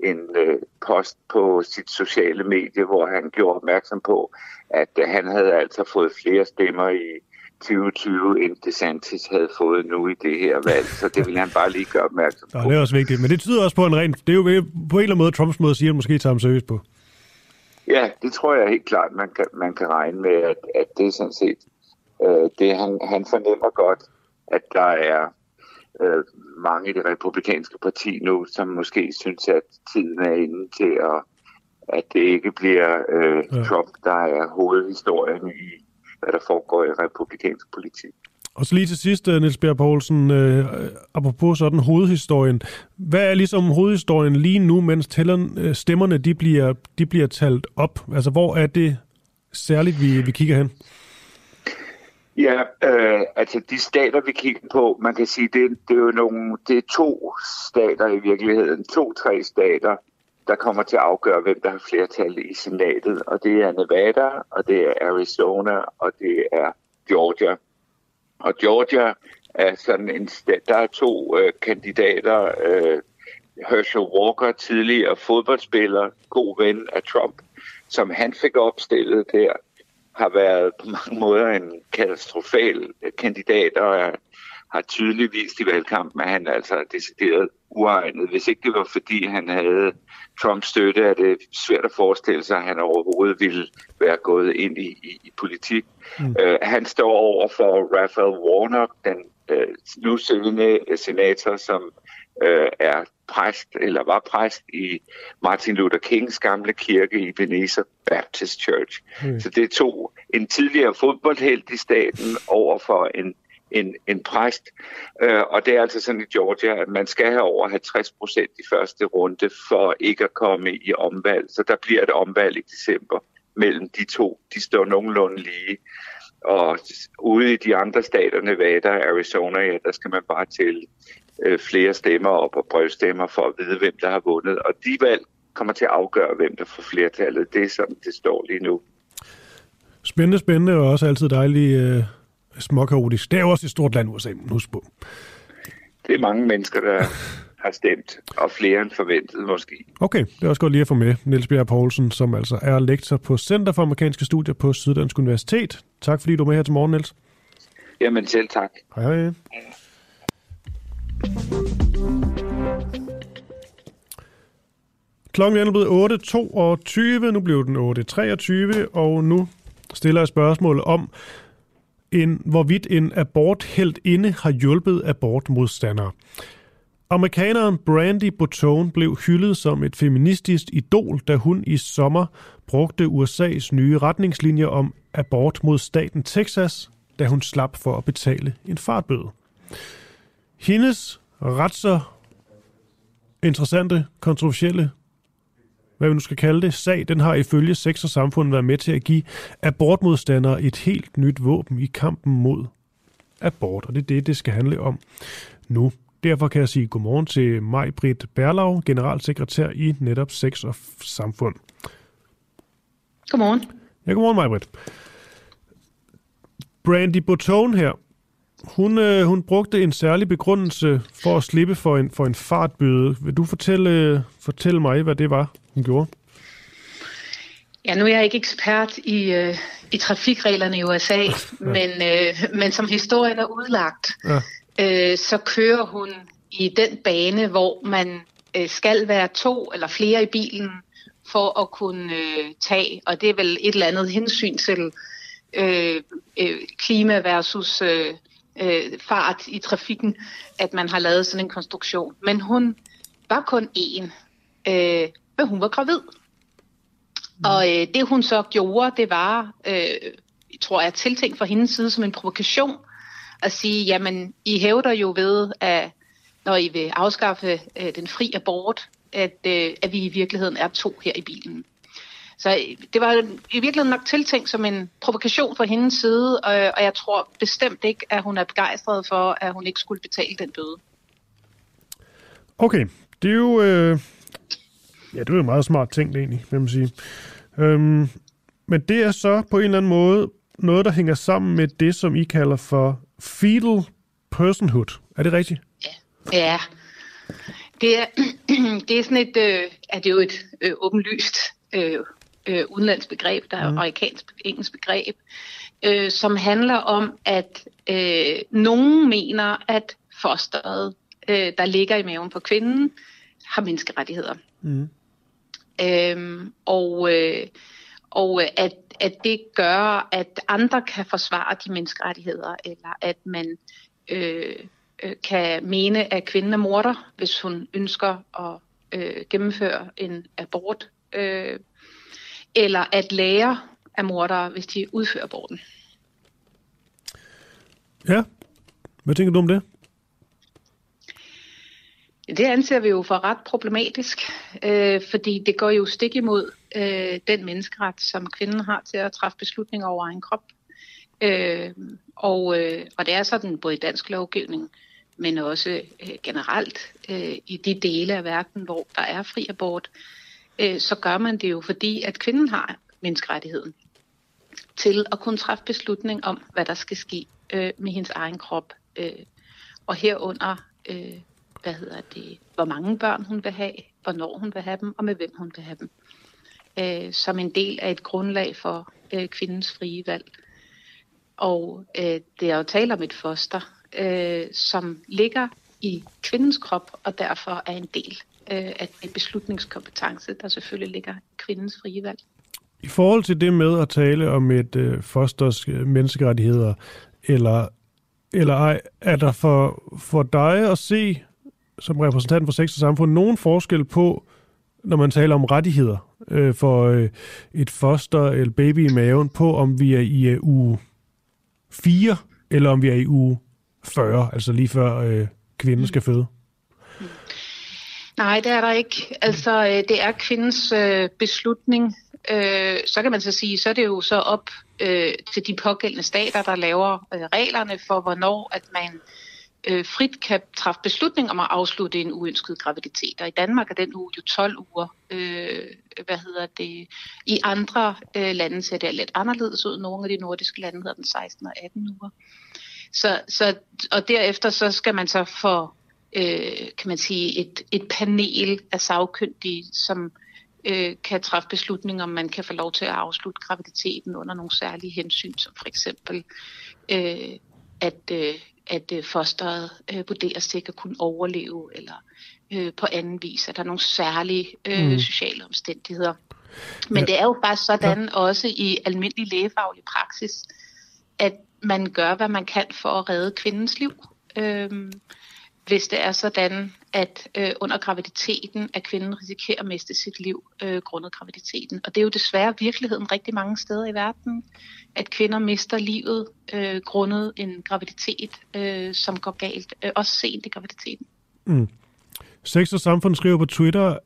Speaker 19: en øh, post på sit sociale medie, hvor han gjorde opmærksom på, at øh, han havde altså fået flere stemmer i 2020, end DeSantis havde fået nu i det her valg. Så det vil han bare lige gøre opmærksom på.
Speaker 3: Ja, det er også vigtigt. Men det tyder også på en ren... Det er jo på en eller anden måde Trumps måde at sige, at han måske tager ham seriøst på.
Speaker 19: Ja, det tror jeg helt klart, man kan, man kan regne med, at, at det er sådan set øh, det. Han, han fornemmer godt, at der er øh, mange i det republikanske parti nu, som måske synes, at tiden er inde til, at, at det ikke bliver øh, ja. Trump, der er hovedhistorien i hvad der foregår i republikansk politik.
Speaker 3: Og så lige til sidst, øh, Niels Bjerg Poulsen, øh, apropos sådan hovedhistorien. Hvad er ligesom hovedhistorien lige nu, mens tællerne, øh, stemmerne de bliver, de bliver talt op? Altså, hvor er det særligt, vi, vi kigger hen?
Speaker 19: Ja, øh, altså de stater, vi kigger på, man kan sige, det, det er jo nogle, det er to stater i virkeligheden, to-tre stater, der kommer til at afgøre, hvem der har flertal i senatet. Og det er Nevada, og det er Arizona, og det er Georgia. Og Georgia er sådan en stat, der er to øh, kandidater. Øh, Herschel Walker, tidligere fodboldspiller, god ven af Trump, som han fik opstillet der, har været på mange måder en katastrofal kandidat og er har tydeligt vist i valgkampen, at han altså er decideret uegnet. Hvis ikke det var fordi, han havde Trumps støtte, er det svært at forestille sig, at han overhovedet ville være gået ind i, i, i politik. Mm. Uh, han står over for Raphael Warnock, den uh, nu siddende senator, som uh, er præst, eller var præst i Martin Luther Kings gamle kirke i Ebenezer Baptist Church. Mm. Så det tog en tidligere fodboldhelt i staten over for en en, en præst. Øh, og det er altså sådan i Georgia, at man skal have over 50 procent i første runde for ikke at komme i omvalg. Så der bliver et omvalg i december mellem de to. De står nogenlunde lige. Og ude i de andre stater, Nevada og Arizona, ja, der skal man bare til øh, flere stemmer op og brevstemmer for at vide, hvem der har vundet. Og de valg kommer til at afgøre, hvem der får flertallet. Det er sådan, det står lige nu.
Speaker 3: Spændende, spændende og også altid dejligt øh, småkaotisk. Det er jo også et stort land, USA, husk på.
Speaker 19: Det er mange mennesker, der har stemt, og flere end forventet måske.
Speaker 3: Okay, det er også godt lige at få med. Niels Bjerg Poulsen, som altså er lektor på Center for Amerikanske Studier på Syddansk Universitet. Tak fordi du er med her til morgen, Niels.
Speaker 19: Jamen selv tak.
Speaker 3: Hej hej. Klokken er blevet 8.22, nu blev den 8.23, og nu stiller jeg spørgsmål om, en, hvorvidt en abort helt inde har hjulpet abortmodstandere. Amerikaneren Brandy Botone blev hyldet som et feministisk idol, da hun i sommer brugte USA's nye retningslinjer om abort mod staten Texas, da hun slap for at betale en fartbøde. Hendes ret så interessante, kontroversielle, hvad vi nu skal kalde det, sag, den har ifølge Sex og Samfund været med til at give abortmodstandere et helt nyt våben i kampen mod abort, og det er det, det skal handle om nu. Derfor kan jeg sige godmorgen til mig, Britt Berlau, generalsekretær i netop Sex og Samfund.
Speaker 20: Godmorgen.
Speaker 3: Ja, godmorgen, mig, Britt. Brandy Botone her, hun, øh, hun brugte en særlig begrundelse for at slippe for en, for en fartbøde. Vil du fortælle, fortælle mig, hvad det var, hun gjorde?
Speaker 20: Ja, nu er jeg ikke ekspert i, øh, i trafikreglerne i USA, ja. men, øh, men som historien er udlagt, ja. øh, så kører hun i den bane, hvor man øh, skal være to eller flere i bilen for at kunne øh, tage, og det er vel et eller andet hensyn til øh, øh, klima versus øh, øh, fart i trafikken, at man har lavet sådan en konstruktion. Men hun var kun én, øh, men hun var gravid. Mm. Og øh, det hun så gjorde, det var, øh, tror jeg, tiltænkt fra hendes side som en provokation, at sige, jamen, I hævder jo ved, at når I vil afskaffe øh, den fri abort, at, øh, at vi i virkeligheden er to her i bilen. Så øh, det var i virkeligheden nok tiltænkt som en provokation fra hendes side, og, og jeg tror bestemt ikke, at hun er begejstret for, at hun ikke skulle betale den bøde.
Speaker 3: Okay, det er jo, øh, ja, det er jo meget smart ting egentlig, vil man sige. Øhm, men det er så på en eller anden måde noget, der hænger sammen med det, som I kalder for fetal personhood. Er det rigtigt?
Speaker 20: Ja, ja. Det er, det er sådan et, øh, er det jo et øh, åbenlyst øh, øh, udenlandsk begreb, der er mm. amerikansk engelsk begreb, øh, som handler om, at øh, nogen mener, at fosteret, øh, der ligger i maven på kvinden, har menneskerettigheder. Mm. Øhm, og øh, og at, at det gør, at andre kan forsvare de menneskerettigheder, eller at man øh, øh, kan mene, at kvinden er morder, hvis hun ønsker at øh, gennemføre en abort. Øh, eller at lære af mordere, hvis de udfører aborten.
Speaker 3: Ja, hvad tænker du om det?
Speaker 20: Det anser vi jo for ret problematisk, øh, fordi det går jo stik imod øh, den menneskeret, som kvinden har til at træffe beslutninger over en krop. Øh, og, øh, og det er sådan både i dansk lovgivning, men også øh, generelt øh, i de dele af verden, hvor der er fri abort, øh, Øh, så gør man det jo fordi, at kvinden har menneskerettigheden til at kunne træffe beslutning om, hvad der skal ske øh, med hendes egen krop. Øh, og herunder, øh, hvad hedder det, hvor mange børn hun vil have, hvornår hun vil have dem, og med hvem hun vil have dem. Øh, som en del af et grundlag for øh, kvindens frie valg. Og øh, det er jo tale om et foster, øh, som ligger i kvindens krop, og derfor er en del øh, af en beslutningskompetence, der selvfølgelig ligger i kvindens frie valg.
Speaker 3: I forhold til det med at tale om et øh, fosters øh, menneskerettigheder, eller, eller ej, er der for, for dig at se, som repræsentant for sex og samfund, nogen forskel på, når man taler om rettigheder øh, for øh, et foster eller baby i maven, på om vi er i øh, uge 4, eller om vi er i uge 40, altså lige før øh, kvinden skal føde?
Speaker 20: Nej, det er der ikke. Altså, øh, det er kvindens øh, beslutning. Øh, så kan man så sige, så er det jo så op øh, til de pågældende stater, der laver øh, reglerne for, hvornår at man øh, frit kan træffe beslutning om at afslutte en uønsket graviditet. Og i Danmark er den uge jo 12 uger. Øh, hvad hedder det? I andre øh, lande ser det lidt anderledes ud. Nogle af de nordiske lande hedder den 16 og 18 uger. Så, så, og derefter så skal man så få øh, kan man sige, et, et panel af sagkyndige, som øh, kan træffe beslutninger, om man kan få lov til at afslutte graviditeten under nogle særlige hensyn, som for eksempel, øh, at, øh, at øh, fosteret øh, vurderes til at kunne overleve, eller øh, på anden vis, at der er nogle særlige øh, mm. sociale omstændigheder. Men ja. det er jo bare sådan ja. også i almindelig lægefaglig praksis, at man gør, hvad man kan for at redde kvindens liv. Øh, hvis det er sådan, at øh, under graviditeten, at kvinden risikerer at miste sit liv øh, grundet graviditeten. Og det er jo desværre virkeligheden rigtig mange steder i verden, at kvinder mister livet øh, grundet en graviditet, øh, som går galt, øh, også sent i graviditeten.
Speaker 3: Mm. Sex og Samfund skriver på Twitter,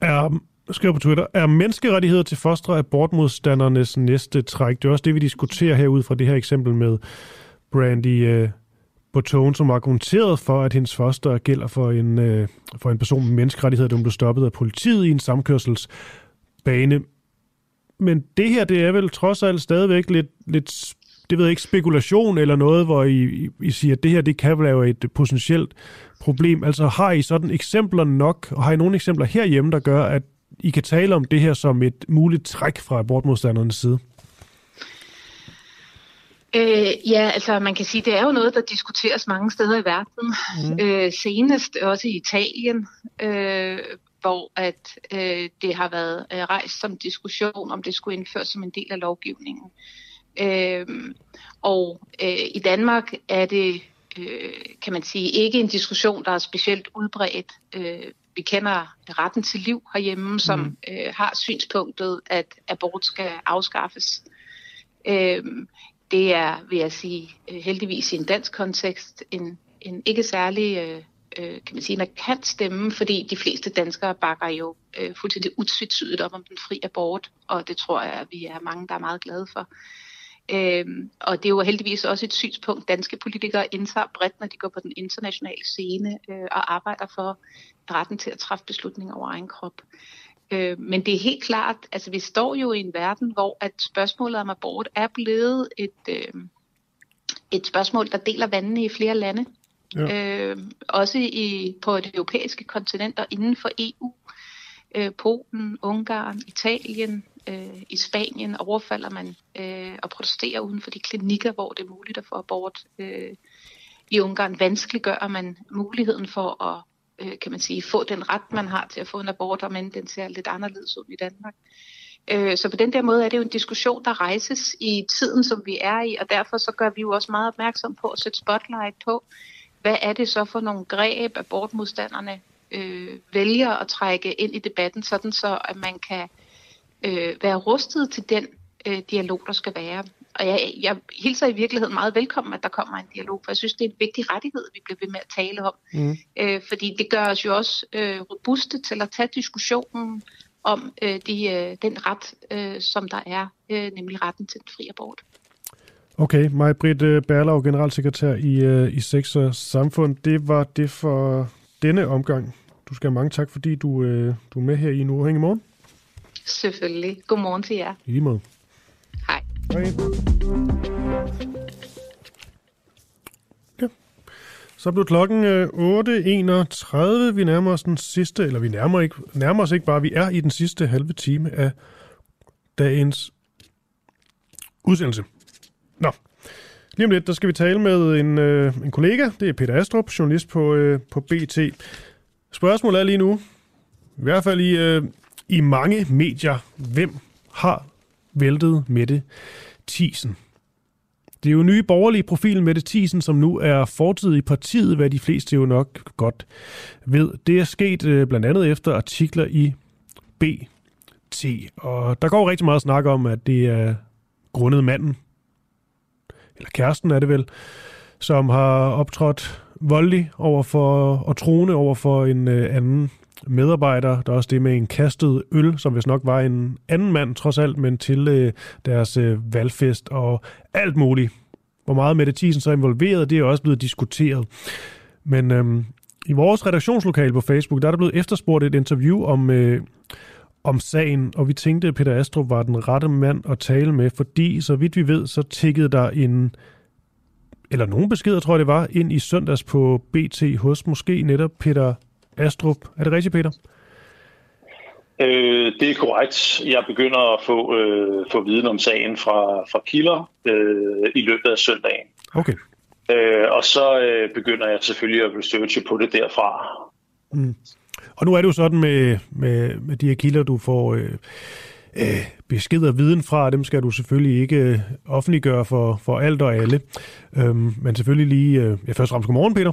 Speaker 3: er, skriver på Twitter, er menneskerettigheder til foster abortmodstandernes næste træk? Det er også det, vi diskuterer herude fra det her eksempel med Brandy øh, Botone, som argumenterede for, at hendes foster gælder for en, øh, for en person med menneskerettigheder, der blev stoppet af politiet i en samkørselsbane. Men det her, det er vel trods alt stadigvæk lidt, lidt det ved jeg ikke, spekulation eller noget, hvor I, I siger, at det her det kan være et potentielt problem. Altså har I sådan eksempler nok, og har I nogle eksempler herhjemme, der gør, at I kan tale om det her som et muligt træk fra abortmodstandernes side?
Speaker 20: Øh, ja, altså man kan sige, det er jo noget, der diskuteres mange steder i verden. Mm. Øh, senest også i Italien, øh, hvor at øh, det har været øh, rejst som diskussion, om det skulle indføres som en del af lovgivningen. Øh, og øh, i Danmark er det, øh, kan man sige, ikke en diskussion, der er specielt udbredt. Øh, vi kender retten til liv herhjemme, som mm. øh, har synspunktet, at abort skal afskaffes. Øh, det er, vil jeg sige, øh, heldigvis i en dansk kontekst en, en ikke særlig øh, øh, kan man sige, markant stemme, fordi de fleste danskere bakker jo øh, fuldstændig utvetydigt op om den fri abort, og det tror jeg, at vi er mange, der er meget glade for. Øhm, og det er jo heldigvis også et synspunkt, danske politikere indtager bredt, når de går på den internationale scene øh, og arbejder for retten til at træffe beslutninger over egen krop. Øh, men det er helt klart, altså vi står jo i en verden, hvor at spørgsmålet om abort er blevet et, øh, et spørgsmål, der deler vandene i flere lande. Ja. Øh, også i, på det europæiske kontinent og inden for EU. Øh, Polen, Ungarn, Italien, øh, i Spanien overfalder man øh, og protesterer uden for de klinikker, hvor det er muligt at få abort. Øh, I Ungarn vanskeliggør man muligheden for at øh, kan man sige, få den ret, man har til at få en abort, men den ser lidt anderledes ud i Danmark. Øh, så på den der måde er det jo en diskussion, der rejses i tiden, som vi er i, og derfor så gør vi jo også meget opmærksom på at sætte spotlight på, hvad er det så for nogle greb, abortmodstanderne øh, vælger at trække ind i debatten, sådan så at man kan øh, være rustet til den øh, dialog, der skal være. Og jeg, jeg hilser i virkeligheden meget velkommen, at der kommer en dialog, for jeg synes, det er en vigtig rettighed, vi bliver ved med at tale om. Mm. Øh, fordi det gør os jo også øh, robuste til at tage diskussionen om øh, de, øh, den ret, øh, som der er, øh, nemlig retten til en fri abort.
Speaker 3: Okay, Maj-Britt øh, Berlau, generalsekretær i, øh, i Sex og Samfund. Det var det for denne omgang. Du skal have mange tak, fordi du, øh, du er med her i en uafhængig morgen.
Speaker 20: Selvfølgelig. Godmorgen til jer.
Speaker 3: I lige måde.
Speaker 20: Hej.
Speaker 3: Ja. Så blev klokken øh, 8.31. Vi nærmer os den sidste, eller vi nærmer, ikke, nærmer os ikke bare, vi er i den sidste halve time af dagens udsendelse. Nå, lige om lidt, der skal vi tale med en, øh, en kollega. Det er Peter Astrup, journalist på, øh, på BT. Spørgsmålet er lige nu, i hvert fald i, øh, i mange medier, hvem har væltet Mette Thiesen? Det er jo nye borgerlige profil Mette Thiesen, som nu er fortid i partiet, hvad de fleste jo nok godt ved. Det er sket øh, blandt andet efter artikler i BT. Og der går rigtig meget snak om, at det er grundet manden, eller kæresten er det vel, som har optrådt voldelig over for, og troende over for en øh, anden medarbejder. Der er også det med en kastet øl, som hvis nok var en anden mand trods alt, men til øh, deres øh, valgfest og alt muligt. Hvor meget Mette Thiesen så er involveret, det er også blevet diskuteret. Men øhm, i vores redaktionslokale på Facebook, der er der blevet efterspurgt et interview om, øh, om sagen, og vi tænkte, at Peter Astrup var den rette mand at tale med, fordi så vidt vi ved, så tikkede der en, eller nogen beskeder, tror jeg det var, ind i søndags på BT hos måske netop Peter Astrup. Er det rigtigt, Peter?
Speaker 21: Øh, det er korrekt. Jeg begynder at få, øh, få viden om sagen fra, fra kilder øh, i løbet af søndagen.
Speaker 3: Okay.
Speaker 21: Øh, og så øh, begynder jeg selvfølgelig at researche på det derfra.
Speaker 3: Mm. Og nu er det jo sådan med, med, med de her kilder, du får øh, øh, beskeder viden fra, dem skal du selvfølgelig ikke øh, offentliggøre for, for alt og alle. Øhm, men selvfølgelig lige, øh, ja, først og fremmest godmorgen, Peter.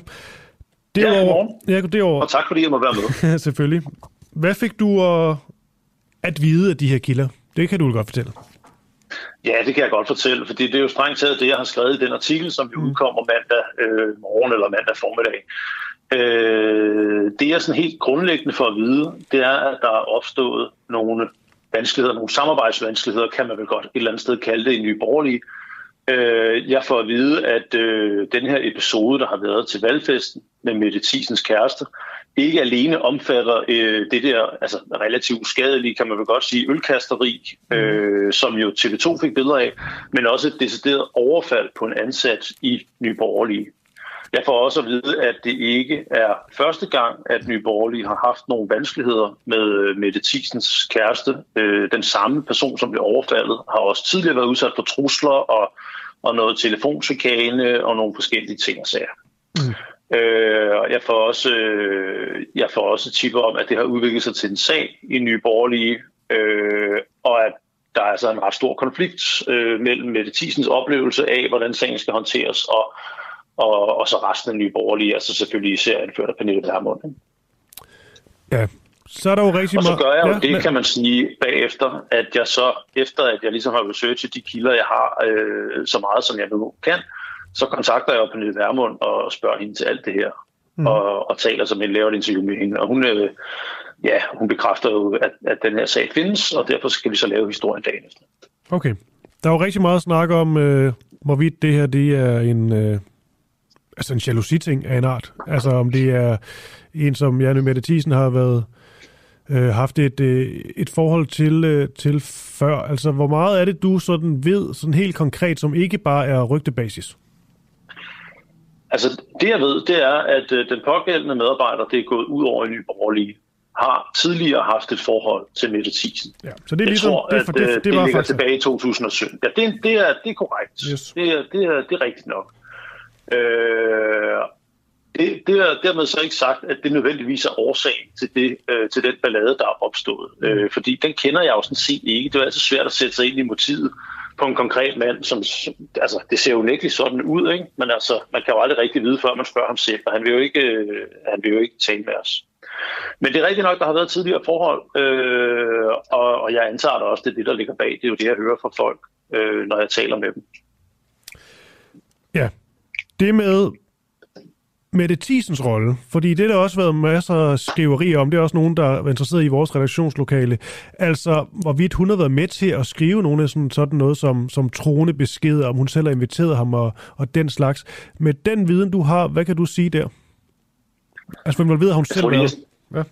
Speaker 21: Derover, ja, godmorgen.
Speaker 3: Ja, derover,
Speaker 21: og tak fordi jeg må være med.
Speaker 3: selvfølgelig. Hvad fik du at, at vide af de her kilder? Det kan du godt fortælle.
Speaker 21: Ja, det kan jeg godt fortælle, fordi det er jo strengt taget det, jeg har skrevet i den artikel, som jo mm. udkommer mandag øh, morgen eller mandag formiddag. Øh, det er sådan helt grundlæggende for at vide, det er, at der er opstået nogle vanskeligheder, nogle samarbejdsvanskeligheder, kan man vel godt et eller andet sted kalde det i Nye Borgerlige. Øh, jeg får at vide, at øh, den her episode, der har været til valgfesten med Mette Thiesens kæreste, ikke alene omfatter øh, det der altså relativt uskadelige, kan man vel godt sige, ølkasteri, øh, som jo TV2 fik billeder af, men også et decideret overfald på en ansat i Nye Borgerlige. Jeg får også at vide, at det ikke er første gang, at Nye Borgerlige har haft nogle vanskeligheder med øh, Mette Thiesens kæreste. Øh, den samme person, som blev overfaldet, har også tidligere været udsat for trusler og, og noget telefonchikane og nogle forskellige ting og sager. Mm. Øh, jeg får også øh, jeg får også tipper om, at det har udviklet sig til en sag i Nye Borgerlige, øh, og at der er altså en ret stor konflikt øh, mellem Mette Thiesens oplevelse af, hvordan sagen skal håndteres, og, og, og så resten af Nye Borgerlige, altså selvfølgelig især anført af Pernille Vermund.
Speaker 3: Ja, så er der jo rigtig
Speaker 21: Og så gør jeg jo ja, det, men... kan man sige, bagefter, at jeg så, efter at jeg ligesom har researchet de kilder, jeg har, øh, så meget som jeg nu kan, så kontakter jeg Pernille Vermund og spørger hende til alt det her, mm. og, og taler som en laver et interview med hende. Og hun, øh, ja, hun bekræfter jo, at, at den her sag findes, og derfor skal vi så lave historien dagen efter.
Speaker 3: Okay. Der er jo rigtig meget snak om, øh, hvorvidt det her det er en, øh, altså en jalousi-ting af en art. Altså om det er en, som Janne Mette Thiesen har været øh, haft et, øh, et forhold til, øh, til før. Altså, hvor meget er det, du sådan ved, sådan helt konkret, som ikke bare er rygtebasis?
Speaker 21: Altså, det jeg ved, det er, at øh, den pågældende medarbejder, det er gået ud over i Ny Borgerlige, har tidligere haft et forhold til Mette Thiesen.
Speaker 3: Ja, så det er ligesom,
Speaker 21: jeg tror,
Speaker 3: det,
Speaker 21: for,
Speaker 3: det,
Speaker 21: det,
Speaker 3: det,
Speaker 21: det,
Speaker 3: var
Speaker 21: ligger
Speaker 3: faktisk...
Speaker 21: tilbage i 2017. Ja, det, det, er, det er korrekt.
Speaker 3: Yes.
Speaker 21: Det, er, det, er, det er rigtigt nok. Øh, det, det er dermed så ikke sagt, at det nødvendigvis er årsagen til, det, øh, til den ballade, der er opstået. Øh, fordi den kender jeg jo sådan set ikke. Det er altid svært at sætte sig ind i motivet på en konkret mand, som, altså, det ser jo ikke sådan ud, ikke? men altså, man kan jo aldrig rigtig vide, før man spørger ham selv, og han vil jo ikke, øh, han vil jo ikke tale med os. Men det er rigtigt nok, der har været tidligere forhold, øh, og, og jeg antager da også, det er det, der ligger bag. Det er jo det, jeg hører fra folk, øh, når jeg taler med dem.
Speaker 3: Ja, det med Mette Thiesens rolle, fordi det der også været masser af skriverier om, det er også nogen, der er interesseret i vores redaktionslokale, altså hvorvidt hun har været med til at skrive nogle af sådan, sådan noget som, som troende beskeder, om hun selv har inviteret ham og, og den slags. Med den viden, du har, hvad kan du sige der? Altså, hvor involveret har hun selv været?
Speaker 21: Ja.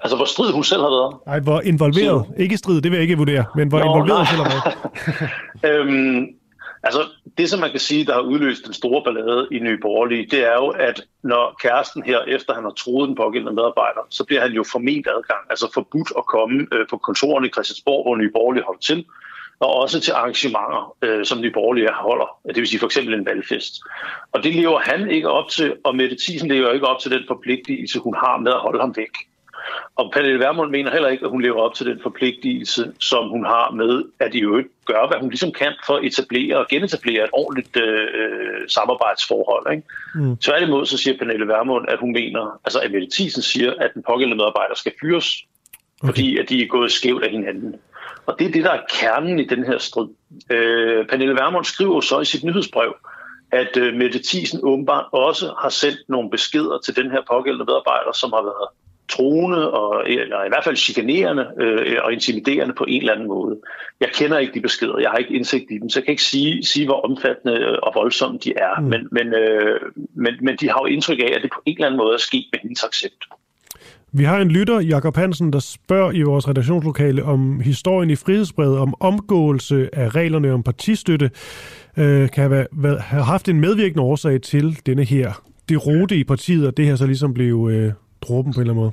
Speaker 21: Altså, hvor strid hun selv har været?
Speaker 3: Nej, hvor involveret. Ikke strid, det vil jeg ikke vurdere, men hvor Nå, involveret hun selv har
Speaker 21: været. øhm, Altså, det som man kan sige, der har udløst den store ballade i Nye Borgerlige, det er jo, at når kæresten her, efter han har troet den pågældende medarbejder, så bliver han jo forment adgang, altså forbudt at komme øh, på kontorerne i Christiansborg, hvor Nye Borgerlige holder til, og også til arrangementer, øh, som Nye Borgerlige holder, det vil sige for eksempel en valgfest. Og det lever han ikke op til, og Mette Thiesen lever ikke op til den forpligtelse, hun har med at holde ham væk. Og Pernille Vermund mener heller ikke, at hun lever op til den forpligtelse, som hun har med, at i øvrigt gøre, hvad hun ligesom kan for at etablere og genetablere et ordentligt øh, samarbejdsforhold. Ikke? Mm. Tværtimod så siger Pernille Vermund, at hun mener, altså at Mette Thiesen siger, at den pågældende medarbejder skal fyres, okay. fordi at de er gået skævt af hinanden. Og det er det, der er kernen i den her strid. Øh, Pernille Vermund skriver så i sit nyhedsbrev, at øh, Mette Thiesen åbenbart også har sendt nogle beskeder til den her pågældende medarbejder, som har været truende, og, eller i hvert fald chikanerende øh, og intimiderende på en eller anden måde. Jeg kender ikke de beskeder, jeg har ikke indsigt i dem, så jeg kan ikke sige, sige hvor omfattende og voldsomme de er. Mm. Men, men, øh, men, men de har jo indtryk af, at det på en eller anden måde er sket med hendes accept.
Speaker 3: Vi har en lytter, Jakob Hansen, der spørger i vores redaktionslokale om historien i frihedsbrevet, om omgåelse af reglerne om partistøtte, øh, kan have, have haft en medvirkende årsag til denne her det rute i partiet, og det her så ligesom blev øh, dråben på en eller anden måde.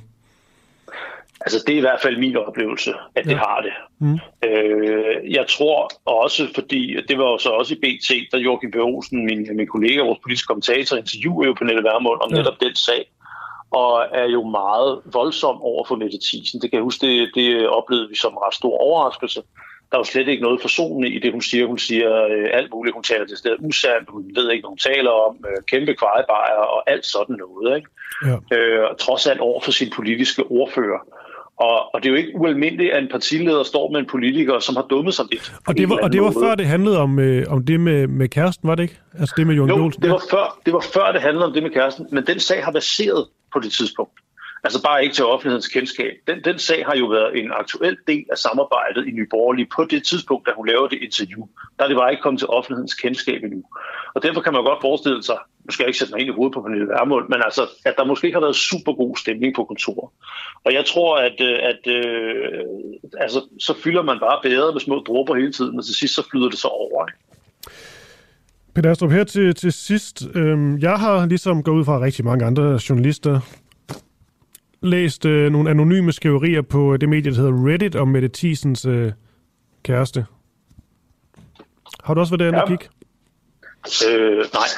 Speaker 21: Altså, det er i hvert fald min oplevelse, at ja. det har det. Mm. Øh, jeg tror også, fordi det var jo så også i BT, der Joachim B. Olsen, min, min kollega, vores politiske kommentator, interviewede jo Pernille Vermund om ja. netop den sag, og er jo meget voldsom over for Mette Thiesen. Det kan jeg huske, det, det oplevede vi som en ret stor overraskelse. Der er jo slet ikke noget forsonende i det, hun siger. Hun siger øh, alt muligt. Hun taler til stedet usandt. Hun ved ikke, hvad hun taler om. Øh, kæmpe kvejebajer og alt sådan noget. Ikke?
Speaker 3: Ja.
Speaker 21: Øh, trods alt over for sin politiske ordfører. Og, og det er jo ikke ualmindeligt, at en partileder står med en politiker, som har dummet sig lidt.
Speaker 3: Og det var, og det var før det handlede om, øh, om det med, med kæresten, var det ikke? Altså det med Jon
Speaker 21: Jo,
Speaker 3: Olsen.
Speaker 21: det var, før, det var før det handlede om det med kæresten, men den sag har baseret på det tidspunkt. Altså bare ikke til offentlighedens kendskab. Den, den sag har jo været en aktuel del af samarbejdet i Nye Borgerlige på det tidspunkt, da hun laver det interview. Der er det bare ikke kommet til offentlighedens kendskab endnu. Og derfor kan man godt forestille sig, nu skal jeg ikke sætte mig ind i hovedet på Pernille Vermund, men altså, at der måske ikke har været super god stemning på kontoret. Og jeg tror, at, øh, at øh, altså, så fylder man bare bedre med små dråber hele tiden, og til sidst så flyder det så over. Ikke?
Speaker 3: Peter Astrup, her til, til sidst. Øhm, jeg har ligesom gået ud fra rigtig mange andre journalister, læst øh, nogle anonyme skriverier på det medie, der hedder Reddit, om Mette Thiesens øh, kæreste. Har du også været derinde
Speaker 21: Ja.
Speaker 3: og kigge?
Speaker 21: Øh, nej,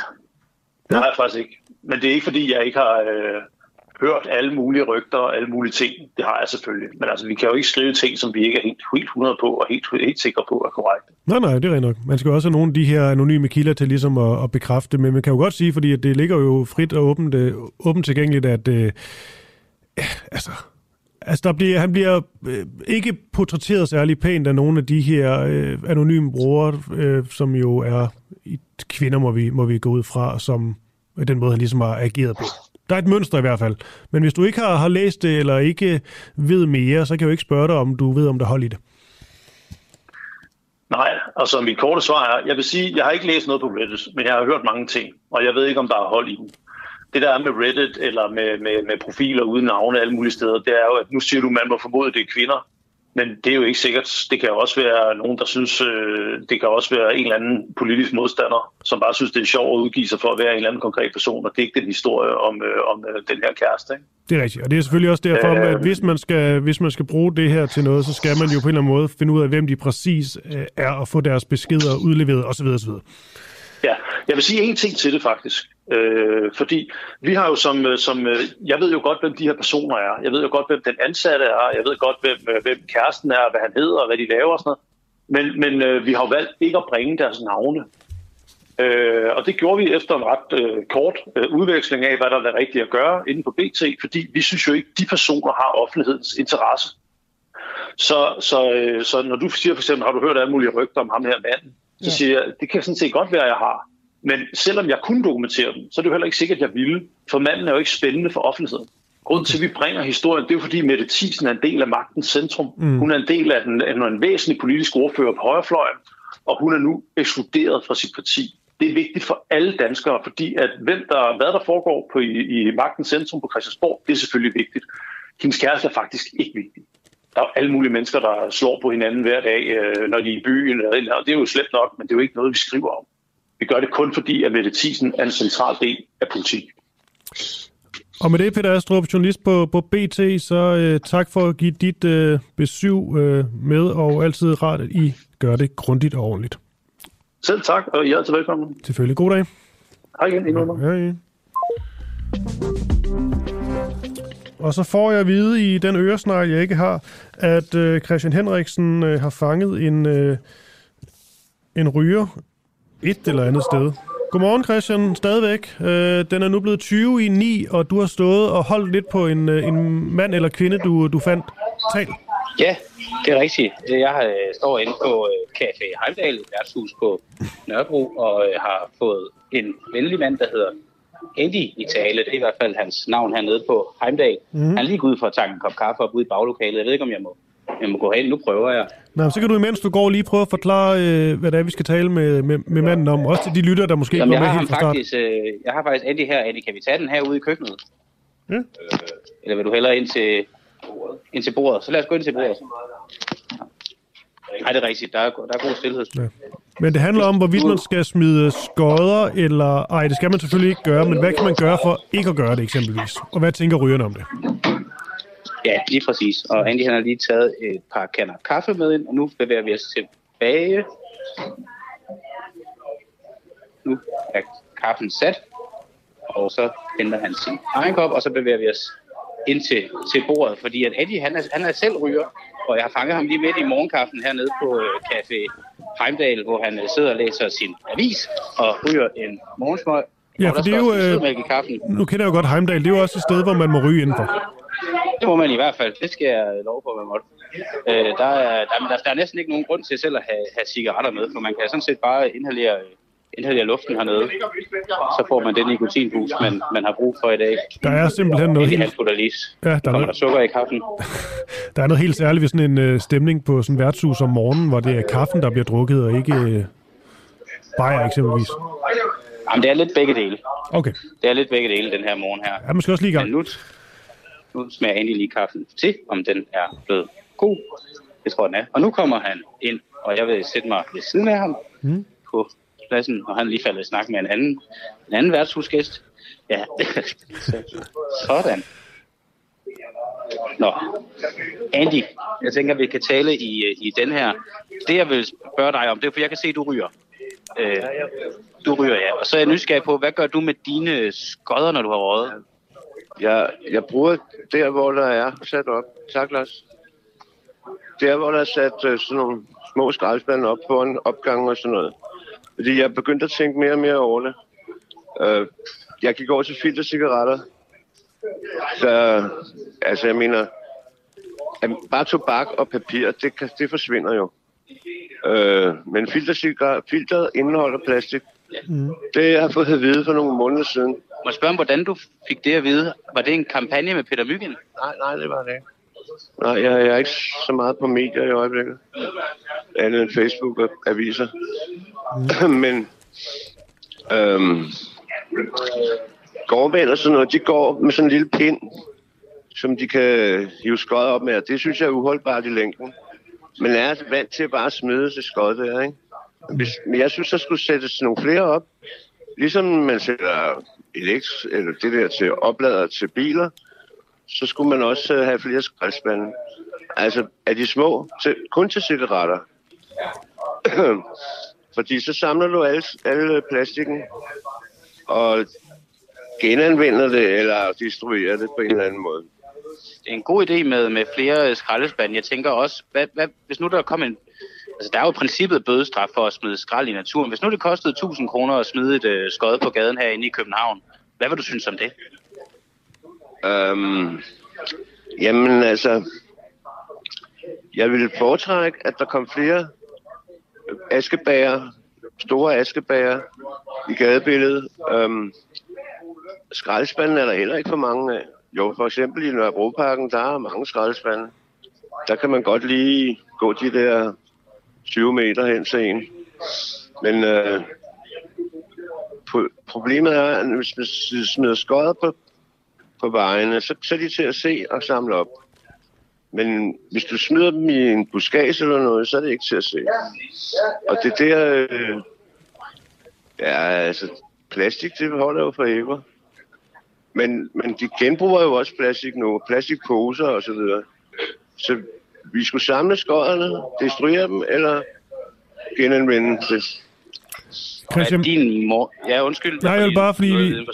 Speaker 21: har jeg faktisk ikke. Men det er ikke, fordi jeg ikke har øh, hørt alle mulige rygter og alle mulige ting. Det har jeg selvfølgelig. Men altså, vi kan jo ikke skrive ting, som vi ikke er helt, helt 100 på og helt, helt sikre på er korrekt.
Speaker 3: Nej, nej, det er nok. Man skal jo også have nogle af de her anonyme kilder til ligesom at, at bekræfte, men man kan jo godt sige, fordi det ligger jo frit og åbent, øh, åbent tilgængeligt, at øh, ja, altså, altså der bliver, han bliver øh, ikke portrætteret særlig pænt af nogle af de her øh, anonyme brugere, øh, som jo er kvinder, må vi, må vi gå ud fra, som øh, den måde, han ligesom har ageret på. Der er et mønster i hvert fald. Men hvis du ikke har, har læst det, eller ikke ved mere, så kan jeg jo ikke spørge dig, om du ved, om der hold i det.
Speaker 21: Nej, altså mit korte svar er, jeg vil sige, jeg har ikke læst noget på Reddit, men jeg har hørt mange ting, og jeg ved ikke, om der er hold i dem. Det der er med Reddit, eller med, med, med profiler uden navne alle mulige steder, det er jo, at nu siger du, at man må formode, det er kvinder. Men det er jo ikke sikkert. Det kan jo også være nogen, der synes, øh, det kan også være en eller anden politisk modstander, som bare synes, det er sjovt at udgive sig for at være en eller anden konkret person, og det er ikke den historie om, øh, om øh, den her kæreste. Ikke?
Speaker 3: Det er rigtigt, og det er selvfølgelig også derfor,
Speaker 21: Øh.
Speaker 3: at hvis man, skal, hvis man skal bruge det her til noget, så skal man jo på en eller anden måde finde ud af, hvem de præcis øh, er, og få deres beskeder udleveret osv. osv.
Speaker 21: Ja, jeg vil sige en ting til det faktisk. Øh, fordi vi har jo som, øh, som, øh, jeg ved jo godt, hvem de her personer er. Jeg ved jo godt, hvem den ansatte er. Jeg ved godt, hvem, øh, hvem kæresten er, hvad han hedder, og hvad de laver og sådan noget. Men, men øh, vi har jo valgt ikke at bringe deres navne. Øh, og det gjorde vi efter en ret øh, kort øh, udveksling af, hvad der er rigtigt at gøre inden på BT, fordi vi synes jo ikke, de personer har offentlighedens interesse. Så, så, øh, så når du siger for eksempel, har du hørt alle mulige rygter om ham her manden, så
Speaker 3: Ja.
Speaker 21: siger jeg, det kan sådan set godt være, jeg har. Men selvom jeg kunne dokumentere dem, så er det jo heller ikke sikkert, at jeg ville. For manden er jo ikke spændende for offentligheden. Grunden til, at vi bringer historien, det er jo fordi Mette Thiesen er en del af magtens centrum.
Speaker 3: Mm.
Speaker 21: Hun er en del af den, af en væsentlig politisk ordfører på højrefløjen, og hun er nu ekskluderet fra sit parti. Det er vigtigt for alle danskere, fordi at hvem der, hvad der foregår på, i, i magtens centrum på Christiansborg, det er selvfølgelig vigtigt. Hendes kæreste er faktisk ikke vigtig. Der er jo alle mulige mennesker, der slår på hinanden hver dag, øh, når de er i byen. Andet. det er jo slet nok, men det er jo ikke noget, vi skriver om. Vi gør det kun fordi, at Mette Thiesen er en central del af politik.
Speaker 3: Og med det, Peter Astrup, journalist på, på BT, så øh, tak for at give dit øh, besøg øh, med, og altid rart, at I gør det grundigt og ordentligt.
Speaker 21: Selv tak, og I er altid velkommen.
Speaker 3: Selvfølgelig. God dag.
Speaker 21: Hej igen, endnu en gang.
Speaker 3: Hej. Og så får jeg at vide i den øresnegl, jeg ikke har, at øh, Christian Henriksen øh, har fanget en, øh, en ryger et eller andet sted. Godmorgen Christian, stadigvæk. Øh, den er nu blevet 20 i 9, og du har stået og holdt lidt på en, øh, en mand eller kvinde, du, du fandt. Tal.
Speaker 14: Ja, det er rigtigt. Jeg øh, står inde på øh, Café Heimdal, et værtshus på Nørrebro, og øh, har fået en venlig mand, der hedder Andy i tale. Det er i hvert fald hans navn hernede på Heimdal. Mm. Han er lige gået ud for at tanke en kop kaffe op ude i baglokalet. Jeg ved ikke, om jeg må, jeg må gå hen. Nu prøver jeg.
Speaker 3: Nå, så kan du imens du går lige prøve at forklare, øh, hvad det er, vi skal tale med, med, med manden om. Også til de lytter, der måske ikke
Speaker 14: Jamen,
Speaker 3: var
Speaker 14: jeg,
Speaker 3: med helt fra start.
Speaker 14: faktisk, øh, jeg har faktisk Andy her. Andy, kan vi tage den her ude i køkkenet?
Speaker 3: Ja.
Speaker 14: Øh, eller vil du hellere ind til, ind til bordet? Så lad os gå ind til bordet. Nej, det er rigtigt. Der er, der er god stillhed.
Speaker 3: Ja. Men det handler om, hvorvidt man skal smide skodder, eller... Ej, det skal man selvfølgelig ikke gøre, men hvad kan man gøre for ikke at gøre det eksempelvis? Og hvad tænker rygerne om det?
Speaker 14: Ja, lige præcis. Og Andy han har lige taget et par kander kaffe med ind, og nu bevæger vi os tilbage. Nu er kaffen sat, og så henter han sin egen kop, og så bevæger vi os ind til, til bordet, fordi at Eddie, han er, han er selv ryger, og jeg har fanget ham lige midt i morgenkaffen hernede på øh, Café Heimdal, hvor han øh, sidder og læser sin avis og ryger en morgensmøg.
Speaker 3: Ja, for det er jo... Øh,
Speaker 14: i kaffen.
Speaker 3: nu kender jeg jo godt Heimdal. Det er jo også et sted, hvor man må ryge indenfor.
Speaker 14: Det må man i hvert fald. Det skal jeg lov på, at man måtte. Øh, der, er, der, der, der er næsten ikke nogen grund til selv at have, have cigaretter med, for man kan sådan set bare inhalere, inhalere luften hernede. Så får man den nikotinboost, man, man har brug for i dag.
Speaker 3: Der er simpelthen noget helt-. Ja, der er
Speaker 14: der
Speaker 3: noget,
Speaker 14: sukker i kaffen?
Speaker 3: der er noget helt særligt ved sådan en øh, stemning på sådan en værtshus om morgenen, hvor det er kaffen, der bliver drukket, og ikke øh, bajer eksempelvis.
Speaker 14: Jamen, det er lidt begge dele.
Speaker 3: Okay.
Speaker 14: Det er lidt begge dele, den her morgen her.
Speaker 3: Ja, man skal også lige i gang.
Speaker 14: Men nu, nu smager Andy lige kaffen til, om den er blevet god. Det tror jeg, den er. Og nu kommer han ind, og jeg vil sætte mig ved siden af ham
Speaker 3: Mm.
Speaker 14: på pladsen, og han lige faldet i snak med en anden, en anden værtshusgæst. Ja, sådan. Nå, Andy, jeg tænker, vi kan tale i, i den her. Det, jeg vil spørge dig om, det er, for jeg kan se, at du ryger. Øh, du ryger, ja. Og så er jeg nysgerrig på, hvad gør du med dine skodder, når du har røget?
Speaker 15: Jeg, jeg bruger der, hvor der er sat op. Tak, Lars. Der, hvor der er sat uh, sådan nogle små skraldespande op på en opgang og sådan noget. Fordi jeg er begyndt at tænke mere og mere over det. Uh, jeg gik over til filtercigaretter. Så, altså, jeg mener, at bare tobak og papir, det, kan, det forsvinder jo. Uh, men filtercigaretter, filteret indeholder plastik.
Speaker 3: Mm.
Speaker 15: Det har jeg fået at vide for nogle måneder siden.
Speaker 14: Må jeg spørge om, hvordan du fik det at vide? Var det en kampagne med Peter Myggen?
Speaker 15: Nej, nej, det var det ikke. Nej, jeg, jeg er ikke så meget på medier i øjeblikket. Andet end Facebook og aviser. Mm. Men øhm, gårdmænd og sådan noget, de går med sådan en lille pind, som de kan hive skod op med. Det synes jeg er uholdbart i længden. Men jeg er vant til bare at smide til skod der, ikke? Hvis, men jeg synes, der skulle sættes nogle flere op. Ligesom man sætter elekt, eller det der til oplader til biler, så skulle man også øh, have flere skraldespande. Altså, er de små, til, kun til cigaretter. Fordi så samler du alle, alle plastikken og genanvender det eller destruerer det på en eller anden måde.
Speaker 14: Det er en god idé med, med flere skraldespande. Jeg tænker også, hvad, hvad, hvis nu der kom en... Altså, der er jo i princippet bødestraf for at smide skrald i naturen. Hvis nu det kostede 1000 kroner at smide et øh, skod på gaden herinde i København, hvad vil du synes om det?
Speaker 15: Øhm, jamen altså, jeg ville foretrække, at der kom flere askebæger, store askebæger i gadebilledet. Øhm, skraldespanden er der heller ikke for mange af. Jo, for eksempel i Nørrebroparken, der er mange skraldespande. Der kan man godt lige gå de der 20 meter hen til en. Men øh, problemet er, at hvis man smider skodder på, på vejene, så, så er de til at se og samle op. Men hvis du smider dem i en buskage eller noget, så er det ikke til at se. Og det der... Øh, ja, altså, plastik, det holder jo for evigt. Men, men de genbruger jo også plastik nu, plastikposer og så videre. Så vi skulle samle skodderne, destruere dem, eller genanvende det.
Speaker 3: Christian-
Speaker 14: Hvad er din mor... Ja, undskyld.
Speaker 3: Nej, jeg vil bare, fordi vi-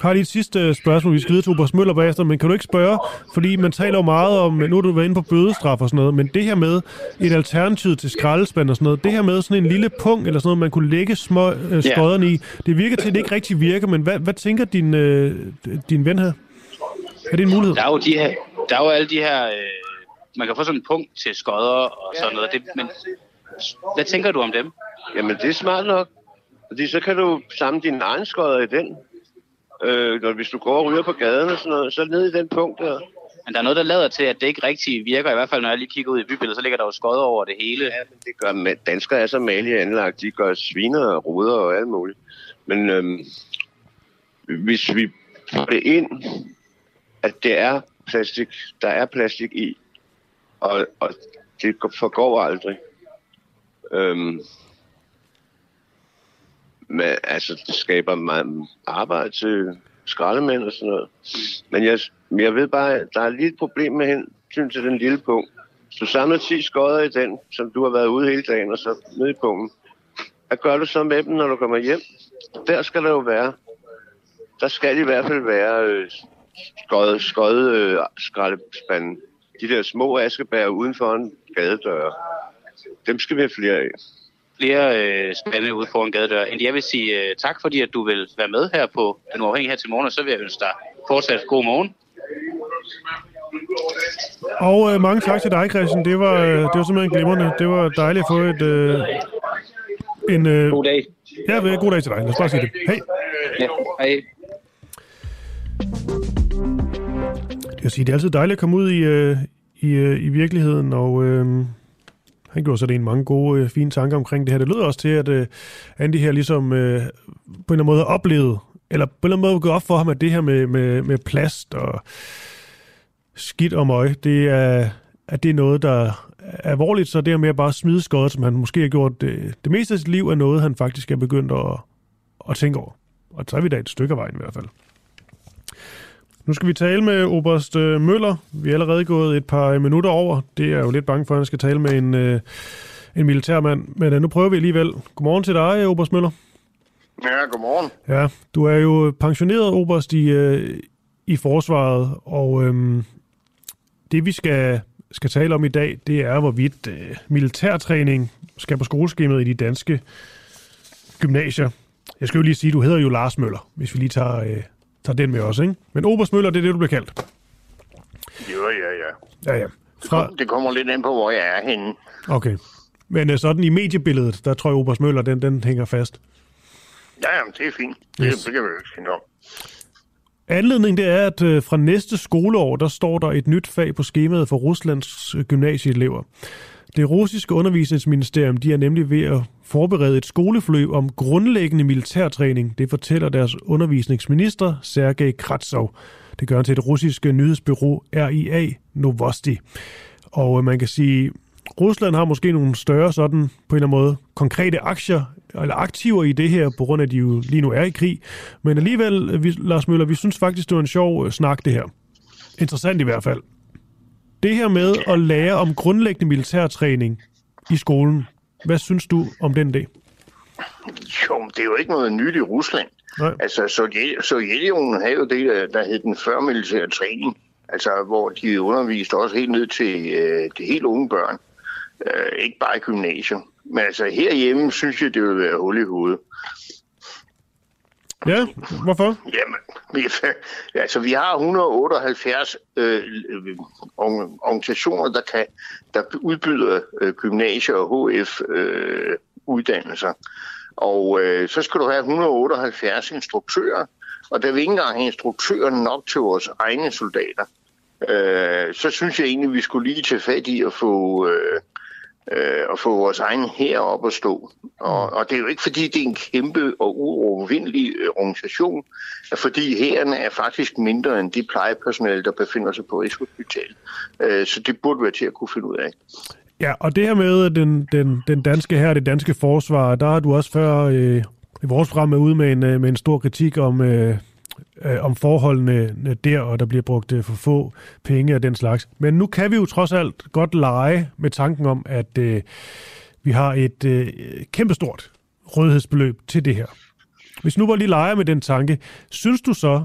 Speaker 3: har lige et sidste spørgsmål. Vi skal videre til Obers Møller bagefter, men kan du ikke spørge, fordi man taler jo meget om, nu har du været inde på bødestraf og sådan noget, men det her med et alternativ til skraldespand og sådan noget, det her med sådan en lille punkt eller sådan noget, man kunne lægge små øh, skodderne i, det virker til, at det ikke rigtig virker, men hvad, hvad tænker din, øh, din ven her? Er det en mulighed?
Speaker 14: Der er jo, de her, der er jo alle de her... Øh, man kan få sådan en punkt til skodder og sådan noget. Det, men hvad tænker du om dem?
Speaker 15: Jamen, det er smart nok. Fordi så kan du samle dine egne skodder i den. Øh, når, hvis du går og ryger på gaden og sådan noget, så ned i den punkt der.
Speaker 14: Men der er noget, der lader til, at det ikke rigtig virker. I hvert fald, når jeg lige kigger ud i bybilledet, så ligger der jo skodder over det hele. Ja,
Speaker 15: Det gør ma- danskere er så malige anlagt. De gør sviner og ruder og alt muligt. Men øhm, hvis vi får det ind, at det er plastik, der er plastik i, og, og det forgår aldrig. Øhm, men, altså, det skaber meget arbejde til skraldemænd og sådan noget. Men jeg, men jeg ved bare, at der er lige et problem med hensyn til den lille punkt. Hvis du samler 10 skodder i den, som du har været ude hele dagen, og så ned i punkten, hvad gør du så med dem, når du kommer hjem? Der skal der jo være, der skal i hvert fald være øh,
Speaker 22: skøjet, skøjet øh, skraldespanden. De der små askebær uden for en gadedør. Dem skal vi have flere af.
Speaker 14: flere øh, spande ude foran gadedør. Andy, jeg vil sige øh, tak, fordi at du vil være med her på Den Uafhængige her til morgen, og så vil jeg ønske dig fortsat god morgen.
Speaker 3: Og øh, mange tak til dig, Christian. Det var, øh, det var simpelthen glimrende. Det var dejligt at få et... Øh, en, øh,
Speaker 14: God dag.
Speaker 3: Ja, vel, god dag til dig. Lad os bare sige det. Hej.
Speaker 14: Ja, hej.
Speaker 3: Det sige, det er altid dejligt at komme ud i, øh, i, øh, i virkeligheden, og øh, han gjorde så det en mange gode, øh, fine tanker omkring det her. Det lyder også til, at øh, Andy her ligesom øh, på en eller anden måde har oplevet, eller på en eller anden måde gå op for ham, at det her med, med, med plast og skidt og møg, det er, at det er noget, der er alvorligt, så det her med at bare smide skøjet, som han måske har gjort det, det meste af sit liv, er noget, han faktisk er begyndt at, at tænke over. Og så er vi da et stykke af vejen i hvert fald. Nu skal vi tale med Oberst øh, Møller. Vi er allerede gået et par minutter over. Det er jo lidt bange for, at han skal tale med en, øh, en militærmand. Men øh, nu prøver vi alligevel. Godmorgen til dig, Oberst Møller.
Speaker 23: Ja, godmorgen.
Speaker 3: Ja, du er jo pensioneret oberst i, øh, i forsvaret, og øh, det vi skal, skal tale om i dag, det er, hvorvidt øh, militærtræning skal på skoleskemaet i de danske gymnasier. Jeg skal jo lige sige, du hedder jo Lars Møller, hvis vi lige tager, øh, tager den med os, ikke? Men Oberst Møller, det er det, du bliver kaldt.
Speaker 23: Jo, ja, ja.
Speaker 3: Ja, ja. Fra,
Speaker 23: Det kommer lidt ind på, hvor jeg er henne.
Speaker 3: okay. Men øh, sådan i mediebilledet, der tror jeg, Oberst Møller, den, den hænger fast.
Speaker 23: Ja, jamen, det er fint. Det,
Speaker 3: Yes.
Speaker 23: yes. det kan vi jo ikke om.
Speaker 3: Anledningen det er, at øh, fra næste skoleår, der står der et nyt fag på skemaet for Ruslands øh, gymnasieelever. Det russiske undervisningsministerium de er nemlig ved at forberede et skoleforløb om grundlæggende militærtræning. Det fortæller deres undervisningsminister, Sergej Kratsov. Det gør han til et russiske nyhedsbyrå RIA Novosti. Og øh, man kan sige, Rusland har måske nogle større sådan, på en eller anden måde, konkrete aktier eller aktiver i det her, på grund af, at de jo lige nu er i krig. Men alligevel, øh, vi, Lars Møller, vi synes faktisk, det var en sjov øh, snak, det her. Interessant i hvert fald. Det her med at lære om grundlæggende militærtræning i skolen. Hvad synes du om den dag?
Speaker 23: Jo, det er jo ikke noget nyt i Rusland.
Speaker 3: Nej.
Speaker 23: Altså, Sovjet- Sovjetunionen havde jo det, der- hed den førmilitære træning. Altså, hvor de underviste også helt ned til øh, de helt unge børn. Øh, ikke bare i gymnasiet. Men altså, herhjemme synes jeg, det vil være hul i hovedet.
Speaker 3: Ja, hvorfor?
Speaker 23: Jamen, vi, altså, vi har 178 øh, organisationer, der, kan, der udbyder øh, gymnasier og HF øh, uddannelser. Og øh, så skal du have 178 instruktører, og da vi ikke engang har instruktører nok til vores egne soldater. Øh, så synes jeg egentlig, vi skulle lige tage fat i at få, øh, øh, at få vores egen her op at stå. Og, og det er jo ikke fordi, det er en kæmpe og uovervindelig øh, organisation, fordi hæren er faktisk mindre end de plejepersonale, der befinder sig på Rigshospitalet. Øh, så det burde være til at kunne finde ud af.
Speaker 3: Ja, og det her med den, den, den danske her, det danske forsvar, der har du også før øh, i vores program er ude med en, øh, med en stor kritik om, øh, øh, om forholdene øh, der, og der bliver brugt øh, for få penge og den slags. Men nu kan vi jo trods alt godt lege med tanken om, at øh, vi har et øh, kæmpestort rådighedsbeløb til det her. Hvis nu bare lige leger med den tanke, synes du så,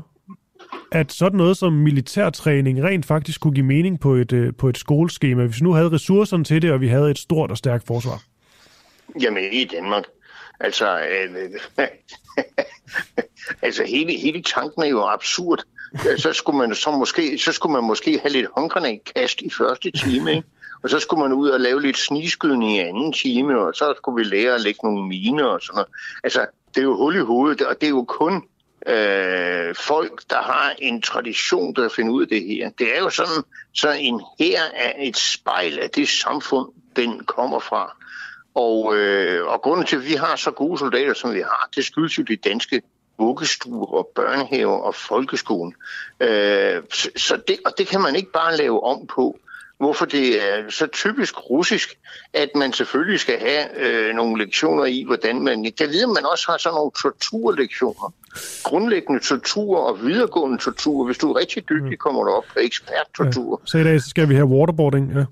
Speaker 3: at sådan noget som militærtræning rent faktisk kunne give mening på et, øh, på et skoleskema, hvis vi nu havde ressourcerne til det, og vi havde et stort og stærkt forsvar?
Speaker 23: Jamen i Danmark. Altså, øh, altså hele, hele tanken er jo absurd. Så skulle man så måske, så skulle man måske have lidt håndgranatkast i første time, ikke? Og så skulle man ud og lave lidt sniskydning i anden time, og så skulle vi lære at lægge nogle miner og sådan noget. Altså, det er jo hul i hovedet, og det er jo kun øh, folk, der har en tradition, der finder ud af det her. Det er jo sådan, så en her er et spejl af det samfund, den kommer fra. Og, øh, og grunden til, at vi har så gode soldater, som vi har, det skyldes jo de danske vuggestuer og børnehaver og folkeskolen. Øh, så, så det, og det kan man ikke bare lave om på. Hvorfor det er så typisk russisk, at man selvfølgelig skal have øh, nogle lektioner i, hvordan man... Jeg ved, man også har sådan nogle torturlektioner. Grundlæggende tortur og videregående tortur. Hvis du er rigtig dygtig, kommer du op på eksperttortur.
Speaker 3: Så i dag skal vi have waterboarding. Ja.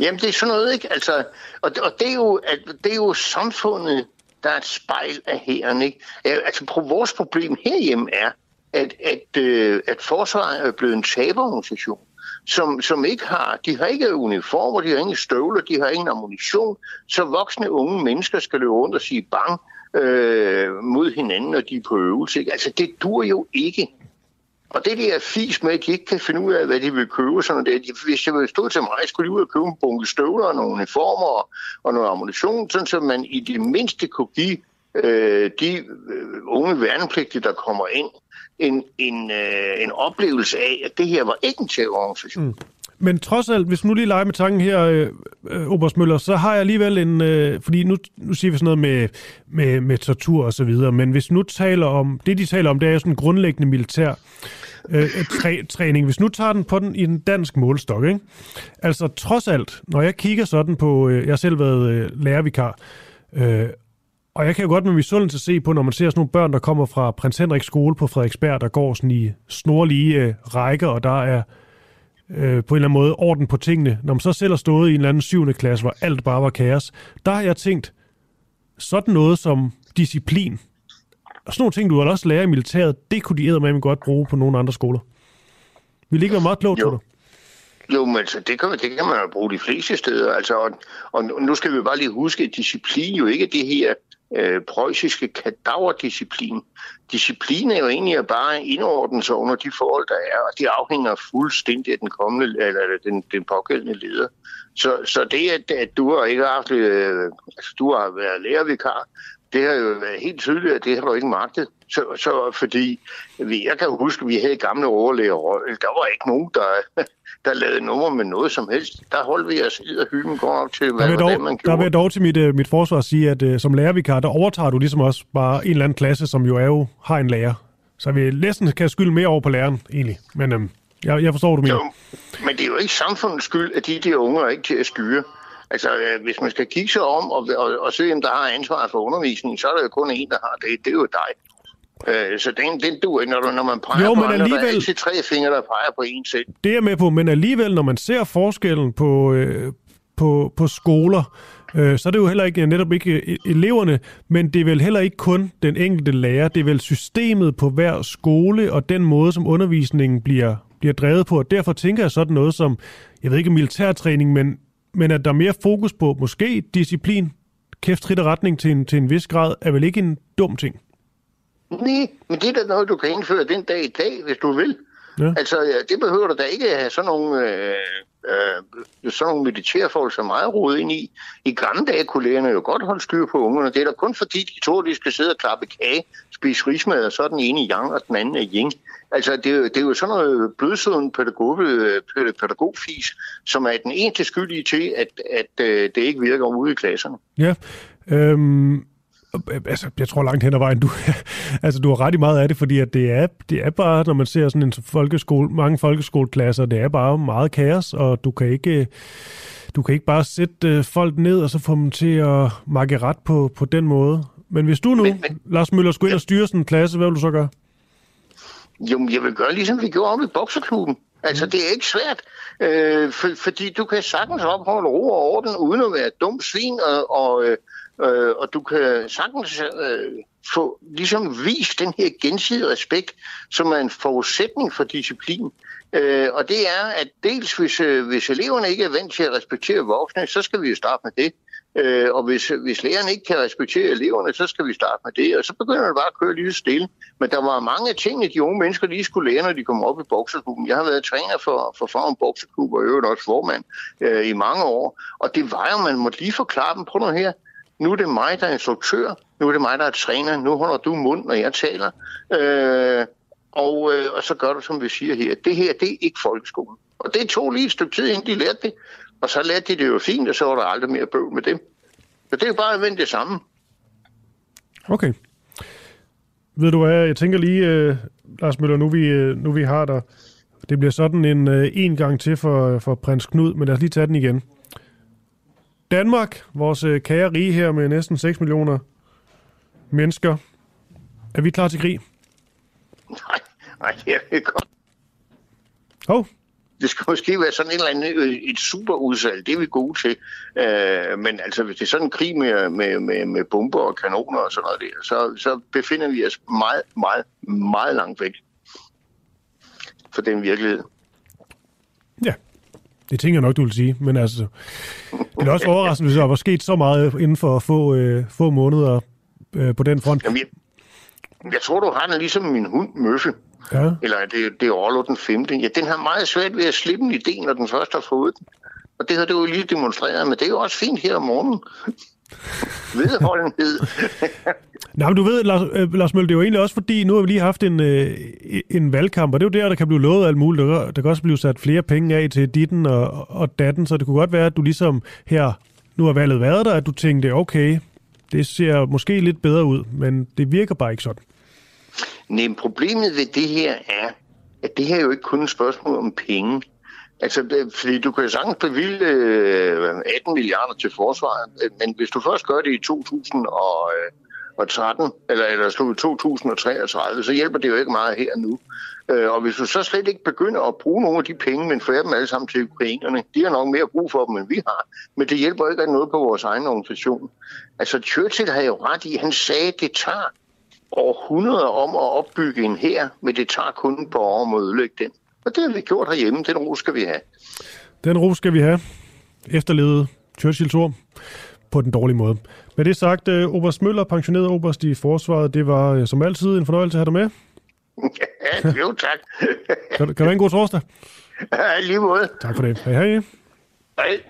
Speaker 23: Jamen, det er sådan noget, ikke? Altså, og, og det, er jo, at, det er jo samfundet, der er et spejl af hæren, ikke? Altså, pro- vores problem herhjemme er, at, at, øh, at forsvaret er blevet en taberorganisation, som, som ikke har, de har ikke uniformer, de har ingen støvler, de har ingen ammunition, så voksne unge mennesker skal løbe rundt og sige bang øh, mod hinanden, når de er på øvelse. Ikke? Altså, det dur jo ikke. Og det der fis med, at de ikke kan finde ud af, hvad de vil købe, sådan det, hvis jeg ville stå til mig, skulle de ud og købe en bunke støvler og nogle uniformer og, og noget ammunition, sådan så man i det mindste kunne give øh, de øh, unge værnepligtige, der kommer ind, en, en, øh, en oplevelse af, at det her var ikke en terrororganisation. Mm.
Speaker 3: Men trods alt, hvis nu lige leger med tanken her, øh, øh, Obersmøller, så har jeg alligevel en... Øh, fordi nu, nu siger vi sådan noget med, med, med tortur og så videre, men hvis nu taler om... Det, de taler om, det er jo sådan en grundlæggende militær øh, træ, træning. Hvis nu tager den på den i en dansk målstok, ikke? Altså trods alt, når jeg kigger sådan på... Øh, jeg har selv været øh, lærervikar, øh, og jeg kan jo godt med misundelse se på, når man ser sådan nogle børn, der kommer fra Prins Henrik skole på Frederiksberg, der går sådan i snorlige øh, rækker, og der er øh, på en eller anden måde orden på tingene. Når man så selv har stået i en eller anden syvende klasse, hvor alt bare var kaos, der har jeg tænkt, sådan noget som disciplin, og sådan nogle ting, du har også lære i militæret, det kunne de med godt bruge på nogle andre skoler. Vil det ikke være meget klogt, tror du?
Speaker 23: Jo, men altså, det, kan, det kan man jo bruge de fleste steder. Altså, og, og nu skal vi bare lige huske, at disciplin jo ikke er det her øh, preussiske kadaverdisciplin. Disciplin er jo egentlig bare indordnet sig under de forhold, der er, og de afhænger fuldstændig af den kommende, eller den, den pågældende leder. Så, så det, at, at du har ikke haft, øh, altså, du har været lærervikar, det har jo været helt tydeligt, at det har du ikke magtet. Så, så fordi jeg kan huske, at vi havde gamle overlæger, der var ikke nogen, der, der lavede nummer med noget som helst. Der holdt vi os og hylden går op til, hvad
Speaker 3: der dog,
Speaker 23: man
Speaker 3: gjorde. Der vil jeg dog til mit, uh, mit forsvar sige, at uh, som lærervikar, der overtager du ligesom også bare en eller anden klasse, som jo er jo har en lærer. Så vi næsten kan skylde mere over på læreren, egentlig. Men um, jeg, jeg forstår, du mener. Jo,
Speaker 23: men det er jo ikke samfundets skyld, at de der unge er ikke til at styre. Altså, øh, hvis man skal kigge sig om og, og, og se, om der har ansvaret for undervisningen, så er der jo kun en, der har det. Det er jo dig. Øh, så den, den du når, du, når man peger jo, på men andre, alligevel, der er altid tre fingre, der peger på en selv.
Speaker 3: Det er med på, men alligevel, når man ser forskellen på, øh, på, på skoler, øh, så er det jo heller ikke netop ikke eleverne, men det er vel heller ikke kun den enkelte lærer, det er vel systemet på hver skole og den måde, som undervisningen bliver, bliver drevet på. Og derfor tænker jeg sådan noget som, jeg ved ikke militærtræning, men, men at der er mere fokus på måske disciplin, kæft, og retning til en, til en vis grad, er vel ikke en dum ting.
Speaker 23: Nej, men det er da noget, du kan indføre den dag i dag, hvis du vil. Ja. Altså, det behøver du da ikke have sådan nogle, øh, øh, sådan nogle militærfolk så meget rodet ind i. I gamle dage kunne lærerne jo godt holde styr på ungerne. Det er da kun fordi, de tror, de skal sidde og klappe kage, spise rismad, og så er den ene i yang, og den anden er yin. Altså, det er, det er jo sådan noget blødsøden pædagog, pædagogfis, som er den eneste skyldige til, at, at, at øh, det ikke virker ude i klasserne.
Speaker 3: Ja, øhm, altså, jeg tror langt hen ad vejen, du, altså, du har ret i meget af det, fordi at det, er, det er bare, når man ser sådan en folkeskole, mange folkeskoleklasser, det er bare meget kaos, og du kan ikke, du kan ikke bare sætte øh, folk ned og så få dem til at makke ret på, på den måde. Men hvis du nu, men, men, Lars Møller, skulle ind og styre sådan en klasse, hvad vil du så gøre?
Speaker 23: Jo, jeg vil gøre ligesom vi gjorde om i bokserklubben. Altså, det er ikke svært, øh, for, fordi du kan sagtens opholde ro og orden, uden at være dum svin og, og, øh, og du kan sagtens øh, få ligesom vist den her gensidige respekt, som er en forudsætning for disciplin. Øh, og det er, at dels hvis, øh, hvis eleverne ikke er vant til at respektere voksne, så skal vi jo starte med det. Øh, og hvis, hvis lærerne ikke kan respektere eleverne, så skal vi starte med det. Og så begynder det bare at køre lige stille. Men der var mange ting, de unge mennesker lige skulle lære, når de kom op i bokserklubben. Jeg har været træner for, for Farm Bokserklub og øvrigt også formand øh, i mange år. Og det var jo, man måtte lige forklare dem på noget her nu er det mig, der er instruktør, nu er det mig, der er træner, nu holder du mund, når jeg taler. Øh, og, øh, og så gør du, som vi siger her. Det her, det er ikke folkeskolen. Og det tog lige et stykke tid, inden de lærte det. Og så lærte de det jo fint, og så var der aldrig mere bøv med det. Så det er jo bare at vende det samme.
Speaker 3: Okay. Ved du hvad, jeg tænker lige, uh, Lars Møller, nu vi, uh, nu vi har dig, det bliver sådan en uh, en gang til for, for prins Knud, men lad os lige tage den igen. Danmark, vores øh, kære rige her med næsten 6 millioner mennesker. Er vi klar til krig?
Speaker 23: Nej, nej, det er ikke godt.
Speaker 3: Oh.
Speaker 23: Det skal måske være sådan et eller andet øh, et super udsalg, det er vi gode til. Uh, men altså, hvis det er sådan en krig med, med, med, med bomber og kanoner og sådan noget der, så, så befinder vi os meget, meget, meget langt væk. for den virkelighed.
Speaker 3: Det tænker jeg nok, du vil sige. Men altså, det er også overraskende, hvis der var sket så meget inden for få, øh, få måneder øh, på den front.
Speaker 23: Jamen, jeg, jeg tror, du har den ligesom min hund, Møffe.
Speaker 3: Ja.
Speaker 23: Eller det, det er Orlo den femte. Ja, den har meget svært ved at slippe en idé, når den først har fået den. Og det har det jo lige demonstreret, men det er jo også fint her om morgenen. Vedholdenhed.
Speaker 3: Nej, men du ved, Lars, øh, Lars Mølle, det er jo egentlig også fordi, nu har vi lige haft en, øh, en valgkamp, og det er jo der, der kan blive lovet alt muligt. Der, kan- der kan også blive sat flere penge af til ditten og, og datten, så det kunne godt være, at du ligesom her, nu har valget været der, at du tænkte, okay, det ser måske lidt bedre ud, men det virker bare ikke sådan.
Speaker 23: Nej, problemet ved det her er, at det her er jo ikke kun et spørgsmål om penge. Altså, fordi du kan jo sagtens bevilge øh, 18 milliarder til forsvaret, øh, men hvis du først gør det i 2013, øh, eller, eller slut 2033, så hjælper det jo ikke meget her nu. Og hvis du så slet ikke begynder at bruge nogle af de penge, men får dem alle sammen til ukrainerne, de har nok mere brug for dem, end vi har. Men det hjælper ikke af noget på vores egen organisation. Altså, Churchill havde jo ret i, han sagde, at det tager århundreder om at opbygge en her, men det tager kun et par år om at ødelægge den. Og det har vi gjort herhjemme. Den ro skal vi have.
Speaker 3: Den ro skal vi have. Efterlevet Churchills ord på den dårlige måde. Med det sagt, øh, Oberst Møller, pensioneret oberst i forsvaret, det var øh, som altid en fornøjelse at have dig med.
Speaker 23: Ja, jo tak.
Speaker 3: Kan, kan du have en god torsdag?
Speaker 23: Ja, lige måde.
Speaker 3: Tak for det. Hej hej.
Speaker 23: Hej.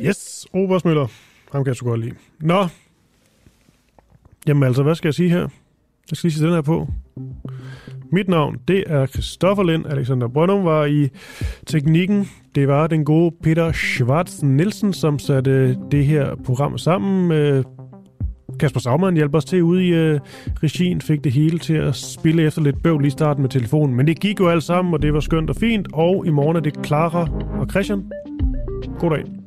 Speaker 3: Yes, Oberst Møller. Ham kan jeg så godt lide. Nå. Jamen altså, hvad skal jeg sige her? Jeg skal lige sætte den her på. Mit navn, det er Christoffer Lind. Alexander Brøndum var i teknikken. Det var den gode Peter Schwarz Nielsen, som satte det her program sammen. Kasper Sagmann hjalp os til ude i øh, regien, fik det hele til at spille efter lidt bøvl i starten med telefonen. Men det gik jo alt sammen, og det var skønt og fint. Og i morgen er det Clara og Christian. God dag.